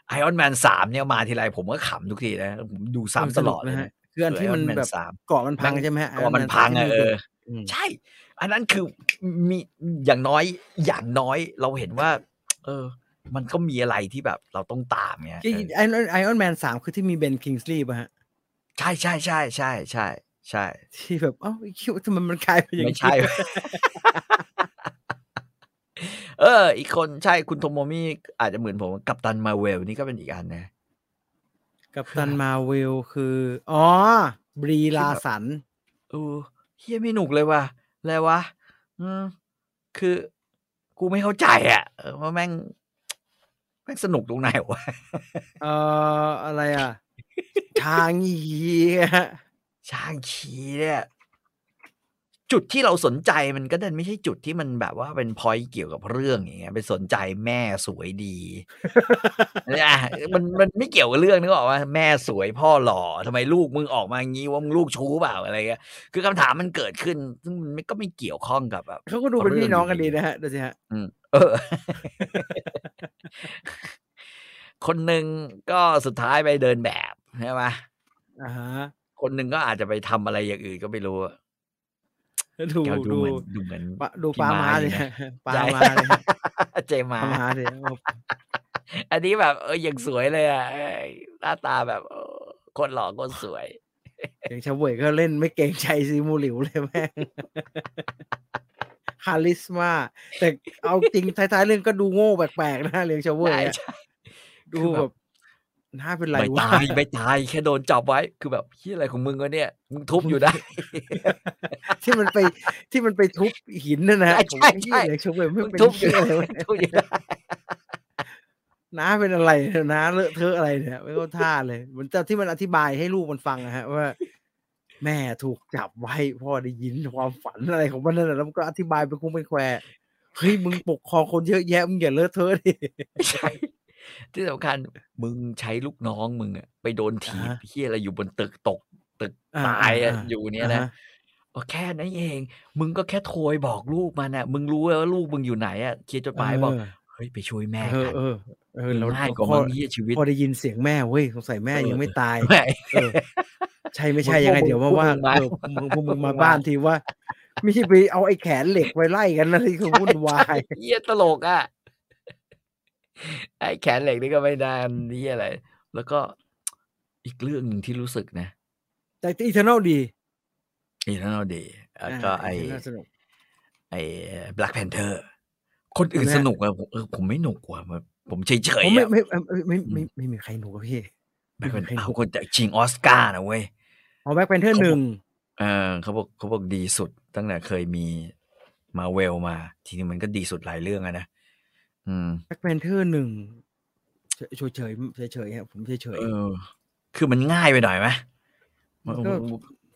B: Iron Man สามเนี่ยมาทีไรผมก็ขำทุกทีนะผมดูซ้ำตลอดเลย
A: นะฮะ
B: นะ
A: คืออันที่มัน
B: Iron Man
A: แบบ
B: สาม
A: เกาะมันพังใช่ไหมฮะ
B: เกาะมันพังอะเออ
A: ม
B: ใช่ อันนั้นคือมีอย่างน้อยอย่างน้อยเราเห็นว่า เออ มันก็มีอะไรที่แบบเราต้องตามไง
A: จริง
B: เอ
A: อ Iron Iron Man สามคือที่มี Ben Kingsley ป่ะฮะ
B: ใช่ใช่ใช่ใช่ใช่ใช่
A: ที่แบบเอ้าคิดว่าทำไมมันกลายเป็นอย่าง
B: ไม่ใช่ เออ อีกคนใช่คุณโทโมมิอาจจะเหมือนผมกัปตันมาเวลนี่ก็เป็นอีกอันนะ
A: กับตันมาเวลคือ อ๋อบรีลาสัน
B: เออเฮียไม่หนุกเลยว่ะอะไรวะ อืมคือ กูไม่เข้าใจอะเออว่าแม่งแม่งสนุกตรงไหนวะ
A: เอ่อ อะไรอะทางเหีย
B: ช่างชีเนี่ย จุดที่เราสนใจมันก็ดันไม่ใช่จุดที่มันแบบว่าเป็นพอยเกี่ยวกับเรื่องอย่างเงี้ยไปสนใจแม่สวยดีเนี่ยมันมันไม่เกี่ยวกับเรื่องนึกออกว่าแม่สวยพ่อหล่อทำไมลูกมึงออกมางี้ว่ามึงลูกชู้เปล่าอะไรเงี้ยคือคำถามมันเกิดขึ้นซึ่งมันไม่ก็ไม่เกี่ยวข้องกับแบบ
A: เขาก็ดูเป็นพี่น้องกันดีนะฮะดูสิฮะ
B: อืม เออ คนหนึ่งก็สุดท้ายไปเดินแบบใช่ไหม
A: อ่าฮะ
B: คนหนึ่งก็อาจจะไปทำอะไรอย่างอื่นก็ไม่รู้อะ
A: ดู
B: แกดู
A: ดู
B: เหมือนดูเหมือน
A: ปะดู
B: พี่
A: ปลา
B: ม้า
A: มา
B: เล
A: เลยย
B: นะ
A: ฮะปลา
B: ใช่
A: มาเลยฮะ
B: เจ
A: ป
B: มา
A: ลามาเลยโอ้
B: อันนี้แบบ เออยังสวยเลยอะเอ้ยหน้าตาแบบเออคนหล่อคนสวย
A: อย่างชาเวยก็เล่นไม่เกรงใจซีมูหลิวเลยแม่ งคาริสมาแต่เอาจริงท้ายๆเรื่องก็ดูโง่แปลกๆนะเลี้ยงชาเวย
B: ใช่
A: อะ
B: ใช่
A: ดู
B: คือ
A: แบ
B: แบบ
A: บน่าเป็นไร
B: ไม่
A: วะ
B: ตายไม่ตายแค่โดนจับไว้ คือแบบที่อะไรของมึงวะเนี่ย มึงทุบอยู่ได้
A: ที่มันไปที่มันไปทุบหินนั่นนะ
B: ใช่
A: ผม
B: ใช่
A: ว่าเหี้ยเลี้ยงชาเวยไม่
B: มึง
A: เป็น
B: ทุบอ
A: เหี้
B: ยู่
A: ย
B: ได้
A: อะไรวะ
B: ทุบอยู่ได้
A: น้าเป็นอะไรเนี่ยน้าเลอะเทอะอะไรเนี่ยไม่เข้าท่าเลยเหมือนแต่ที่มันอธิบายให้ลูกมันฟังนะฮะ ว่า แม่ถูกจับไว้พ่อได้ยินความฝันอะไรของมันนั่นแหละแล้วมันก็อธิบายไปคุ้มเป็นแควเฮ้ยมึงปกครองคนเยอะแยะมึงอย่าเลอะเทอะดิ
B: ใช่ที่สำคัญมึงใช้ลูกน้องมึงอะไปโดนถีบ
A: อ่าฮะ
B: ที่อะไรอยู่บนตึกตก ตึก
A: อ่า
B: ตายอะ
A: อ่า
B: อยู่เนี่ยนะ
A: อ่าฮะ
B: ก็แค่นั้นเอง มึงก็แค่โทรไปบอกลูกมันน่ะมึงรู้แล้วว่าลูกมึงอยู่ไหนอะเขียนจดหมายบอก
A: เออ
B: เฮ้ยไปช่วยแม่
A: เออ
B: กัน
A: เออเออ
B: มัน
A: เรา
B: ง่าย
A: เรา
B: กว่า
A: พอ
B: มั้งเหี้ยชีวิต
A: พอได้ยินเสียงแม่เว้ยสงสัยแม่
B: เออ
A: ยังไม่ตาย
B: แม่
A: เออ ใช่ไม่
B: มึง
A: ใช่
B: พ
A: ยั
B: ว
A: ง
B: ก
A: ไง
B: มึง
A: เดี๋ยว
B: พ
A: มาว
B: ก
A: ว่า
B: มึงมา
A: เออมึงพวกมึง
B: พวกมึ
A: มาง
B: มา
A: บ้านทีว่าไม่ใช่ไปเอาไอ้แขนเหล็กไปไล่กันอะไรคือวุ่นวาย
B: เหี้ยตลกอะไอ้แขนเหล็กนี่ก็ไม่ได้นี่อะไร แล้วก็อีกเรื่องหนึ่งที่รู้สึกนะ
A: แต่อีเทอร์นอลดี
B: อีเทอร์นอลเดย์แล้วก็ไอ้
A: อีเทอร์นอลสนุก
B: ไอ้ Black Panther คนอื่น
A: ใช่ไหม
B: สนุกอะผมเออผมไม่หนุกว่ะผมผมเฉย
A: ผม
B: ๆ
A: ไม่
B: อะ
A: ไม่ไม่ไม่ไม่ไม่ไม่มีใครหนุกอะพี่
B: แบ็คแพน
A: ใครห
B: เอา
A: นุก
B: คนจากชิงออสการ์นะเว้ย
A: เอาแบ็คแพนเทอร์
B: เขา
A: ห
B: บอ
A: นึ่
B: ก
A: ง
B: เออเขาบอกเขาบอกดีสุดตั้งแต่เคยมีมาเวลมา ทีนี้มันก็ดีสุดหลายเรื่องอะนะอืม
A: แบ็คแพนเทอร์หนึ่งเฉยเฉยเฉยเฉยๆครับผมเฉยเฉย
B: เออ คือมันง่ายไปหน่อยไหม
A: มันก็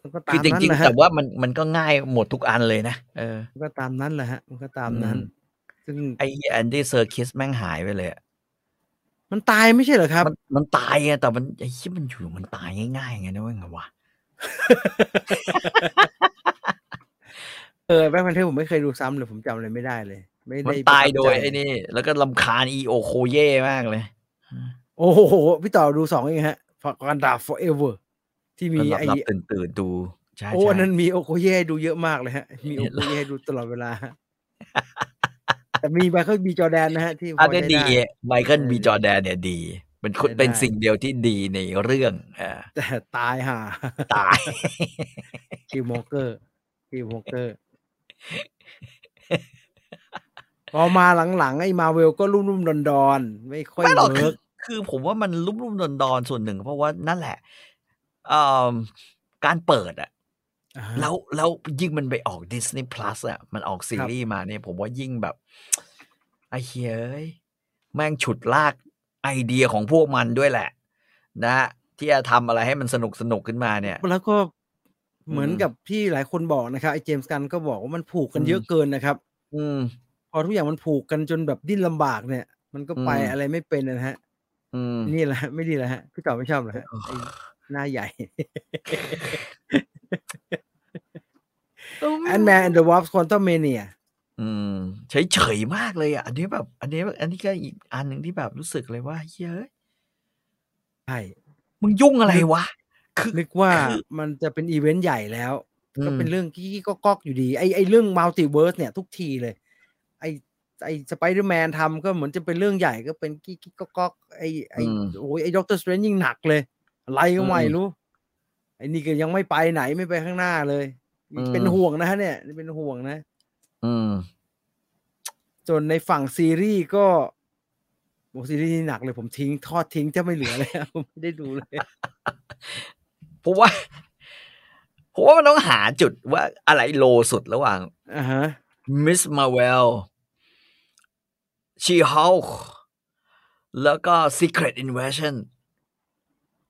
A: มันก็
B: คื
A: ตา
B: อ
A: ม
B: จ
A: นั้น
B: ริง
A: แหละ
B: ๆ
A: ฮะ
B: แต่ว่ามันมันก็ง่ายหมดทุกอันเลยนะเออ
A: มันก็ตามนั้นแหละฮะ มันก็ตามนั้น
B: อืม
A: ซึ่ง
B: ไอ้แอนดี้เซอร์คิสแม่งหายไปเลยอะ
A: มันตายไม่ใช่เหรอครับ
B: มันมันตายไงแต่มันไอ้ที่มันอยู่มันตายง่ายๆไงนะเว้ยไงวะ
A: เออแบ็คแพนเทอร์ผมไม่เคยดูซ้ำเลยผมจำอะไรไม่ได้เลย ไม่
B: มัน
A: ได้
B: ตาย
A: ประทับ
B: โดย
A: ใจ
B: ไอ้นี่ แล้วก็ลำคาญอีโอโคเย่มากเลย
A: โอ้โห พี่ต่อดูสองเองฮะฟกันดา forever ที่มี
B: มันหลับ
A: ไอ้
B: หลับตื่นตื่นๆดูใช่
A: โอ้
B: ใช่
A: อันนั้นมีโอโคเย่ให้ดูเยอะมากเลยฮะ มี
B: เห็
A: โอนโค
B: แล้ว
A: เย่ให้ดูตลอดเวลาฮะแต่มีไมเคิลบีจอแดนนะฮะที่พ
B: อัน
A: อ
B: นี้
A: ได้
B: ดี
A: ได้
B: ไมเคิล
A: เออ
B: บีจอร์แดนเนี่ยดี เป็นคน
A: ได้
B: เป็น
A: ได้
B: สิ่งเดียวที่ดีในเรื่องอ่า
A: แต่ตายห่า
B: ตาย
A: คิวโมเกอร์คิวโมเกอร์พอมาหลังๆ ไอ้มาเวลก็รุ่มๆดอนๆไม่ค่อย
B: ไม่หรอกคื
A: เวิ
B: อ
A: ร์ก
B: คือผมว่ามันรุ่มรุ่มดอนดอนๆส่วนหนึ่ง เพราะว่านั่นแหละเอ่อการเปิดอะแล้วแล้วยิ่งมันไปออก Disney Plus อะมันออกซีรีส์มาเนี่ย ผมว่ายิ่งแบบไอ้เฮ้ยแม่งฉุดลาก ไอเดียของพวกมันด้วยแหละ นะที่จะทำอะไรให้มันสนุกสนุกขึ้นมาเนี่ย
A: แล้วก็เหมือน
B: อืม
A: กับที่หลายคนบอกนะครับไอ้เจมส์กันก็บอกว่ามันผูกกัน
B: อืม
A: เยอะเกินนะครับ
B: อืม
A: พอทุกอย่างมันผูกกันจนแบบดิ้นลำบากเนี่ย มันก็ไป
B: อืม
A: อะไรไม่เป็นนะฮะ
B: อืม
A: นี่แหละฮะไม่ดีแล้วฮะพี่ต่อไม่ชอบเหรอฮะไอ้หน้าใหญ่ Ant-Man and the Wasp Quan tumania อืมเฉ
B: ยเฉยๆมากเลยอะ อันนี้แบบ อันนี้ อันนี้ก็อีกอันหนึ่งที่แบบรู้สึกเลยว่าเฮ้ย
A: ใช่
B: มึงยุ่งอะไรวะ คือ
A: นึกว่า
B: คือ
A: มันจะเป็นอีเวนต์ใหญ่แล้ว ก็เป็น
B: อืม
A: เรื่องกี้ก็ก๊อกอยู่ดี ไอไอเรื่อง multiverse เนี่ยทุกทีเลย ไอไอสไปเดอร์แมนทำก็เหมือนจะเป็นเรื่องใหญ่ก็เป็นกี้กี้ก็ก๊อกไอไอ
B: อืม
A: โอ้ยไอ Doctor Strange ยิ่งหนักเลย อะไรก็ไม่
B: อืม
A: รู้ไอนี่ก็ยังไม่ไปไหนไม่ไปข้างหน้าเลย
B: อืม
A: เป็นห่วงนะฮะเนี่ยนี่เป็นห่วงนะ
B: อืม
A: ส่วนในฝั่งซีรีส์ก็โอ้ซีรีส์นี่หนักเลยผมทิ้งทอดทิ้งจะไม่เหลือเลยผมไม่ได้ดูเลย
B: ผมว่าผมว่ามันต้องหาจุดว่าอะไรโลสุดระหว่าง
A: อ่าฮะ
B: Miss Marvel She Hulk แล้วก็ Secret Invasion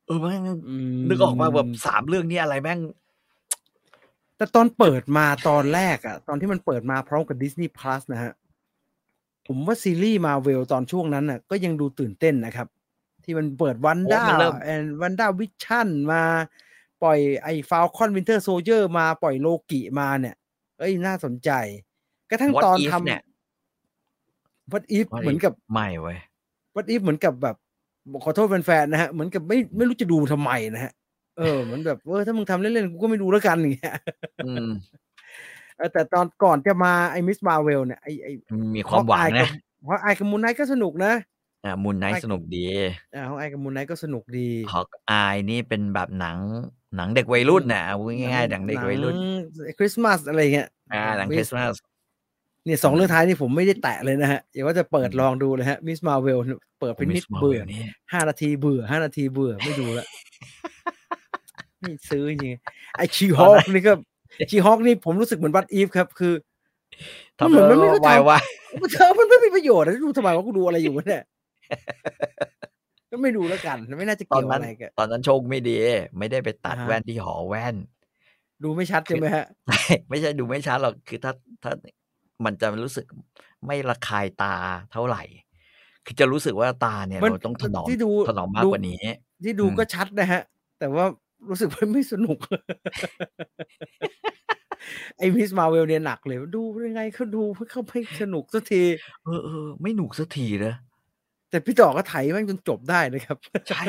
B: เออแม่ง
A: อืม
B: นึกออกมาแบบสามเรื่องนี้อะไรแม่ง
A: แต่ตอนเปิดมาตอนแรกอะตอนที่มันเปิดมาพร้อมกับ Disney Plus นะฮะผมว่าซีรีส์มาเวลตอนช่วงนั้นน่ะ ก็ยังดูตื่นเต้นนะครับ ที่มันเปิด Wanda
B: โอ้มันเริ่ม
A: and WandaVision มาปล่อยไอ้ Falcon Winter Soldier มาปล่อยโลกิมาเนี่ยเอ้ยน่าสนใจ กระทั่ง
B: What
A: ตอน
B: If
A: ทำ
B: เนี่ย
A: What if
B: What
A: เหมือน
B: If
A: กับ
B: ไม่เว้ย
A: What if เหมือนกับแบบขอโทษแฟนๆนะฮะเหมือนกับไม่ไม่รู้จะดูทำไมนะฮะ เออเหมือนแบบเออถ้ามึงทำเล่นๆกูก็ไม่ดูแล้วกันอย่างเงี้ย
B: อืม
A: เออแต่ตอนก่อนจะมาไอ้มิสมาเวลเนี่ยไอ้ไอ้
B: มีความหวังนะ
A: เพราะไอกับมูนไนท์ก็สนุกนะ
B: อ่ามูนไนท์สนุกดี
A: อ่าของไอกับมูนไนท์ก็สนุกดี
B: ฮอกอายนี่เป็นแบบหนังหนังเด็กวัยรุ่นน่ะเอาพูดง่ายๆหนังเด็กวัยรุ่น
A: คริสต์มาสอะไรเงี้ย
B: อ่าหนังคริสต์มาส
A: เนี่ยสองเรื่องท้ายนี่ผมไม่ได้แตะเลยนะฮะอย่าว่าจะเปิดลองดูเลยฮะมิสมาเวลเปิดเป็นนิด
B: Miss
A: เบื่อ
B: Marvel นี่
A: ห้านาทีเบื่อห้านาทีเบื่อไม่ดูละ ไม่ซื้อจริงๆไอชีฮอคนี่ก็ชีฮอคนี่ผมรู้สึกเหมือนบัตอีฟครับ คือ
B: ทำ
A: เหมือนมันไม่
B: ไม่
A: รู้
B: วาย
A: ทำ
B: วาย
A: เธอมันไม่มีประโยชน์นะดูทำไมว่ากูดูอะไรอยู่วะเนี่ยก็ไม่ดูแล้วกันไม่น่าจะ
B: ตอน
A: เกี่ยว
B: นั้น
A: อะไรกัน
B: ตอนนั้นโชคไม่ดี ไม่ได้ไปตัด
A: อ่าฮะ
B: แว่นที่หอแว่น
A: ดูไม่ชัดใช่ไหมฮะ
B: ไม่ใช่ดูไม่ชัดหรอกคือถ้าถ้ามันจะรู้สึกไม่ระคายตาเท่าไหร่ คือจะรู้สึกว่าตาเนี่ย
A: มัน
B: เราต้องถนอม
A: ที่ดู
B: ถนอมมาก
A: ดู
B: กว่านี้
A: ที่ดู
B: อืม
A: ก็ชัดนะฮะ แต่ว่า รู้สึกว่าไม่สนุก ไอ้มิสมาเวลเนี่ยหนักเลย ดูยังไงเขาดูเขาไม่สนุกสักที
B: เออเออไม่หนุกสักทีนะ
A: แต่พี่ต่อก็ไถแม่งจนจบได้นะครับ
B: ใช่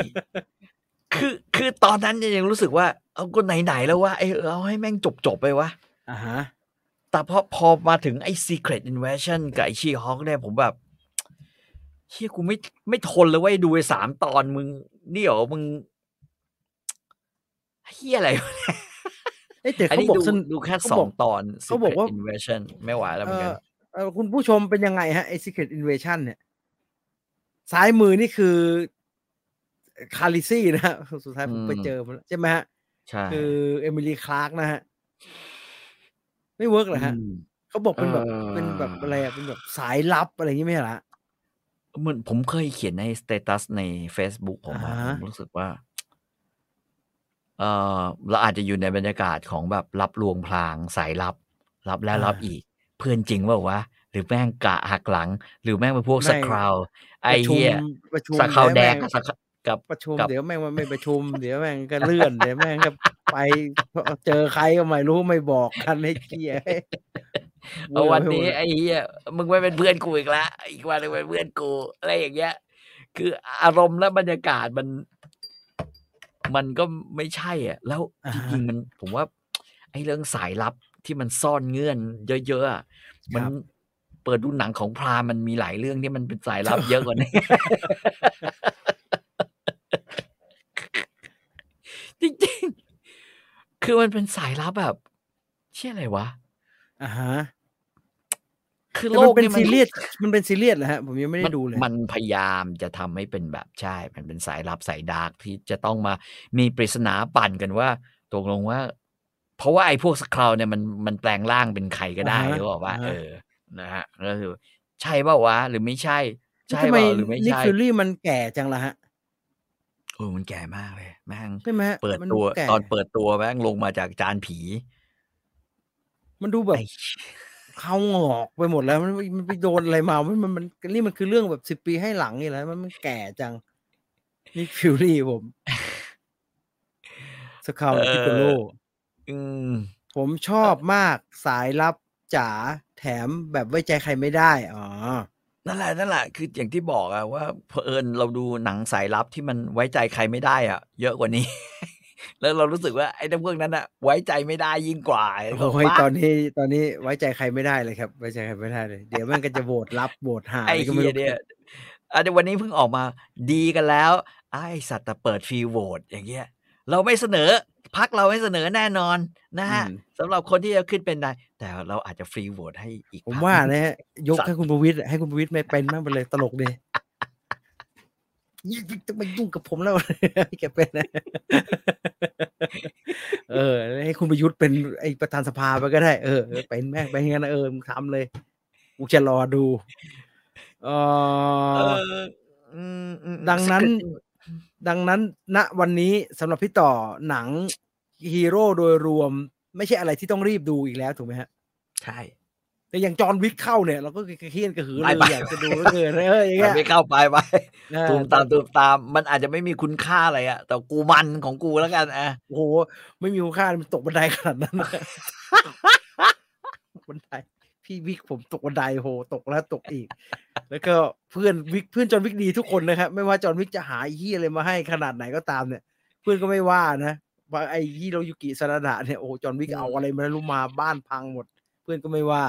B: คือคือตอนนั้นเนี่ยยังรู้สึกว่า เอาก็ไหนๆแล้วว่าไอ้เออเอาให้แม่งจบจบๆไปวะ
A: อ่าฮะ
B: แต่พอพอมาถึงไอ้ Secret Invasion กับไอ้ชีฮอคเนี่ยผมแบบเฮียกูไม่ไม่ทนเลยเว่าดูไปสามตอนมึง นี่เหรอมึง เฮียอะไรวะเนี่ย
A: เอ้ยแต่
B: อัน
A: เขา
B: นี้
A: บอก
B: ดู
A: สน
B: ดูแค่
A: เขา
B: ส
A: บ
B: อ
A: อก
B: งตอน
A: เขาบอก
B: Secret
A: ว่า
B: Invasion ไม่ไหวแล้วเห
A: เอ
B: มือนกั
A: อนเออคุณผู้ชมเป็นยังไงฮะไอ้ Secret Invasion เนี่ยซ้ายมือนี่คือ Khaleesi นะฮะสุดท้ายผมไป
B: อืม
A: เจอมาแล้วใช่ไหมฮะ
B: ใช่
A: คือเอมิลีคลาร์กนะฮะ ไม่ work เหรอฮะ
B: อืม
A: เขาบอกเป็นแบบ
B: เออ
A: เป็นแบบอะไรอะเป็นแบบสายลับอะไรอย่างงี้ไม่ใช่เหรอฮะ
B: เหมือนผมเคยเขียนใน status ใน Facebook ผมอะ
A: อ่าฮะ
B: ผมรู้สึกว่า เออเราอาจจะอยู่ในบรรยากาศของแบบลับลวงพรางสายลับ รับแล้วรับอีก เพื่อนจริงเปล่าวะหรือแม่งกะหักหลัง หรือแม่งเป็นพวกสคราวไอ้
A: ประชุม
B: เหี้ย
A: ประชุม
B: สคราวแด
A: เดี๋ยว
B: ง
A: ม่
B: กับสคกับ
A: ประชุม
B: กับ
A: เดี๋ยวแม่งมันไม่ประชุมเดี๋ยวแม่งก็เลื่อนเดี๋ยวแม่งก็ไปเจอใครก็ไม่รู้ไม่บอกกันให้เกลียร์
B: เอาวันนี้
A: เว้ย
B: ไอ้เหี้ยมึงไม่เป็นเพื่อนกูอีกละอีกวันหนึงเป็นเพื่อนกูอะไรอย่างเงี้ย คืออารมณ์และบรรยากาศมัน มันก็ไม่ใช่อะแล้ว
A: อ่า
B: จ
A: ฮะ
B: ริงๆมันผมว่า ไอ้เรื่องสายลับที่มันซ่อนเงื่อนเยอะๆอะมัน
A: ครับ
B: เปิดดูหนังของพรามมันมีหลายเรื่องที่มันเป็นสายลับเยอะกว่านี้จริงๆ คือมันเป็นสายลับแบบ เชื่ออะไรวะ
A: อ่าฮะ
B: คือ
A: แต่
B: โล
A: มัน
B: ก
A: เป็น
B: นี่
A: ซีเรียสมันเป็นซีเรียสเหรอฮะผมยังไม่ได้ดูเลย
B: มันพยายามจะทำให้เป็นแบบใช่ มันเป็นสายลับสายดาร์กที่จะต้องมามีปริศนาปั่นกันว่าตกลงว่า เพราะว่าไอ้พวกสคราวเนี่ยมันมันแปลงร่างเป็นใครก็ได้
A: อ่าฮะ
B: หรือเปล่าว่า
A: อ่าฮะ
B: เออนะฮะก็คือใช่เปล่าวะหรือไม่ใช่ ใช่
A: ทำ
B: เป
A: ไม
B: ล่าหรือไม่
A: นิก
B: ใช่
A: ฟิลลี่มันแก่จังล่ะฮะ
B: เออมันแก่มากเลยแม่ง
A: ใช่ไหมฮะ
B: เปิด
A: มัน
B: ตัว
A: แก่
B: ตอนเปิดตัวแม่งลงมาจากจานผี
A: มันดูแบบ
B: ไอ้
A: เขางอกไปหมดแล้วมันมันไปโดนอะไรมามันมันมันนี่มันคือเรื่องแบบสิบปีให้หลังนี่แหละมันมันแก่จังNick Fury ผม Skrull
B: เออ
A: Piccolo
B: อืม
A: ผมชอบมากสายลับจ๋าแถมแบบไว้ใจใครไม่ได้ อ๋อ
B: นั่นแหละนั่นแหละ คืออย่างที่บอกอะว่าเผอิญเราดูหนังสายลับที่มันไว้ใจใครไม่ได้อะเยอะกว่านี้ แล้วเรารู้สึกว่าไอ้พวกนั้นอะไว้ใจไม่ได้ยิ่งกว่า
A: โอ้ยตอนนี้ตอนนี้ไว้ใจใครไม่ได้เลยครับไว้ใจใครไม่ได้เลย เดี๋ยวมันก็จะโหวตรับโหวตหา
B: ไอ้
A: อะไรก็ไม่รู้
B: เนี่ยอันนี้วันนี้เพิ่งออกมาดีกันแล้ว ไอ้สัตว์แต่เปิดฟรีโหวตอย่างเงี้ย เราไม่เสนอพักเราไม่เสนอแน่นอนนะฮะ
A: อืม
B: สำหรับคนที่จะขึ้นเป็นได้แต่เราอาจจะฟรีโหวตให้อีก
A: ผม
B: พรรค
A: ว่า
B: หนึ่ง
A: นะฮะยก
B: สัตว์
A: ให้คุณประวิตรให้คุณประวิตรไม่เป็นมากไปเลยตลกดี ยิ่งจะมายุ่งกับผมแล้วให้แกเป็นนะเออ ให้คุณประยุทธ์เป็นไอประธานสภาไปก็ได้ เออเออเป็นแม่งไปงั้นนะเออมึงทำเลยกูจะรอดูเอ
B: เอ
A: อ
B: ออืมอืม
A: ดังนั้น
B: Secret
A: ดังนั้น ณวันนี้สำหรับพี่ต่อหนังฮีโร่โดยรวม ไม่ใช่อะไรที่ต้องรีบดูอีกแล้วถูกไหมฮะ
B: ใช่
A: แต่ อย่างจอห์นวิกเข้าเนี่ยเราก็กระเคียนกระหือ
B: ไป
A: รือ
B: ไป
A: อยากจะดูเหลือเกินเอออย่าง
B: มั
A: เงี้
B: น
A: ย
B: ไม่เข้าไปไป
A: เออ
B: ตูมตามตูมตามมันอาจจะไม่มีคุณค่าอะไรอะแต่กูมันของกูแล้วกันอะ
A: โอ้โหไม่มีคุณค่ามันตกบันไดขนาดนั้นนะบันไดพี่วิกผมตกบันไดโหตกแล้วตกอีก แล้วก็เพื่อนวิกเพื่อนจอห์นวิกดีทุกคนนะครับไม่ว่าจอห์นวิกจะหาไอ้เฮียอะไรมาให้ขนาดไหนก็ตามเนี่ย เพื่อนก็ไม่ว่านะว่าไอ้ฮิโรยุกิซานาดะเนี่ยโอ้โหจอห์นวิกเอาอะไรมาไม่รู้มาบ้านพังหมด เพื่อนก็ไม่ว่า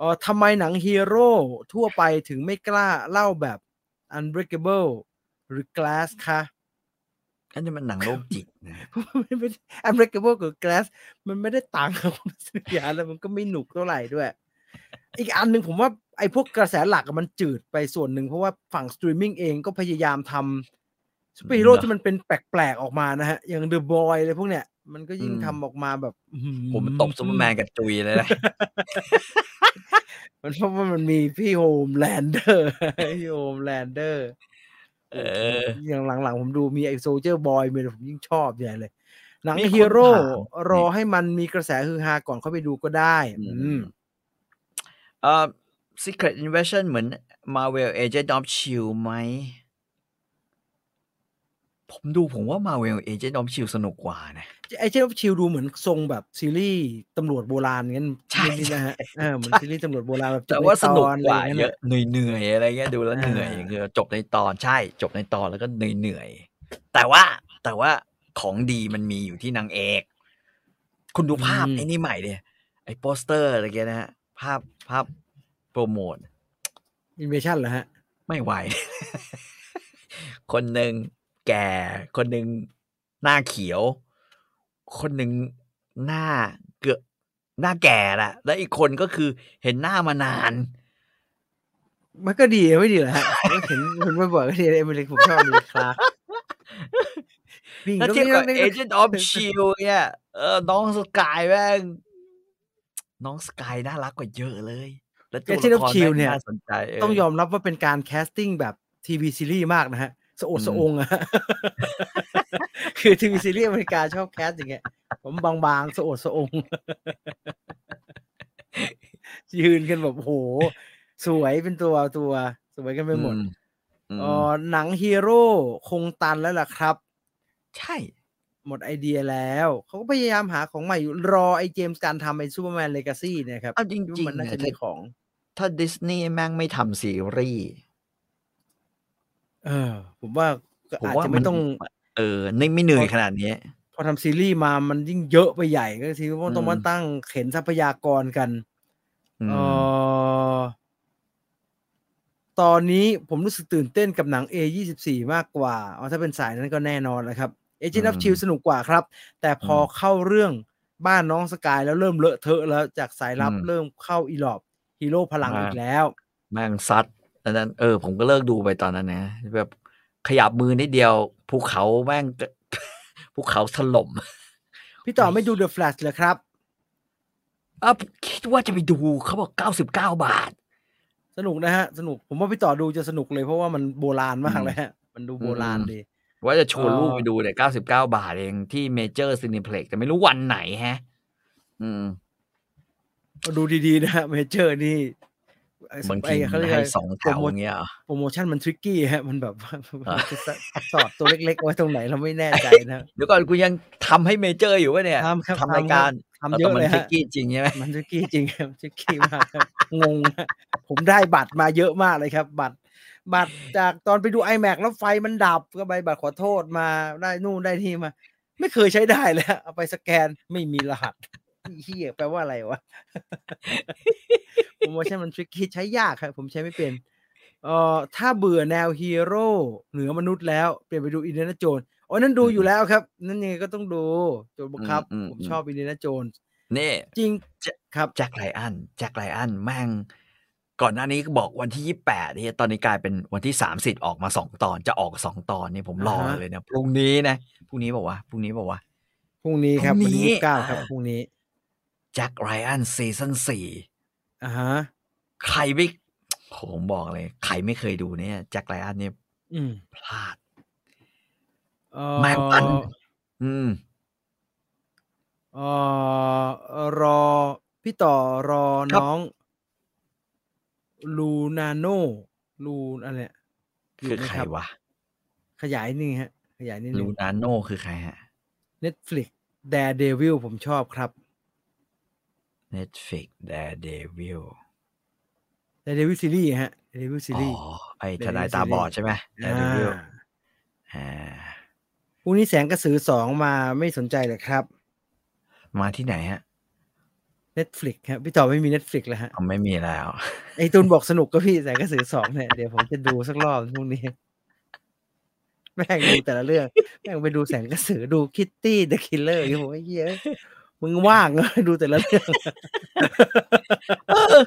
A: เออทำไมหนังฮีโร่ทั่วไปถึงไม่กล้าเล่าแบบ Unbreakable หรือ Glass คะ
B: อันนี้มันหนังโรคจิตนะ
A: มันไม่ Unbreakable กับ Glass มันไม่ได้ต่างกับคนสักอย่างแล้วมันก็ไม่หนุกเท่าไหร่ด้วย อีกอันหนึ่งผมว่าไอ้พวกกระแสหลักอะมันจืดไปส่วนหนึ่งเพราะว่าฝั่งสตรีมมิ่งเองก็พยายามทำซูเปอร์ฮีโร่ที่มันเป็นแปลกๆออกมานะฮะ อย่าง The Boy อะไรพวกเนี้ย มันก็ยิ่ง
B: อืม
A: ทำออกมาแบบอื้อหือ
B: ผมตบซูเปอร์แมนกระจุยเลยนะ
A: มันเพราะว่ามันมีพี่โฮมแลนเดอร์พี่โฮมแลนเดอร์
B: เออ
A: อย่างหลังๆ ผมดูมีไอโซเจอร์บอยมีผมยิ่งชอบใหญ่เลย หนัง
B: มีคน
A: ฮีโร่
B: ถาม
A: รอให้มันมีกระแสฮือฮาก่อนเข้าไปดูก็ได้
B: อืม
A: อืม
B: เอ่อ Secret Invasion เหมือน Marvel Agent of Shield ไหม ผมดูผมว่า Marvel Agent of Shield สนุกกว่านะ
A: ไอเจนชิลดูเหมือนทรงแบบซีรีส์ตำรวจโบราณงั้น
B: ใช่
A: นิดๆนะฮะเออเหมือน
B: ใช่
A: ซีรีส์ตำรวจโบราณแบบจ
B: แต่
A: บใน
B: ว่าสนุก
A: ตอน
B: กว่า
A: อะไรอย่าง
B: เย
A: เงี้ย
B: อะเหนื่อยๆอะไรเงี้ยดูแล้วเหนื่อย
A: อ่า
B: คือจบในตอนใช่จบในตอนแล้วก็เหนื่อยๆแต่ว่าแต่ว่าของดีมันมีอยู่ที่นางเอก คุณดูภาพไอ้นี่ใหม่เนี่ยไอ้โปสเตอร์อะไรเงี้ยนะฮะภาพภาพโปรโมท
A: Invasion เหรอฮะ
B: ไม่ไหว คนหนึ่ง แก่ คนหนึ่งหน้าเขียว คนหนึ่งหน้าเกือบหน้าแก่แหละแล้วอีกคนก็คือเห็นหน้ามานาน
A: มันก็ดีไม่ดีเหรอฮะก็เห็นคนบ่อยๆก็ดีเอเมริกผมชอบดูคลาร์กวิ่ง
B: ถ้า
A: ก็
B: เทียบกับ
A: วิ่ง
B: Agent of Shield เนี่ยเออน้องสกายแม่งน้องสกายน่ารักกว่าเยอะเลย แล้วตัว
A: เอเจนต์อ
B: ละ
A: อฟ
B: คร
A: ชิล
B: แม่ง
A: เนี่ย
B: น่าสนใจเต้
A: องยอมรับว่าเป็นการแคสติ้งแบบทีวีซีรีส์มากนะฮะ สะโอด
B: อืม
A: สะองอะฮะคือทีวีซีรีส์อเมริกาชอบ cast อย่างเงี้ย ผมบางๆสะโอดสะองยืนกันแบบโอ้โห สวยเป็นตัวตัวสวยกันไปหมด
B: อืออืม
A: เออหนังฮีโร่คงตันแล้วล่ะครับ
B: ใช่
A: หมดไอเดียแล้ว เขาก็พยายามหาของใหม่อยู่รอไอ James Gunn ทำไอ Superman Legacy เนี่ยครับ
B: เอาจริง
A: ว่า
B: ๆ
A: มันน่า
B: เนี่ย
A: จะมีของ
B: ถ้าดิสนีย์แม่งไม่ทำซีรีส์
A: เออ ผมว่าก็
B: ผม
A: อาจ
B: ว่า
A: จะ
B: มั
A: ไม่
B: น
A: ต้อง
B: เออไม่ไม่เหนื่อยขนาดนี้
A: พอทำซีรีส์มามันยิ่งเยอะไปใหญ่ก็ทีว่าต้อง
B: อืม
A: มาตั้งเข็นทรัพยากรกัน
B: อื
A: เอ
B: ม
A: อตอนนี้ผมรู้สึกตื่นเต้นกับหนัง A24 มากกว่าเอาถ้าเป็นสายนั้นก็แน่นอนนะครับ Agent of Shield สนุกกว่าครับ แต่พอเข้าเรื่องบ้านน้องสกายแล้วเริ่มเลอะเทอะแล้วจากสายลับเริ่มเข้าอีหลอบฮีโร่พลังอีกแล้ว
B: แม่งซัด อันนั้นเออ ผมก็เลิกดูไปตอนนั้นนะแบบขยับมือนิดเดียวภูเขาแม่งภูเขาถล่ม
A: พี่ต่อไม่ดู The Flash เลยครับ
B: อะคิดว่าจะไปดูเขาบอกเก้าสิบเก้าบาท
A: สนุกนะฮะ สนุกผมว่าพี่ต่อดูจะสนุกเลยเพราะว่ามันโบราณมาก
B: อืม
A: เลยฮะ มันดูโบราณ
B: อืม
A: ดี
B: ว่าจะชวน
A: เอ่อ
B: ลูกไปดูเนี่ยเก้าสิบเก้าบาทเองที่เมเจอร์ซินิเพล็กแต่ไม่รู้วันไหนแฮะ อืม
A: ดูดีๆนะฮะเมเจอร์นี่ไอ้
B: บาง
A: ไอ้
B: ที
A: เขา
B: มัน
A: เรียก
B: ให้
A: อะไร
B: สองแถ
A: โปรโม
B: อย่างเงี้ยเหรอ
A: โปรโมชั่นมัน tricky ฮะมันแบบว่า
B: อ่า
A: จะสอดตัวเล็กๆไว้ตรงไหนเราไม่แน่ใจนะ
B: เดี๋ยวก่อนกูยังทำให้เมเจอร์อยู่วะเนี่ย
A: ทำครับ
B: ทำรายการ
A: ทำเยอะ
B: แต่มัน
A: เลย
B: ทริ
A: ฮะ
B: กกี้จริงใช่ไหม
A: มัน tricky จริงครับ tricky มากครับงงฮะผมได้บัตรมาเยอะมากเลยครับ บัตรบัตรจากตอนไปดู IMAX แล้วไฟมันดับก็ใบบัตรขอโทษมาได้นู่นได้ที่มา ไม่เคยใช้ได้เลยฮะเอาไปสแกนไม่มีรหัส เหี้ยแปลว่าอะไรวะโปรโมชั่นมัน tricky ใช้ยากครับผมใช้ไม่เป็นเอ่อถ้าเบื่อแนวฮีโร่เหนือมนุษย์แล้ว เปลี่ยนไปดู Indiana Jones อ๋อนั่นดูอยู่แล้วครับ นั่นยังไงก็ต้องดูโจนบังคับ ผมชอบ Indiana Jonesนี่จริงครับ
B: Jack Ryan Jack Ryan แม่ง ก่อนหน้านี้ก็บอกวันที่ยี่แปดนี่ตอนนี้กลายเป็นวันที่สามสิบออกมาสองตอนจะออกสองตอนนี่ผมรอ
A: อ่าฮะ
B: เลยนะพรุ่งนี้นะพรุ่งนี้บอกว่าพรุ่งนี้บอกว่า
A: พรุ่งนี้ครับ
B: พรุ่
A: วัน
B: งนี้
A: ที่ยี่สิบเก้าครับ
B: อ่า
A: พรุ่งนี้
B: แจ็คไรอันซีซั่นสี่
A: อ่าฮะ
B: ใครไม่ผมบอกเลย ใครไม่เคยดูเนี่ยแจ็คไรอันเนี่ย
A: อืม
B: พลาด
A: เอ่อ
B: แม่งมันอืม
A: เอ่อรอ พี่ต่อรอ
B: ครับ
A: น้อง ลูนาโนลูอะไรเนี่ยยู่
B: คือ
A: ไหม
B: ใคร
A: บ
B: วะ
A: ขยายนิดนึงฮะ ขยายนิดนึ
B: ลู
A: ง
B: นาโนคือใครฮะ
A: Netflix Daredevil ผมชอบครับ
B: Netflix Daredevil
A: Daredevil ซีรีส์ฮะ Daredevil ซี
B: อ๋
A: รีส์
B: อไอ
A: Daredevil
B: ทนายตาบอดใช่ไหม Daredevil
A: อ่า
B: อ่า
A: พรุ่งนี้แสงกระสือสองมาไม่สนใจเลยครับ
B: มาที่ไหนฮะ
A: Netflix ครับพี่ต่อไม่มี Netflix แล้วฮะ
B: อ๋อไม่มีแล้ว
A: ไอตูนบอกสนุกก็พี่แสงกระสือสองเนี่ยเดี๋ยวผมจะดูสักรอบพรุ่งนี้แม่งดูแต่ละเรื่อง แม่งไปดูแสงกระสือดู Kitty the Killer อยู่ผมไอ้เหี้ย มึงว่างเหรอดูแต่ละเรื่อง
B: เออ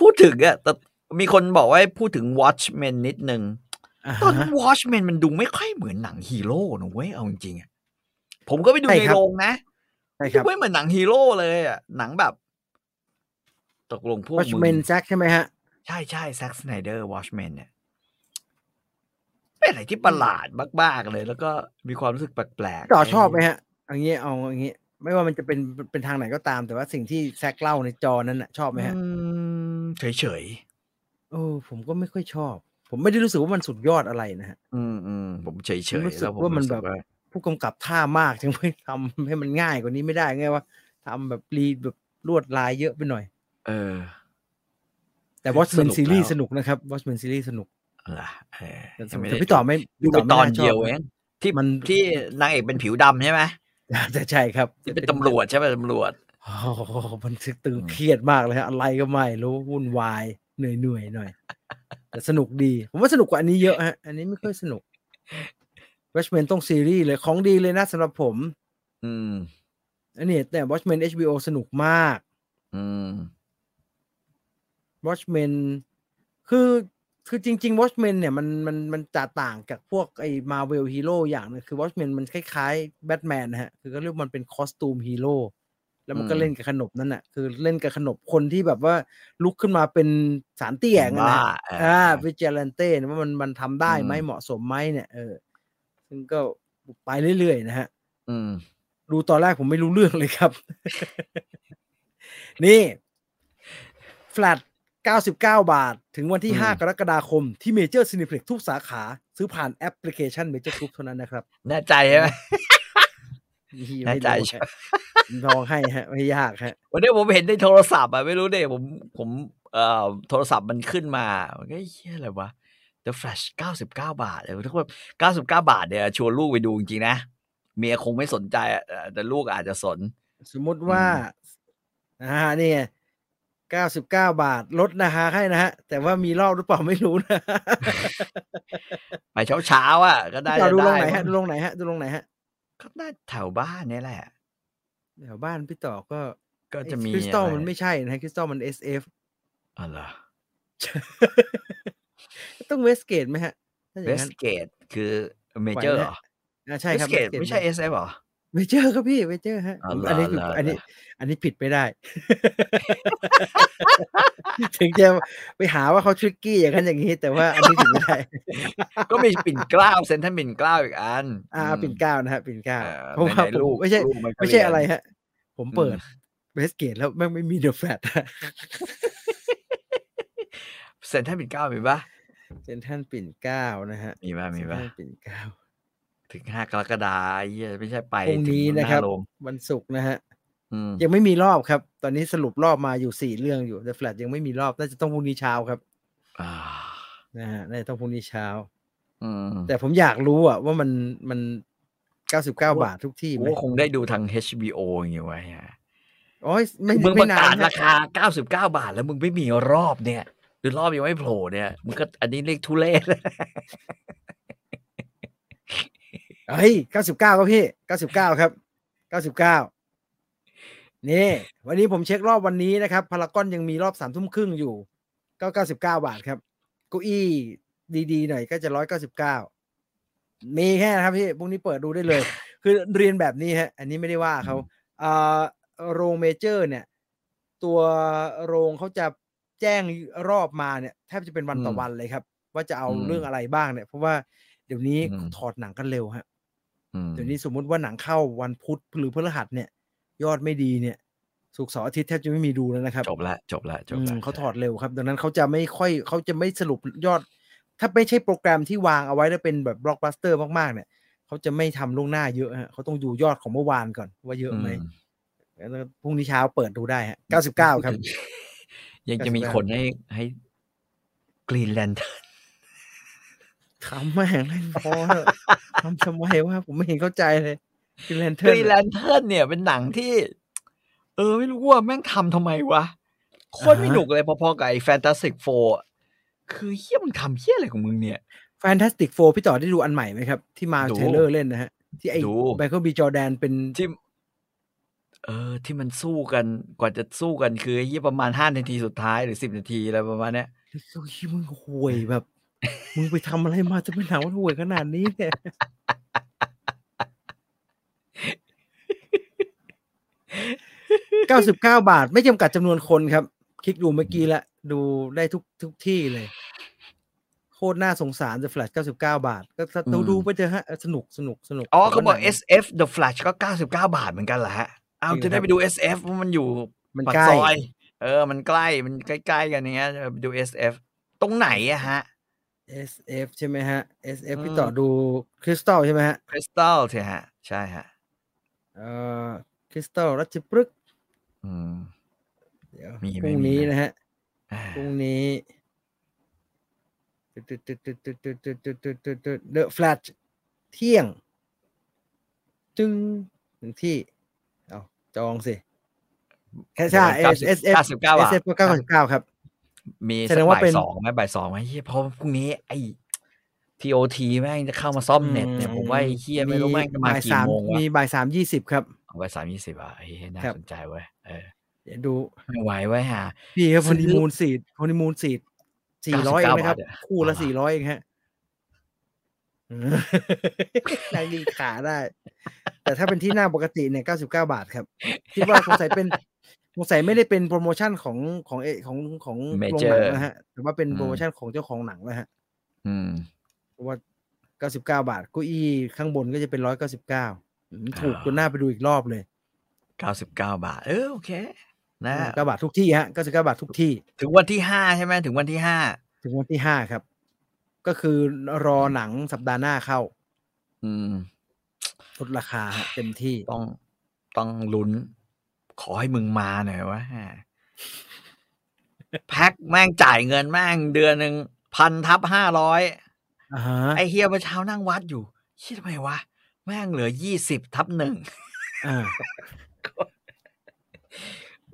B: พูดถึงอะแต่มีคนบอกว่าให้พูดถึง Watchmen นิดนึง
A: อ่า
B: ตอน
A: ฮะ
B: Watchmen มันดูไม่ค่อยเหมือนหนังฮีโร่นะเว้ยเอาจริงๆอะผมก็ไปดู
A: ใน
B: โรงนะ
A: ใช่ค
B: รับใช่ค
A: รับดู
B: ไม่เหมือนหนังฮีโร่เลยอะหนังแบบ ตกลงพวกมึ
A: เมน
B: ง
A: Watchmen Zack ใช่ไหมฮะ
B: ใช่ใช่ Zack Snyder Watchmen เนี่ยเป็นอะไรที่ประหลาดมาก ๆ เลย แล้วก็มีความรู้สึกแปลกๆ
A: ต่อชอบไหมฮะเอย่างเงี้ยเอาอย่างเงี้ย ไม่ว่ามันจะเป็นเป็นทางไหนก็ตาม แต่ว่าสิ่งที่ Zack เล่าในจอนั้นน่ะชอบไหมฮะ
B: อืมเฉย
A: เออผมก็ไม่ค่อยชอบ ผมไม่ได้รู้สึกว่ามันสุดยอดอะไรนะฮะ
B: อืมอืมผมเฉยเฉย
A: ผมรู้สึก
B: แล้วผม
A: ว่ามัน
B: รู้สึ
A: แบบ
B: ว่า
A: ผู้กำกับท่ามากจึงไม่ทำให้มันง่ายกว่านี้ไม่ได้ไงวะทำแบบรีแบบลวดลายเยอะไปหน่อย
B: เออ
A: แต่ Watchmen
B: สนุก
A: ซีรีส์
B: แล้ว
A: สนุกนะครับ Watchmen ซีรีส์สนุก
B: ล่ะเออ
A: แต่
B: ยังไม่
A: แต่
B: ได้
A: พี่ต่อไม่
B: ดู
A: พี่
B: ไปตอน
A: ม่าชบ
B: เดียวเองที่
A: มัน
B: ที่นางเอกเป็นผิวดำใช่ไหม
A: จะใช่ครับ
B: ที่เป็นตำรวจใช่ไหมตำรวจ
A: โอ้โหมันตึง
B: อืม
A: เครียดมากเลยฮะอะไรก็ไม่รู้วุ่นวายเหนื่อยเหนื่อยๆหน่อย แต่สนุกดี ผมว่าสนุกกว่าอันนี้เยอะฮะ อันนี้ไม่ค่อยสนุก Watchmen ต้องซีรีส์เลยของดีเลยนะสำหรับผม
B: อืม
A: อันนี้แต่ Watchmen HBO สนุกมาก
B: อืม
A: Watchmen คือ คือจริงๆ Watchmen เนี่ยมันมันมันจะต่างจากพวกไอ้ Marvel Hero อย่างหนึงคือ Watchmen มันคล้ายๆ Batman นะฮะ คือก็เรียกว่ามันเป็นคอสตูมฮีโร่แล้วมันก็
B: อืม
A: เล่นกับขนบนั่นน่ะคือเล่นกับขนบคนที่แบบว่าลุกขึ้นมาเป็นสารเตี้ยกันนะ
B: บ้า
A: ฮะ
B: เออ
A: อ่า
B: อ่า
A: วิจารนเต้ว่ามันมันทำได้ไหม
B: อืม
A: เหมาะสมไหมเนี่ยเออซึ่งก็ไปเรื่อยๆนะฮะ
B: อืม
A: ดูตอนแรกผมไม่รู้เรื่องเลยครับ นี่ แฟลต 99 บาท ถึงวันที่
B: อืม
A: 5กรกฎาคมที่เมเจอร์ซินิเพล็กทุกสาขา ซื้อผ่านแอปพลิเคชันเมเจอร์กรุ๊ปเท่านั้นนะครับ
B: แน่ใจใช่ไหม
A: นี่
B: แน่ใจ
A: ไม่รู้
B: ใช่
A: ฮะลองให้ฮะ ไม่ยากฮะ
B: วันนี้ผมเห็นในโทรศัพท์อะไม่รู้เด้ผมผมเอ่อโทรศัพท์มันขึ้นมามันก็เฮียอะไรวะ The Flash 99 บาทเลยทุกคน99 บาทเนี่ยชวนลูกไปดูจริงๆนะ เมียคงไม่สนใจอะเอ่อแต่ลูกอาจจะสน
A: สมมุติว่าอ่านี่ไง 99 บาทลดราคาให้นะฮะ แต่ว่ามีรอบหรือเปล่าไม่รู้นะ
B: ไปเช้าๆอะ ก็ได้
A: พี่ต่อ
B: จะ
A: ดูล
B: ได้
A: งไหนฮะ
B: มั้ง
A: ดูลงไหนฮะดูลงไหนฮะ
B: ก็น่าแถวบ้านเนี่ยแหละ
A: แถวบ้านพี่ต่อก็
B: ก็จะมี
A: คริสตัล
B: อะไร
A: มันไม่ใช่นะคริสตัลมัน SF
B: อ๋อเหรอ
A: ต้องเวสเกตไหมฮะถ้าอ
B: เว
A: ย่าง
B: ส
A: นั้น
B: เกตคือเมเจอร์
A: ไหวไหม
B: เหรอ
A: อ่าใช่
B: เว
A: ครั
B: ส
A: บ
B: เกต
A: Westgate
B: ไม่ใช่ SF เหรอ
A: เวเจอร์ครับพี่เวเจอร์ฮะ
B: อ๋อเหรอ
A: อันนี้
B: เหรอ
A: อันนี้
B: เหรอ
A: อันนี้ผิดไม่ได้ ถึงจะไปหาว่าเขาทริกกี้อย่างนั้นอย่างนี้ แต่ว่าอันนี้ผิดไม่ได้
B: ก็มีปิ่นเกล้าเซนทรัลปิ่นเกล้าอีกอัน
A: อ่า
B: อืม
A: ปิ่นเกล้านะฮะปิ่นเกล้า
B: เออ
A: เพราะว่า
B: ไหนๆ
A: ผม
B: ลูก
A: ไม่ใช่
B: ลูกมันก็
A: ไม่ใช่
B: เรียน
A: อะไรฮะ ผมเปิด
B: อืม
A: เวสเกตแล้วแม่งไม่มีเดอะแฟลต
B: เซนทรัลปิ่นเกล้ามีปะ
A: เซนทันปิ่นเกล้านะฮะ
B: มีปะมีปะ
A: เซ็นทรัลปิ่นเกล้า
B: ถึงห้ากรกฎาคมเหี้ยไม่ใช่ไป
A: พรุ่ง
B: ถึ
A: นี้
B: ห
A: นะครับา
B: โรง
A: วันศุกร์นะฮะ
B: อืม
A: ยังไม่มีรอบครับ ตอนนี้สรุปรอบมาอยู่สี่เรื่องอยู่แต่แฟลตยังไม่มีรอบน่าจะต้องพรุ่งนี้เช้าครับ
B: อ่า
A: นะฮะน่าจะต้องพรุ่งนี้เช้า
B: อืม
A: แต่ผมอยากรู้อะว่ามันมันเก้าสิบเก้าบาททุกที่ไห
B: กู
A: ม
B: ก็คงได้ดูทาง HBO อย่างเงี้ยไว้อะ
A: โอ้ยไม่
B: มึงป
A: ไม่
B: ระ
A: นากา
B: นศ
A: ฮะ
B: ราคา99บาท แล้วมึงไม่มีรอบเนี่ยหรือรอบยังไม่โผล่เนี่ยมึงก็อันนี้เรียกทุเรศ
A: เฮ้ยเก้าสิบเก้าครับพี่เก้าสิบเก้าครับเก้าสิบเก้านี่ วันนี้ผมเช็ครอบวันนี้นะครับพารากอนยังมีรอบสามทุ่มครึ่งอยู่ก็เก้าสิบเก้าบาทครับเก้าอี้ดีๆหน่อยก็จะร้อยเก้าสิบเก้ามีแค่นะครับพี่พรุ่งนี้เปิดดูได้เลย คือเรียนแบบนี้ฮะ อันนี้ไม่ได้ว่าเขาอ่าโรงเมเจอร์ เนี่ย ตัวโรงเขาจะแจ้งรอบมาเนี่ยแทบจะเป็นวันต่อ
B: อืม
A: วันเลยครับ ว่าจะเอา
B: อืม
A: เรื่องอะไรบ้างเนี่ย เพราะว่าเดี๋ยวนี้
B: อืม
A: ถอดหนังกันเร็วฮะ
B: อืม
A: เดี๋ยวนี้สมมุติว่าหนังเข้าวันพุธหรือพฤหัสเนี่ย ยอดไม่ดีเนี่ยสุกร์เสาร์อาทิตย์แทบจะไม่มีดูแล้วนะครับ
B: จบละจบละจบ
A: อื
B: ละ
A: มเขาถอดเร็วครับดังนั้นเขาจะไม่ค่อยเขาจะไม่สรุปยอด ถ้าไม่ใช่โปรแกรมที่วางเอาไว้แล้วเป็นแบบบล็อกบัสเตอร์มากๆเนี่ยเขาจะไม่ทำล่วงหน้าเยอะฮะเขาต้องดูยอดของเมื่อวานก่อนว่าเยอะไหม
B: อืม
A: แล้วพรุ่งนี้เช้าเปิดดูได้ฮะเก้าสิบเก้าครับ
B: ยังจะมี
A: 99
B: คนให้ให้ Green Lantern
A: ทำแม่งเล่นพอเถอะทำทำไมวะผมไม่เห็นเข้าใจเลย Green Lantern Green Lanternเนี่
B: ยเป็นหนังที่ เออ ไม่รู้ว่าแม่งทำทำไมวะโคตรไม่หนุกเลยพอๆกับไอ้ Fantastic Four คือเหี้ยมันทำเหี้ยอะไรของมึงเนี่ย
A: Fantastic Fourพี่ต่อได้ดูอันใหม่ไหมครับ ที่มา
B: ดู
A: เทเลอร์เล่นนะฮะ ที่ไอ้
B: ดู
A: Michael B. Jordan เป็น
B: ที่เออ ที่มันสู้กันกว่าจะสู้กันคือไอ้เหี้ยประมาณห้านาทีสุดท้ายหรือสิบนาทีอะไรประมาณเนี้ย
A: เฮ้ยมึงห่วยแบบ มึงไปทำอะไรมาจะเป็นหนังมันห่วยขนาดนี้เนี่ยเก้าสิบเก้าบาท ไม่จำกัดจำนวนคนครับ คลิกดูเมื่อกี้ละ ดูได้ทุกทุกที่เลย โคตรน่าสงสาร The Flash 99 บาท ก็ดูดูไปเถอะฮะ สนุกสนุกสนุก
B: อ๋อเขาบอก
A: แต่ว่หนัง
B: SF The Flash ก็เก้าสิบเก้าบาทเหมือนกันเหรอฮะ เอา
A: จริง
B: จะได้
A: ครับ
B: ไปดู SF เพราะมันอยู่
A: มัน
B: ปาก
A: ใกล้
B: ซอยเออ มันใกล้ มันใกล้ๆกันอย่างเงี้ยไปดู SF ตรงไหนอะฮะ
A: SF ใช่ไหมฮะ SF
B: ที่
A: ต่อดูคริสตัลใช่ไหมฮะ
B: คริสตัลใช่ฮะ ใช่ฮะ
A: เอ่อคริสตัลรัชพฤกษ์เดี๋ยวพรุ่งนี้นะฮะพรุ่งนี้เดอะแฟลชเที่ยง จึงถึงที่ เอาจองสิแค่ใช่
B: SF 99 บาท
A: เก้าครับ
B: มี
A: แส
B: สั
A: ด
B: ก
A: งว่า
B: บ่า
A: เป็
B: ย
A: น
B: สองไหมบ่ายสองไหมเฮียเพราะพรุ่งนี้ไอ้ทีโอทีแม่งจะเข้ามาซ่อมเน็ตเนี่ยผมว่าไอ้เฮียไม่รู้แม่งจะมา
A: บ่าย
B: กี่
A: สาม
B: โมงวะ
A: มีบ่ายสามยี่สิบครับ
B: เอาบ่ายสามยี่สิบอะเฮียน่า
A: ครับ
B: สนใจเว้ยเออ
A: เดี๋ยวดู
B: ไม่ไหวไว้ยฮะ
A: พี่ครับ
B: ซื้
A: ฮอ
B: อ
A: นีมูนสีฮอนีมูนสีสี่ร้อยเองนะครับ
B: บาทอะ
A: คู่ละ
B: เอาล่ะ
A: สี่ร้อยเองฮะอืมนั่งดีขาได้ แต่ถ้าเป็นที่หน้าปกติเนี่ยเก้าสิบเก้าบาทครับคิดว่าสงสัยเป็น สงสัยไม่ได้เป็นโปรโมชั่นของของเอของของโรงหนัง
B: Major
A: นะฮะ แต่ว่าเป็น
B: อืม
A: โปรโมชั่นของเจ้าของหนังนะฮะ
B: อืม
A: เพราะว่าเก้าสิบเก้าบาทเก้าอี้ข้างบนก็จะเป็นร้อยเก้าสิบเก้าถูก
B: อ่า
A: จนหน้าไปดูอีกรอบเลย
B: เก้าสิบเก้าบาท เออโอเคนะ
A: เก้าบาททุกที่ฮะเก้าสิบเก้าบาททุกที่
B: ถึงวันที่ห้าใช่ไหมถึงวันที่ห้า
A: ถึงวันที่ห้าครับ ก็คือรอหนังสัปดาห์หน้าเข้า
B: อืม
A: ลดราคาฮะเต็มที่
B: ต้องต้องลุ้น ขอให้มึงมาหน่อยวะแพ็คแม่งจ่ายเงินแม่งเดือนหนึ่งพันทับห้าร้อย
A: อ่าฮะ
B: ไอเฮียเมื่อเช้านั่งวัดอยู่คิดทำไมวะ แม่งเหลือยี่สิบทับหนึ่ง
A: อ่า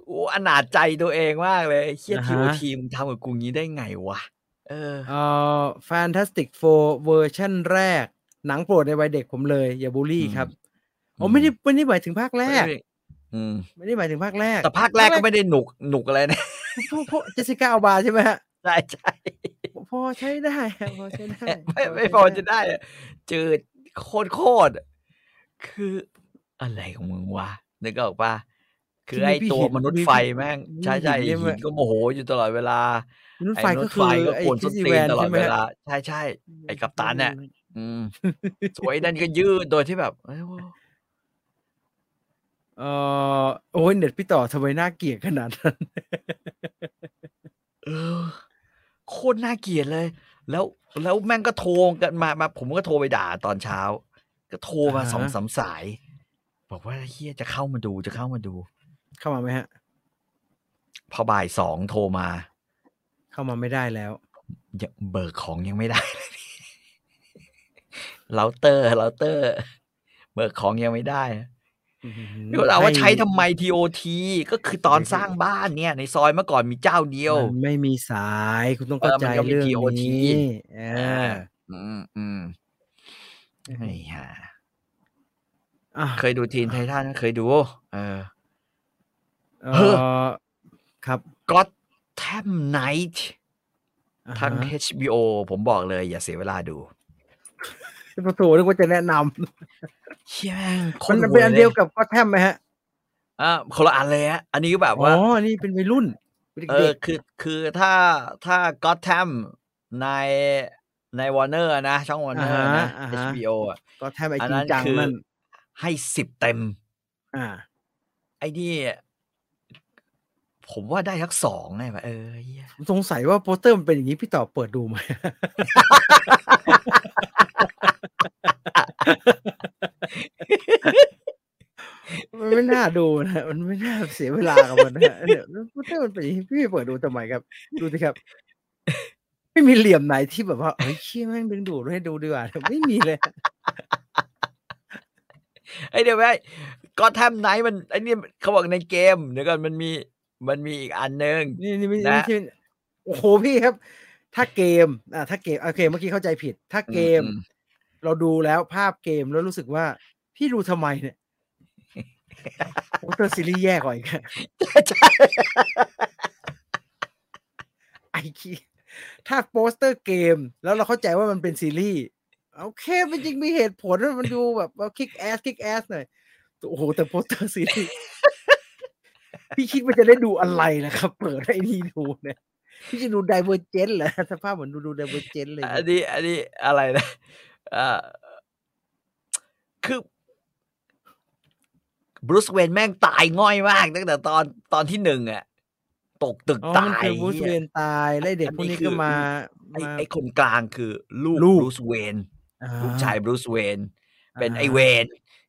B: โอ้อนาจใจตัวเองมากเลยไอ้เฮีย
A: อ่า
B: ที
A: ฮะ
B: โอทีมทำกับกูงี้ได้ไงวะ เออ
A: เอ่อ Fantastic Four เวอร์ชันแรก หนังโปรดในวัยเด็กผมเลย อย่าบูลลี่
B: อืม
A: ครับอ๋อไม่ได้ไม่ได้หมายถึงภาคแรก
B: อืม
A: ไม่ได้หมายถึงภาคแรก
B: แต่ภาคแรกก็ไม่ได้หนุกหนุกอะไรนะ
A: พวกพวกเจสสิก้าอัลบาใช่ไหมฮะ
B: ใช่ใช่
A: พอใช้ได้ครับพอใช้ได้
B: ไม่ไม่พอจะได้อะจืดโคตรโคตรอะคืออะไรของมึงวะนึกออกปะคือไอ้ตัวมนุษย์ไฟแม่งใช่ใช่ไอ้หินก็โมโหอยู่ตลอดเวลา
A: มนุษย์
B: ไอ้
A: ไฟ
B: มนุ
A: ก็
B: ษย์
A: คื
B: ไฟ
A: อ
B: ก็
A: ไอ้
B: กวน
A: คิ
B: ส้น
A: สซี่
B: ตี
A: แวนน
B: ตลอ
A: ใช่
B: ด
A: ไหม
B: เว
A: ฮะ
B: ลา ใช่ใช่ไอ้กัปตันเนี่ยอืมสวยนั่นก็ยืดโดยที่แบบ เอ้ยโว้
A: เออโอ้ยเน็ตพี่ต่อทำไมน่าเกลียดขนาดนั้น
B: เออ โคตรน่าเกลียดเลย แล้วแล้วแม่งก็โทรกันมามา ผมก็โทรไปด่าตอนเช้า ก็โทรมา
A: อ่าฮะ
B: สองสามสาย บอกว่าเฮียจะเข้ามาดูจะเข้ามาดู
A: เข้ามาไหมฮะ
B: พอบ่ายสองโทรมา
A: เข้ามาไม่ได้แล้ว
B: ยังเบิกของยังไม่ได้เลยพี่เราเตอร์เราเตอร์ เบิกของยังไม่ได้ นี่เราว่าใช้ทำไม TOT ก็คือตอนสร้างบ้านเนี่ย ในซอยเมื่อก่อนมีเจ้าเดียว
A: มันไม่มีสายคุณต้อง
B: เออ
A: เข้าใจ
B: มันก็มี
A: เรื่อง
B: TOT
A: นี้เออ
B: อืมอืมไอ้ห่า
A: อะ
B: เคยดูทีนไททันไหมเคยดู เออ
A: เอ
B: เฮ้อ
A: อครับ
B: ก็แทมไนท์
A: อ่า
B: ทาง
A: ฮะ
B: HBO ผมบอกเลยอย่าเสียเวลาดู
A: ประตูนึกว่าจะแนะน
B: เชี่ยแม่งโคำ
A: มั
B: ต
A: น
B: ร
A: เป็นอันเดียว
B: ล
A: กับก็แทมไหมฮะ
B: อะคนละอันเลยฮะอันนี้ก็แบบ
A: อ๋
B: ว่า
A: อนี่เป็นวัยรุ่นเป็น
B: เอ
A: เด็
B: อกคือคือถ้าถ้าก็แทมในในวอร์เนอร์นะ ช่องวอร์เนอร์นะ HBO อะ
A: ก็แทมไอ้
B: อัน
A: จริ
B: นั้
A: ง
B: น
A: จัง
B: คือ
A: นั่น
B: ให้สิบเต็ม
A: อ่า
B: ไอ้นี่ผมว่าได้ทักสองไงวะเออเหี้ย
A: ผมสงสัยว่าโปสเตอร์มันเป็นอย่างนี้พี่ต่อเปิดดูไหม มันไม่น่าดูนะมันไม่น่าเสียเวลากับมันนะฮะเนี่ยโปสเตอร์มันเป็นอย่างนี้พี่เปิดดูทำไมครับ ดูสิครับ ไม่มีเหลี่ยมไหนที่แบบว่าเฮ้ยเชี่ยแม่งดึงดูดให้ดูดีกว่าไม่มีเลย
B: ไอ้เดี๋ยวไว้ก็แทมไนท์มันไอ้นี่เขาบอกในเกมเดี๋ยวก่อนมันมีมันมีอีกอันหนึ่ง
A: นี่นี่ไม่
B: นะ
A: ไม่ใช่โอ้โหพี่ครับ ถ้าเกมอ่าถ้าเกมโอเคเมื่อกี้เข้าใจผิด ถ้าเกม
B: อืม
A: เราดูแล้วภาพเกมแล้วรู้สึกว่า พี่ดูทำไมเนี่ยโอ้เตอร์ซีรีส์แย่กว่าอีกอะ
B: ใช่
A: ไอ้คีถ้าโปสเตอร์เกม แล้วเราเข้าใจว่ามันเป็นซีรีส์โอเคมันจริงมีเหตุผลว่ามันดูแบบว่าคิกแอสคิกแอสหน่อยโอ้โหแต่โปสเตอร์ซีรีส์พี่คิดว่าจะได้ดูอะไรนะครับ เปิดให้นี่ดูเนี่ย พี่จะดูไดเวอร์เจนเหรอสภาพเหมือนดูดูไดเวอร์เจนเลย
B: อันนี้ อันนี้อะไรนะอ่าคือบรูซเวนแม่งตายง่อยมากตั้งแต่ตอนตอนที่หนึ่งอะตกตึก
A: อ๋อ
B: ตา
A: มัน
B: ย
A: คือบูส
B: หี้ย
A: เวนตายแล้วไอ้เด็ก
B: อัน
A: พวก
B: นี้
A: นี้
B: คื
A: ก็
B: อ
A: มา
B: ไอ้
A: มา
B: ไอ้คนกลางคือ ลูก
A: ลูก
B: บรูซเวน
A: อ่
B: ลูกชายบรูซเวนเป็นไอเวน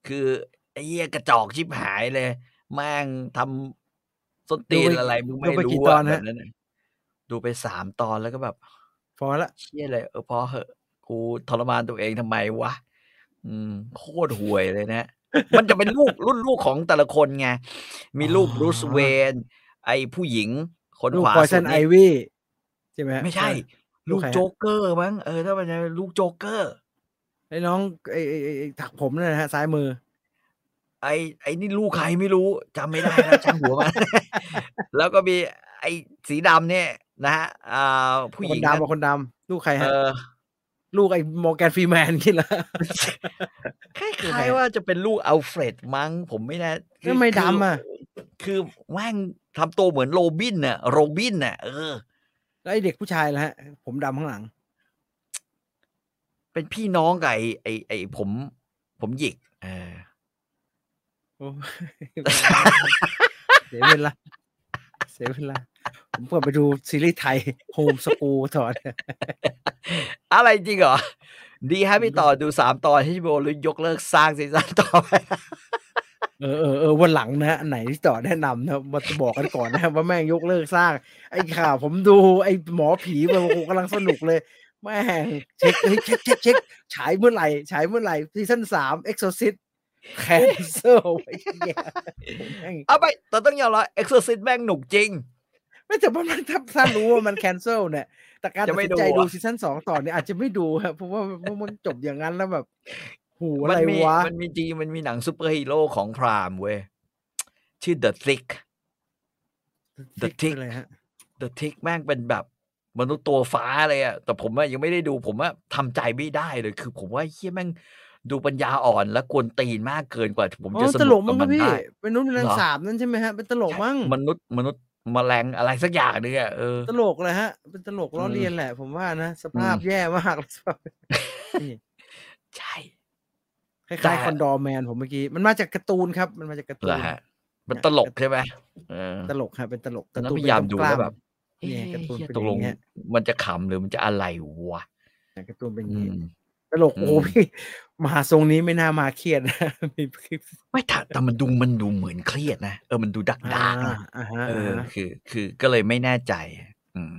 B: คือไอ้เหี้ยกระจอกชิบหายเลยแม่งทำส้นตีนอะไรมึงไม่
A: ดูไปกี่
B: รู้
A: ตอ
B: อะ
A: น
B: แบ
A: ฮะ
B: บนั้นน่ะ ดูไปสามตอนแล้วก็แบบ
A: พอละ
B: เชี่ยเลยเออพอเหอะกูทรมานตัวเองทำไมวะอืมโคตรห่วยเลยนะมันจะเป็นลูกรุ่นลูกของแต่ละคนไง มีลูกบรูซเวน ไอผู้หญิง คน
A: ลูก
B: ขวา
A: พอย
B: สุ
A: ซั
B: ด
A: นไอ
B: นี่
A: วี่ใช่ไหมฮะ
B: ไม่ใช่
A: เออลู
B: ลู
A: ก
B: ก
A: ใครฮะ
B: โจ๊กเกอร์มั้งเออถ้าเป็นลูกโจ๊กเกอร์
A: ไอ้น้องไอ้ไอ้ไอ้ไอ้ถักผมนั่นนะฮะซ้ายมือ
B: ไอไอนี่ลูกใครไม่รู้จำไม่ได้แล้วช่างหัวมันแล้วก็มีไอสีดำเนี่ย นะฮะอ่าผู้ห
A: ค
B: ญิ
A: น
B: ง
A: ดำ
B: นะ
A: กับคนดำลูกใคร
B: เอ
A: ฮะ
B: อ
A: ลูกไอ้มอร์แกนฟรีแมนคิดละ
B: ค
A: ลูกใคร
B: ล้าย
A: อะ
B: ๆว่าจะเป็นลูกอัลเฟรดมั้ง ผมไม่แน่คื
A: แล้วทำไม
B: คื
A: ดำอะ
B: คือแม่งทำตัวเหมือนโรบินน่ะ โรบินน่ะ เออ
A: แล้วไอ้เด็กผู้ชายละฮะ ผมดำข้างหลัง
B: เป็นพี่น้องกับไอไอไอผม ผมหยิกเออ
A: โอ้ยเสียเวลาเสียเวลา ผมเปิดไปดูซีรีส์ไทยโฮมสกูลถอด
B: อะไรจริงเหรอ ดีฮะพี่ต่อดูสามตอนที่โบลุยกเลิกสร้างซีซั่นต่อไป
A: เออเออเออวันหลังนะอันไหนที่ต่อแนะนำนะมาบอกกันก่อนนะครับว่าแม่งยกเลิกสร้าง ไอ้ข่าวผมดูไอ้หมอผีแบบโอ้โหกำลังสนุกเลยแม่งเช็คเฮ้ยเช็คเช็คเช็คฉายเมื่อไหร่ฉายเมื่อไหร่ซีซั่นสามเอ็กโซซิตแคนเซิลไอ้เหี้ยแม่ง
B: เอาไปแต่ต้องยอมรับเอ็กซ์ซิสแม่งหนุกจริง
A: ไม่แต่ว่ามันถ้าถ้ารู้ว่ามันแคนเซิลเนี่ยแต่การตั
B: จะ
A: ด
B: ไม่
A: สินใจ
B: ดู
A: ดู
B: อะ
A: ซีซั่นสองต่อเนี่ยอาจจะไม่ดูครับเพราะว่าเพราะมันจบอย่างนั้นแล้วแบบหูอะ
B: มั
A: ไร
B: มี
A: วะ
B: มันมีจริงมันมีหนังซูเปอร์ฮีโร่ของพรามเว้ยชื่อ The Thick The Tick
A: เลยฮะ
B: The Tick แม่งเป็นแบบมนุษย์ตัวฟ้าเลยอะแต่ผมอะยังไม่ได้ดูผมว่าทำใจไม่ได้เลย คือผมว่าเฮียแม่งดูปัญญาอ่อนและกวนตีนมากเกินกว่า ผม
A: อ๋
B: จะ
A: อ
B: ส
A: ตล
B: นุ
A: ก
B: ก
A: มั้
B: กับ
A: งค
B: มั
A: รับ
B: น
A: พี่
B: ได้
A: เป็นนุ่นแรง
B: เหรอ
A: สาบนั่นใช่ไหมฮะเป็นตลกมั้ง
B: มนุษย์มนุษย์ แมลงอะไรสักอย่างนึงอะเออ
A: ตลกเลยฮะ เป็นตลกล้อ
B: อืม
A: เลียนแหละ ผมว่านะ สภาพ
B: อืม
A: แย่มากสภาพนี่
B: ใช่
A: ค
B: แต่
A: ล้ายๆคอนดอร์แมนผมเมื่อกี้ มันมาจากการ์ตูนครับ มันมาจากการ์ตู
B: เหรอนฮะมันตลกใช่ไหมเออ
A: ตลกครับเป็นตลก
B: ตอน
A: ก
B: นั้น
A: ตูน
B: พยายามดู
A: เป็น
B: แล้ว
A: ก
B: แบบ
A: เนี่ย
B: เอ๊ะ
A: การ์ตูน
B: เหี้ย
A: เป็น
B: ตกล
A: องย่างเงี้ย
B: มันจะขำหรือมันจะอะไรวะ
A: การ์ตูนเป็นอ
B: อื
A: ย่างงี้
B: ม
A: ตลก
B: อืม
A: โอ้โหพี่ มาทรงนี้ไม่น่ามาเครียดนะมีคลิป
B: ไม่แต่แต่มันดูมันดูเหมือนเครียดนะเออมันดูดัก
A: อ่า
B: ดักนะ
A: อ่าฮะ
B: เอ
A: อ่า
B: อ
A: ฮะ
B: คือ คือก็เลยไม่แน่ใจ อืม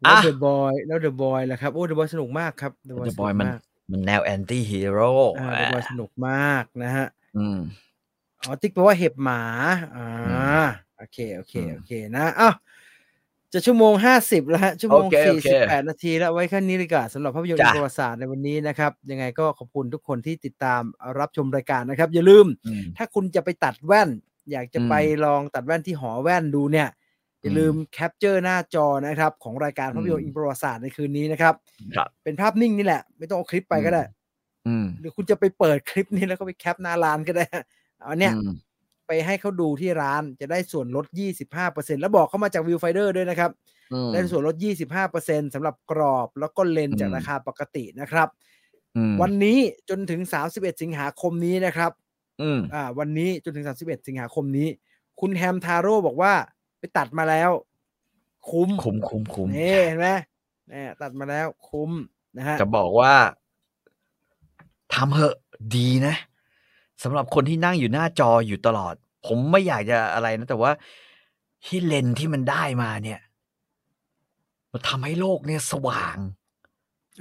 A: แล้ว
B: อะ
A: เดอะบอยแล้วเดอะบอยล่ะครับโอ้เดอะบอยสนุกมากครับเดอะบอย
B: The
A: สนุ
B: Boy
A: ก
B: มัน
A: มาก
B: มันแนวแอนตี้ฮีโร่
A: อ่าเดอะบอยสนุกมากนะฮะ
B: อืม
A: อ๋อติ๊กแปลว่าเห็บหมา อ่า
B: อืม
A: โอเค โอเค
B: อืม
A: โอเคนะอ้าว จะชั่วโมงห้าสิบแล้วฮะ ชั่วโมง
B: โอเคโอ
A: สี่สิบแปดนาทีแล้วไว้แค่นี้ดีกว่าสำหรับภาพยนตร์
B: จ้ะ
A: ประวัติศาสตร์ในวันนี้นะครับ ยังไงก็ขอบคุณทุกคนที่ติดตามรับชมรายการนะครับ อย่าลืม
B: อืม
A: ถ้าคุณจะไปตัดแว่น อยากจะ
B: อืม
A: ไปลองตัดแว่นที่หอแว่นดูเนี่ย อย่าลืม capture หน้าจอนะครับ ของรายการภาพยนตร์
B: อืม
A: อิงประวัติศาสตร์ในคืนนี้นะครับ
B: ครับ
A: เป็นภาพนิ่งนี่แหละ ไม่ต้องเอาคลิปไปก็ได้
B: อืม
A: หรือคุณจะไปเปิดคลิปนี้แล้วก็ไป cap หน้าร้านก็ได้เอาเนี่ย
B: อืม
A: ไปให้เขาดูที่ร้านจะได้ส่วนลด 25%แล้วบอกเขามาจาก Viewfinder ด้วยนะครับ
B: อืม
A: ได้ส่วนลด 25%สำหรับกรอบแล้วก็เลนส์จาก
B: อืม
A: ราคาปกตินะครับ
B: อืม
A: วันนี้จนถึง 31 สิงหาคมนี้นะครับ
B: อืม
A: อ่า วันนี้จนถึง 31 สิงหาคมนี้ คุณแฮมทาโร่บอกว่า ไปตัดมาแล้ว คุ้ม
B: คุ้มคุ้มคุ้ม
A: นี่เห็นไหมเนี่ยตัดมาแล้วคุ้มนะฮะ
B: จะบอกว่าทำเหอะดีนะ สำหรับคนที่นั่งอยู่หน้าจออยู่ตลอด ผมไม่อยากจะอะไรนะ แต่ว่าที่เลนส์ที่มันได้มาเนี่ย มันทำให้โลกเนี่ยสว่าง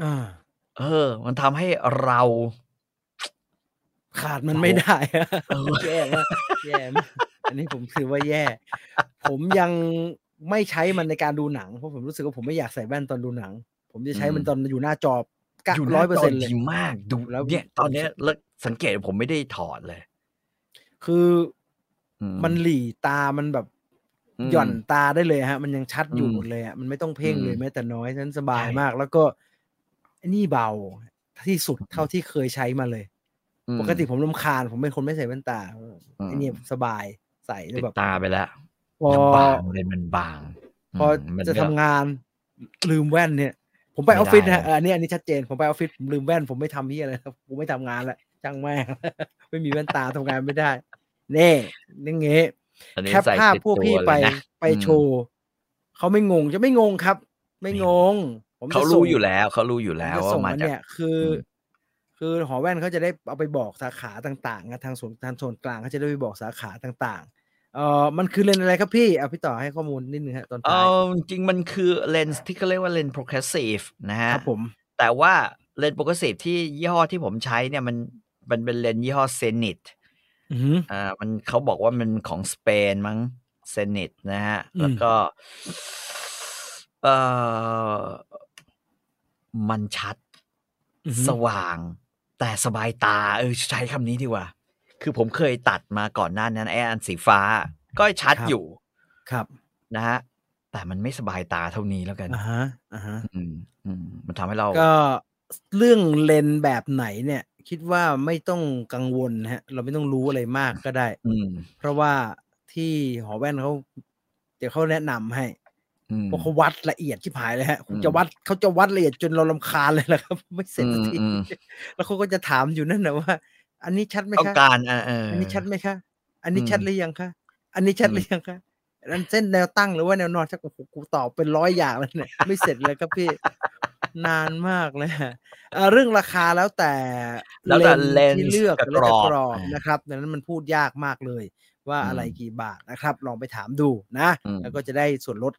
A: อ่า
B: เออ มันทำให้เรา
A: ขาดมันไม่ได้อะ
B: เออ
A: แย่มากแย่มากอันนี้ผมถือว่าแย่ ผมยังไม่ใช้มันในการดูหนังเพราะผมรู้สึกว่าผมไม่อยากใส่แว่นตอนดูหนัง ผมจะใช้มันตอนอยู่หน้าจอ
B: อยู่ห
A: ร้
B: น้าจ
A: อร้อยเปอร์เซ็
B: น
A: ต์เลย
B: ดีมากดู
A: แล้ว
B: เนี่ยตอนเนี้ยแล้ว สังเกตผมไม่ได้ถอดเลย
A: คือ
B: อื
A: มันหลีตามันแบบ
B: ม
A: หย่อนตาได้เลยฮะ มันยังชัดอยู่
B: อืม
A: หมดเลยอะมันไม่ต้องเพ่งเลย
B: อืม
A: แม้แต่น้อยฉะนั้นสบาย
B: ใช่
A: มาก แล้วก็ไอ้นี่เบาที่สุดเท่าที่เคยใช้มาเลย
B: อืม
A: ปกติผมรำคาญ ผมเป็นคนไม่ใส่แว่นตา
B: อืม
A: ไอ้นี่สบายใส่แล้ว
B: ติด
A: แบบ
B: ตาไปแล้ว
A: พอ
B: มันบางเลยมันบาง
A: พอ
B: มมัน
A: จะ
B: ก็
A: ทำงานลืมแว่นเนี่ย ผมไปอ
B: ไม่
A: อฟฟิศ
B: ได้
A: นะฮะเอออันนี้อันนี้ชัดเจนผมไปออฟฟิศผมลืมแว่นผมไม่ทำนี่อะไรครับผมไม่ทำงานละจังแม่งไม่มีแว่นตาทำงานไม่ได้เน่นี่เงี้
B: อันนี้
A: แคป
B: ใส่
A: ภาพ
B: ติด
A: พวก
B: ตัว
A: พี่ไป
B: เลยนะ
A: ไป
B: อืม
A: โชว์เขาไม่งงจะไม่งงครับ ไม่งง ผม
B: เขา
A: จะ
B: รู้
A: ส่ง
B: อยู่แล้วเขารู้อยู่
A: ผม
B: แล้ว
A: จะ
B: ว่า
A: ส่ง
B: มา
A: มัน
B: จาก
A: เนี่ยคือ
B: อื
A: อ
B: ม
A: คือหอแว่นเขาจะได้เอาไปบอกสาขาต่างๆนะทางส่วนทางส่วนกลางเขาจะได้ไปบอกสาขาต่าง ๆ เอ่อมันคือเลนส์อะไรครับพี่เอาพี่ต่อให้ข้อมูลนิดนึงฮะตอน
B: เอ
A: ท้าย
B: อจริงๆมันคือเลนส์ที่เขาเรียกว่าเลนส์ progressive นะ
A: ค
B: ฮะ
A: รับผม
B: แต่ว่าเลนส์ progressive ที่ยี่ห้อที่ผมใช้เนี่ยมัน มันเป็นเลนส์ยี่ห้อ Zenit
A: อือหือ
B: อ่า มันเขาบอกว่ามันของสเปนมั้ง Zenit นะฮะ
A: อืม
B: แล้วก็เออมันชัด
A: อือหือ
B: สว่าง แต่สบายตา เออ ใช้คำนี้ดีกว่า คือผมเคยตัดมาก่อนหน้านั้นไอ้อันสีฟ้า ก็ชัด
A: ครับ
B: อยู่
A: ครับ
B: นะฮะ แต่มันไม่สบายตาเท่านี้แล้วกัน
A: อ่าฮะอ่าฮะ
B: อืม อืม มันทำให้เรา
A: ก็เรื่องเลนส์แบบไหนเนี่ย คิดว่าไม่ต้องกังวลนะฮะ เราไม่ต้องรู้อะไรมากก็ได้
B: อืม
A: เพราะว่าที่หอแว่นเขาเดี๋ยวเขาแนะนำให้
B: อืม
A: เพราะเขาวัดละเอียดที่ผายเลยฮะ
B: อืม
A: จะวัดเขาจะวัดละเอียดจนเราลำคาญเลยแหละครับ ไม่เสร็จสักที
B: อืมอืม
A: แล้วเขาก็จะถามอยู่นั่นนะว่า อันนี้ชัดไหม
B: ต้อง
A: คะ
B: การอ่าเออ
A: อั
B: อั
A: นนี้ชัดไหมคะ อันนี้
B: อืม
A: ชัดหรือยังคะ อันนี้ชัด
B: อืม
A: หรือยังคะอันเส้นแนวตั้งหรือว่าแนวนอนชักโอ้โหกูตอบเป็นร้อยอย่างแล้วเนี่ย ไม่เสร็จเลยครับพี่ นานมากเลยฮะเอ่อเรื่องราคาแล้วแต่
B: แล้วแต่เลน
A: ที่
B: ส์
A: เลือก
B: กับ
A: แล้ว
B: กร
A: แต่
B: อบ
A: กรอบ
B: อ่า
A: นะครับดังนั้นมันพูดยากมากเลย ว่า
B: อืม
A: อะไรกี่บาทนะครับ ลองไปถามดูนะ
B: อืม
A: แล้วก็จะได้ส่วนลด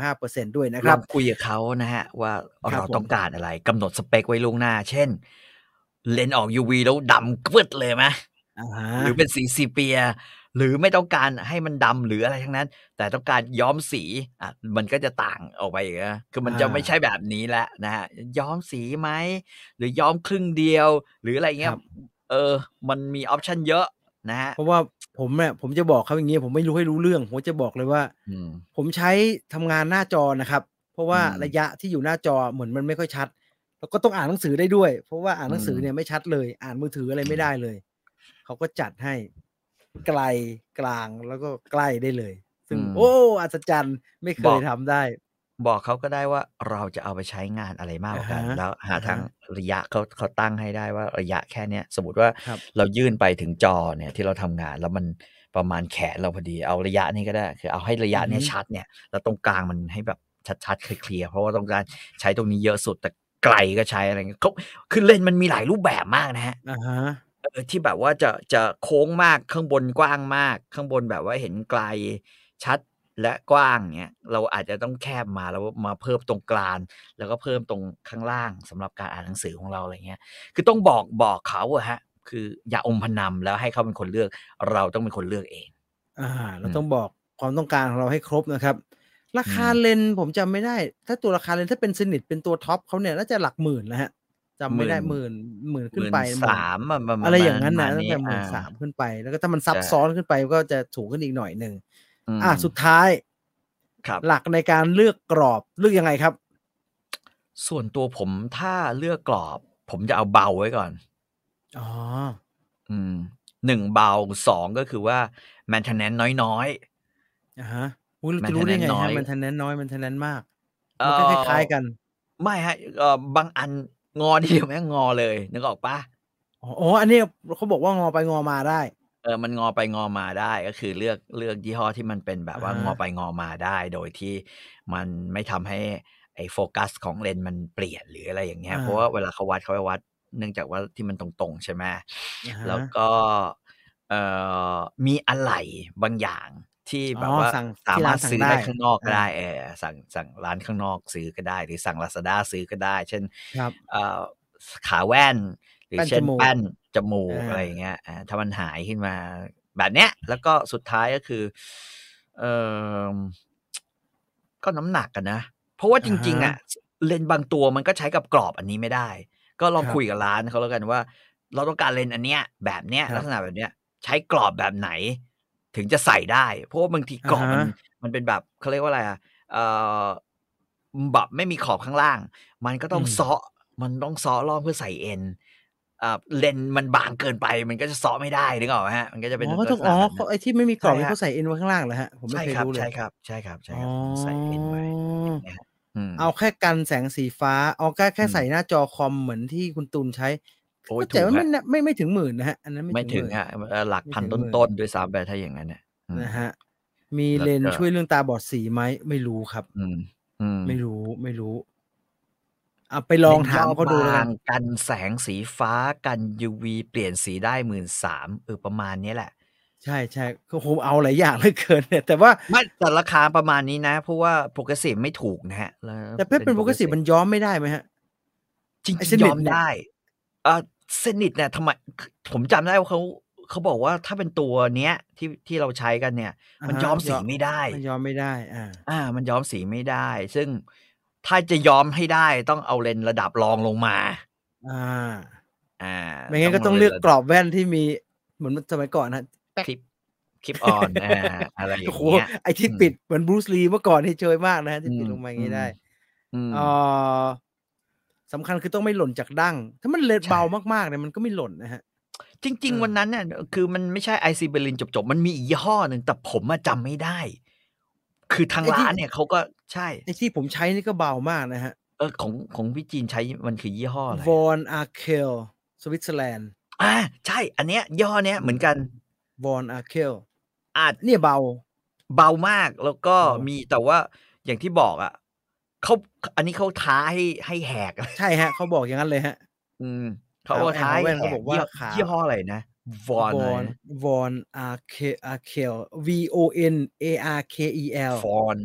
A: 25%ด้วยนะค
B: ล
A: รั
B: อบงคุยกับเขานะฮะ ว่า
A: ครับ
B: เรา
A: ผม
B: ต้องการอะไรกำหนดสเปคไว้ล่วงหน้า เช่น เลนส์ออก UV แล้วดำกึดเลยไหม
A: อ่าฮะ
B: หรือเป็นสีซีเปีย หรือไม่ต้องการให้มันดำหรืออะไรทั้งนั้น แต่ต้องการย้อมสีอะมันก็จะต่างออกไปอีกนะคือมันจะไม่ใช่แบบนี้แล้วนะฮะย้อมสีไหมหรือย้อมครึ่งเดียว หรืออะไรเงี้ย
A: ครับ
B: เออ มันมีออปชันเยอะนะฮะ
A: เพราะว่าผมเนี่ยผมจะบอกเขาอย่างนี้ผมไม่รู้ให้รู้เรื่อง ผมจะบอกเลยว่า
B: อืม
A: ผมใช้ทำงานหน้าจอนะครับ เพราะว่า
B: อืม
A: ระยะที่อยู่หน้าจอเหมือนมันไม่ค่อยชัด แล้วก็ต้องอ่านหนังสือได้ด้วย เพราะว่าอ่านหนังสือ
B: อืม
A: เนี่ยไม่ชัดเลย อ่านมือถืออะไรไม่ได้เลยเขาก็จัดให้ ไกลกลางแล้วก็ใกล้ได้เลย ซึ่ง โอ้อัศจรรย์ไม่เคยทำได้
B: บอกเขาก็ได้ว่าเราจะเอาไปใช้งานอะไรมากกว่ากัน
A: อ่าฮะ
B: แล้วหา
A: อ่าฮะ
B: ทางระยะเขาเขาตั้งให้ได้ว่าระยะแค่เนี้ยสมมติว่า
A: ครับ
B: เรายื่นไปถึงจอเนี่ยที่เราทำงานแล้วมันประมาณแขนเราพอดีเอาระยะนี้ก็ได้ คือเอาให้ระยะเนี้ย
A: อือฮึ
B: ชัดเนี่ยแล้วตรงกลางมันให้แบบชัดๆเคลียร์ๆเพราะว่าต้องการใช้ตรงนี้เยอะสุดแต่ไกลก็ใช้อะไรเงี้ยเขาคือเลนส์มันมีหลายรูปแบบมากนะฮะ
A: อ่าฮะ
B: เออ ที่แบบว่าจะจะโค้งมากข้างบนกว้างมาก ข้างบนแบบว่าเห็นไกลชัดและกว้างเนี้ยเราอาจจะต้องแคบมาแล้วมาเพิ่มตรงกลาง แล้วก็เพิ่มตรงข้างล่างสำหรับการอ่านหนังสือของเราอะไรเงี้ย คือต้องบอกบอกเขาอะฮะ คืออย่าอมพะนำแล้วให้เขาเป็นคนเลือก เราต้องเป็นคนเลือกเอง
A: อ่า เรา
B: อืม
A: ต้องบอกความต้องการของเราให้ครบนะครับ ราคา
B: อืม
A: เลนส์ผมจำไม่ได้ ถ้าตัวราคาเลนส์ถ้าเป็นสนิทเป็นตัว top เขาเนี่ยน่าจะหลักหมื่นแล้วฮะ จำไม่ได้หมื่นหมื่นขึ้นไป
B: สามอะประมาณ
A: อะไรอย่างนั้นนะป
B: ระมณ
A: ตั้งแต่หมื่น
B: อ่
A: สามขึ้นไป แล้วก็ถ้ามันซับซ้อนขึ้นไปก็จะสูงขึ้นอีกหน่อยหนึ่ง
B: ม
A: อะสุดท้าย
B: ครับ
A: หลักในการเลือกกรอบเลือกยังไงครับ
B: ส่วนตัวผมถ้าเลือกกรอบ ผมจะเอาเบาไว้ก่อน
A: อ๋อ
B: อืมหนึ่งเบาสองก็คือว่า maintenance น้อย
A: อ่าฮะอุ้ยเราจะรู้ได้ไง
B: Maintenance น้อ
A: ฮะ
B: ย
A: มันทันแนนน้อยมันทันแนนมาก
B: ๆ
A: มันก็
B: เอ่
A: ค
B: อ
A: ล้ายๆกัน
B: ไม่ฮะเอ่อบางอัน งอทีเดียวแม่งงอเลยนึกออกปะ
A: อ๋ออ๋ออันนี้เขาบอกว่างอไปงอมาได้
B: เออมันงอไปงอมาได้ก็คือเลือกเลือกยี่ห้อที่มันเป็นแบบว่า
A: อ่าฮะ
B: งอไปงอมาได้ โดยที่มันไม่ทำให้ไอ้โฟกัสของเลนส์มันเปลี่ยนหรืออะไรอย่างเงี้ย
A: อ่า
B: เพราะว่าเวลาเขาวัดเขาไปวัด เนื่องจากว่าที่มันตรงๆใช่ไหม
A: อ่าฮะ
B: แล้วก็เอ่อมีอะไหล่บางอย่าง ที่แบบ
A: อ๋อ
B: ว่า
A: สั่ง
B: สา
A: ที่
B: มา
A: ร้ารน
B: ถ
A: สั่ง
B: ซื้อ
A: ได้
B: ได้ข้างนอกก็
A: อ่า
B: ได้เออสั่งสั่งร้านข้างนอกซื้อก็ได้ หรือสั่งลาซาด้าซื้อก็ได้ เช่น
A: ครับ
B: เอ่อขาแว่น หรือ
A: แป้น
B: เช่น
A: จมูก
B: แป้นจมูก
A: อ่า
B: อะไรอย่างเงี้ยอ่าถ้ามันหายขึ้นมาแบบเนี้ย แล้วก็สุดท้ายก็คือ เออก็น้ำหนักกันนะ เพราะว่าจริง ๆ อะ เลนส์บางตัวมันก็ใช้กับกรอบอันนี้ไม่ได้ ก็ลอง
A: ครับ
B: คุยกับร้านเขาแล้วกันว่า เราต้องการเลนส์อันเนี้ย แบบเนี้ย
A: ครับ
B: ลักษณะแบบเนี้ย ใช้กรอบแบบไหน ถึงจะใส่ได้ เพราะว่าบางทีกรอบมัน
A: อ่าฮะ
B: มันเป็นแบบเขาเรียกว่าอะไรอะเอ่อแบบไม่มีขอบข้างล่าง มันก็ต้อง
A: อืม
B: เซาะมันต้องเซาะรอบเพื่อใส่เอ็นอ่าเลนส์มันบางเกินไปมันก็จะเซาะไม่ได้นึกออกไหมฮะมันก็จะเป็น
A: อ๋อ
B: ลั
A: เขา
B: ก
A: ต้อง
B: ษณะ
A: อ๋อ
B: แบบ
A: เขา
B: นั้น
A: ไอ้ที่ไม่มีกรอบ
B: ใช่
A: นี่
B: ฮะ
A: เขาใส่เอ็นไว้ข้างล่างเหรอฮะผมไม่
B: ใช่
A: เคย
B: ครับ
A: รู้เลย
B: ใช่ครับใช่ครับใช่
A: อ๋
B: ค
A: อ
B: รับใส่เอ็นไว้นะฮะอืม
A: เอาแค่กันแสงสีฟ้าเอาแค่แค่
B: อืม
A: ใส่หน้าจอคอมเหมือนที่คุณตูนใช้
B: โอ้ย
A: เข้าใจว่า
B: ถูก
A: ไม่
B: ฮะ
A: น่าไม่ไม่ถึงหมื่นนะฮะอันนั้น
B: ไม่
A: ไม่
B: ถึ
A: ถึ
B: ง
A: งหมื่น
B: อะเอ่อหลัก
A: ไม่
B: พัน
A: ถึงหมื่น
B: ต้นๆด้วยซ้ำไปถ้าอย่างนั้นเนี่ยอืม
A: นะฮะมี
B: แล้ว
A: เลนส์
B: ก็
A: ช่วยเรื่องตาบอดสีไหมไม่รู้ครับ
B: อืมอืม
A: ไม่รู้ไม่รู้อะไปลองถามเขาดูแล้วกัน
B: บงกันแสงสีฟ้ากัน UV เปลี่ยนสีได้หมื่นสามเออประมาณนี้แหละ
A: ใช่ใช่ก็คงเอาหลายอย่างเหลือเกินเนี่ยแต่ว่า
B: ไม่แต่ราคาประมาณนี้นะ เพราะว่าโปรเกรสซีฟไม่ถูกนะฮะแล้ว
A: แต่เพชรเป็นปกติมันย้อมไม่ได้ไหมฮะ
B: จริง
A: ไอ้
B: ๆ
A: สนิ
B: ย
A: ท
B: อม
A: เนี่ย
B: ได้อ่า เซนิตเนี่ยทำไมผมจำได้ว่าเขาเขาบอกว่าถ้าเป็นตัวเนี้ยที่ที่เราใช้กันเนี่ยมันา
A: ฮะ
B: ย้อมสีไม่ได้
A: มันย้อมไม่ได้ อ่า
B: อ่า มันย้อมสีไม่ได้ ซึ่งถ้าจะย้อมให้ได้ต้องเอาเลนส์ระดับรองลงมา
A: อ่า
B: อ่า
A: ไม่งั้นก็ต้องเลือกกรอบแว่นที่มีเหมือนสมัยก่อนนะ
B: คลิปคลิปออนอ่าอะไรอย่า
A: โอ้
B: ง
A: โห
B: เงี้ย
A: ไอที่
B: อืม
A: ปิดเหมือนบรูซลีเมื่อก่อนที่เชยมากนะฮะที่ปิด
B: อืม
A: ลงมาอย่างนี้ได้
B: อืม
A: เออ สำคัญคือต้องไม่หล่นจากดั้ง ถ้ามันเลน
B: ใช่
A: เบามากๆเนี่ยมันก็ไม่หล่นนะฮะ
B: จริง
A: เออ
B: ๆวันนั้นเนี่ยคือมันไม่ใช่ไอซีเบลินจบๆ มันมีอีกยี่ห้อหนึ่งแต่ผมอะจำไม่ได้ คือทางร้านเนี่ยเขาก็ใช่
A: ไอที่ผมใช้นี่ก็เบามากนะฮะ
B: เออของของพี่จีนใช้มันคือยี่ห้ออะไร
A: วอนอาร์เคลสวิตเซอร์แลนด์
B: อ่าใช่ อันเนี้ยยี่ห้อเนี้ยเหมือนกัน
A: วอนอาร์เคล
B: อาจ
A: เนี่ยเบา
B: เบามากแล้วก็
A: เบามี
B: มีแต่ว่าอย่างที่บอกอะ เขาอันนี้เขาท้าให้ให้แหก
A: ใช่ฮะเขาบอกอย่างนั้นเลยฮะ
B: อืมเขา
A: ถาม
B: เอาท้าให้
A: แอน
B: แห
A: เขา
B: ก
A: บอกว่า
B: ยี่ห้อ
A: ขา
B: ยี่ห้ออะไรนะวอน
A: วอนวอนอาร์เคอาร์เคล V O N A R K E L
B: ฟอน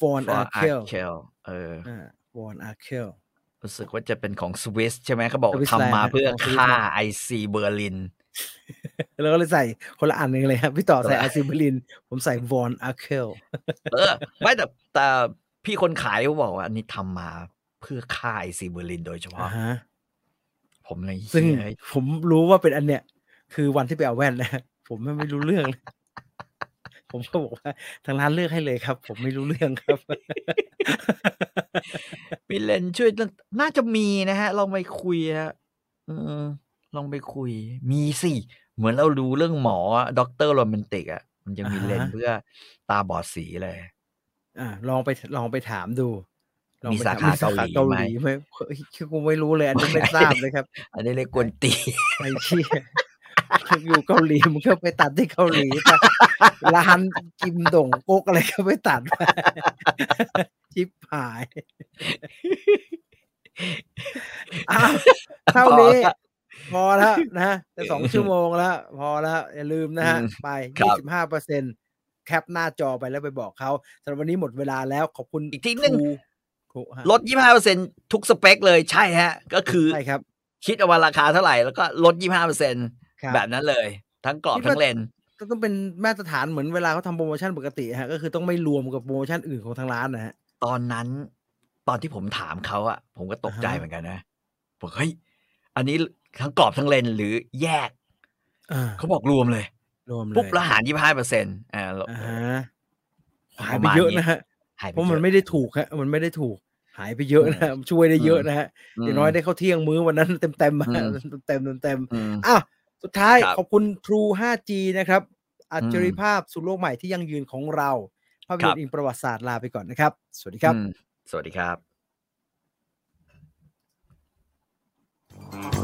A: วอน
B: ฟอ
A: อานร์
B: อา
A: เคล
B: ร์เคลเออ
A: อ่าวอนอาร์เคล
B: รู้สึกว่าจะเป็นของสวิสใช่ไหมเขาบอก
A: สวิตเซอร์แลนด์
B: ทำมา
A: ฮะ
B: เพื่อ
A: ของสวิส
B: ฆ่า
A: นะ
B: ไอซีเบอร์ลิน
A: แล้วก็เลยใส่คนละอันหนึ่งเลยครับ พี่ต่อใส่
B: คนละ
A: อาซิบิลิน ผมใส่วอนอาร์เคล
B: เออไม่แต่แต่ พี่คนขายเขาบอกว่าอันนี้ทำมาเพื่อฆ่าไอซีเบอร์ลินโดยเฉพาะ
A: ฮะ
B: ผมเลย
A: ซึ่ง
B: เฮ้ย
A: ผมรู้ว่าเป็นอันเนี้ย คือวันที่ไปเอาแว่นนะผมไม่ไม่รู้เรื่องเลยผมก็บอกว่าทางร้านเลือกให้เลยครับ ผมไม่รู้เรื่องครับ
B: พี่เลนช่วยเรื่องน่าจะมีนะฮะลองไปคุยฮะอืมลองไปคุย มีสิเหมือนเราดูเรื่องหมอด็อกเตอร์โรแมนติกอะมันจะมี
A: อ่าฮะ
B: เลนส์เพื่อตาบอดสีเลย
A: อ่าลองไปลองไปถามดูลอง
B: มี
A: ไป
B: สา
A: ถ
B: ขา
A: มี
B: เกาหลี
A: เกาหลี
B: ไหม
A: ไหมเฮ้ยกูไม่รู้เลย อันนี้ไม่ทราบเลยครับ
B: อันนี้เรียกกวนตี
A: ไอ้เชี่ยอยู่เกาหลีมึงก็ไปตัดที่เกาหลีไปร้านกิมด่งก๊กอะไรก็ไปตัดไปชิบหายอ้าวเท่านี้พอแล้วนะจะสองชั่วโมงแล้ว พอแล้วอย่าลืมนะฮะ
B: อืม
A: ไป
B: ครั
A: ยี่
B: บ
A: สิบห้าเปอร์เซ็น แคปหน้าจอไปแล้วไปบอกเขาสำหรับวันนี้หมดเวลาแล้วขอบคุณ
B: อีกทีหนึ่ง
A: ครูครูฮะ
B: ลด 25%ทุกสเปคเลยใช่ฮะ ก็คือ
A: ใช่ครับ
B: คิดเอาว่าราคาเท่าไหร่แล้วก็ลด 25%
A: ครับ
B: แบบนั้นเลย ทั้งกรอบ
A: คิดว่า
B: ทั้งเลนส์
A: ก็ต้องเป็นมาตรฐานเหมือนเวลาเขาทำโปรโมชั่นปกติฮะก็คือต้องไม่รวมกับโปรโมชั่นอื่นของทางร้านนะฮะ
B: ตอนนั้น ตอนที่ผมถามเขาอะผมก็ตกใจ
A: อ่าฮะ
B: เหมือนกันนะบอกเฮ้ยอันนี้ทั้งกรอบทั้งเลนส์หรือแยก
A: อ่า
B: เขาบอกรวมเลย
A: รวมเลย
B: ปุ๊บแล้วหารยี่ห้าเป
A: อร์เซ็นต์อ่า
B: หาย
A: ไปเยอะ
B: นะ
A: ฮะเพราะมันไม่ได้ถูกฮะมันไม่ได้ถูกหายไปเยอะนะช่วยได้เยอะนะฮะอย่างน้อยได้เข้าเที่ยงมื้อวันนั้นเต็มเต็ม
B: มา
A: เต็มเต็ม
B: เต็
A: มอะสุดท้ายขอบคุณ True 5G นะครับ อัจฉริภาพสู่โลกใหม่ที่ยั่งยืนของเราภาพยนตร์อิงประวัติศาสตร์ลาไปก่อนนะครับ สวัสดีครับ
B: สวัสดีครับ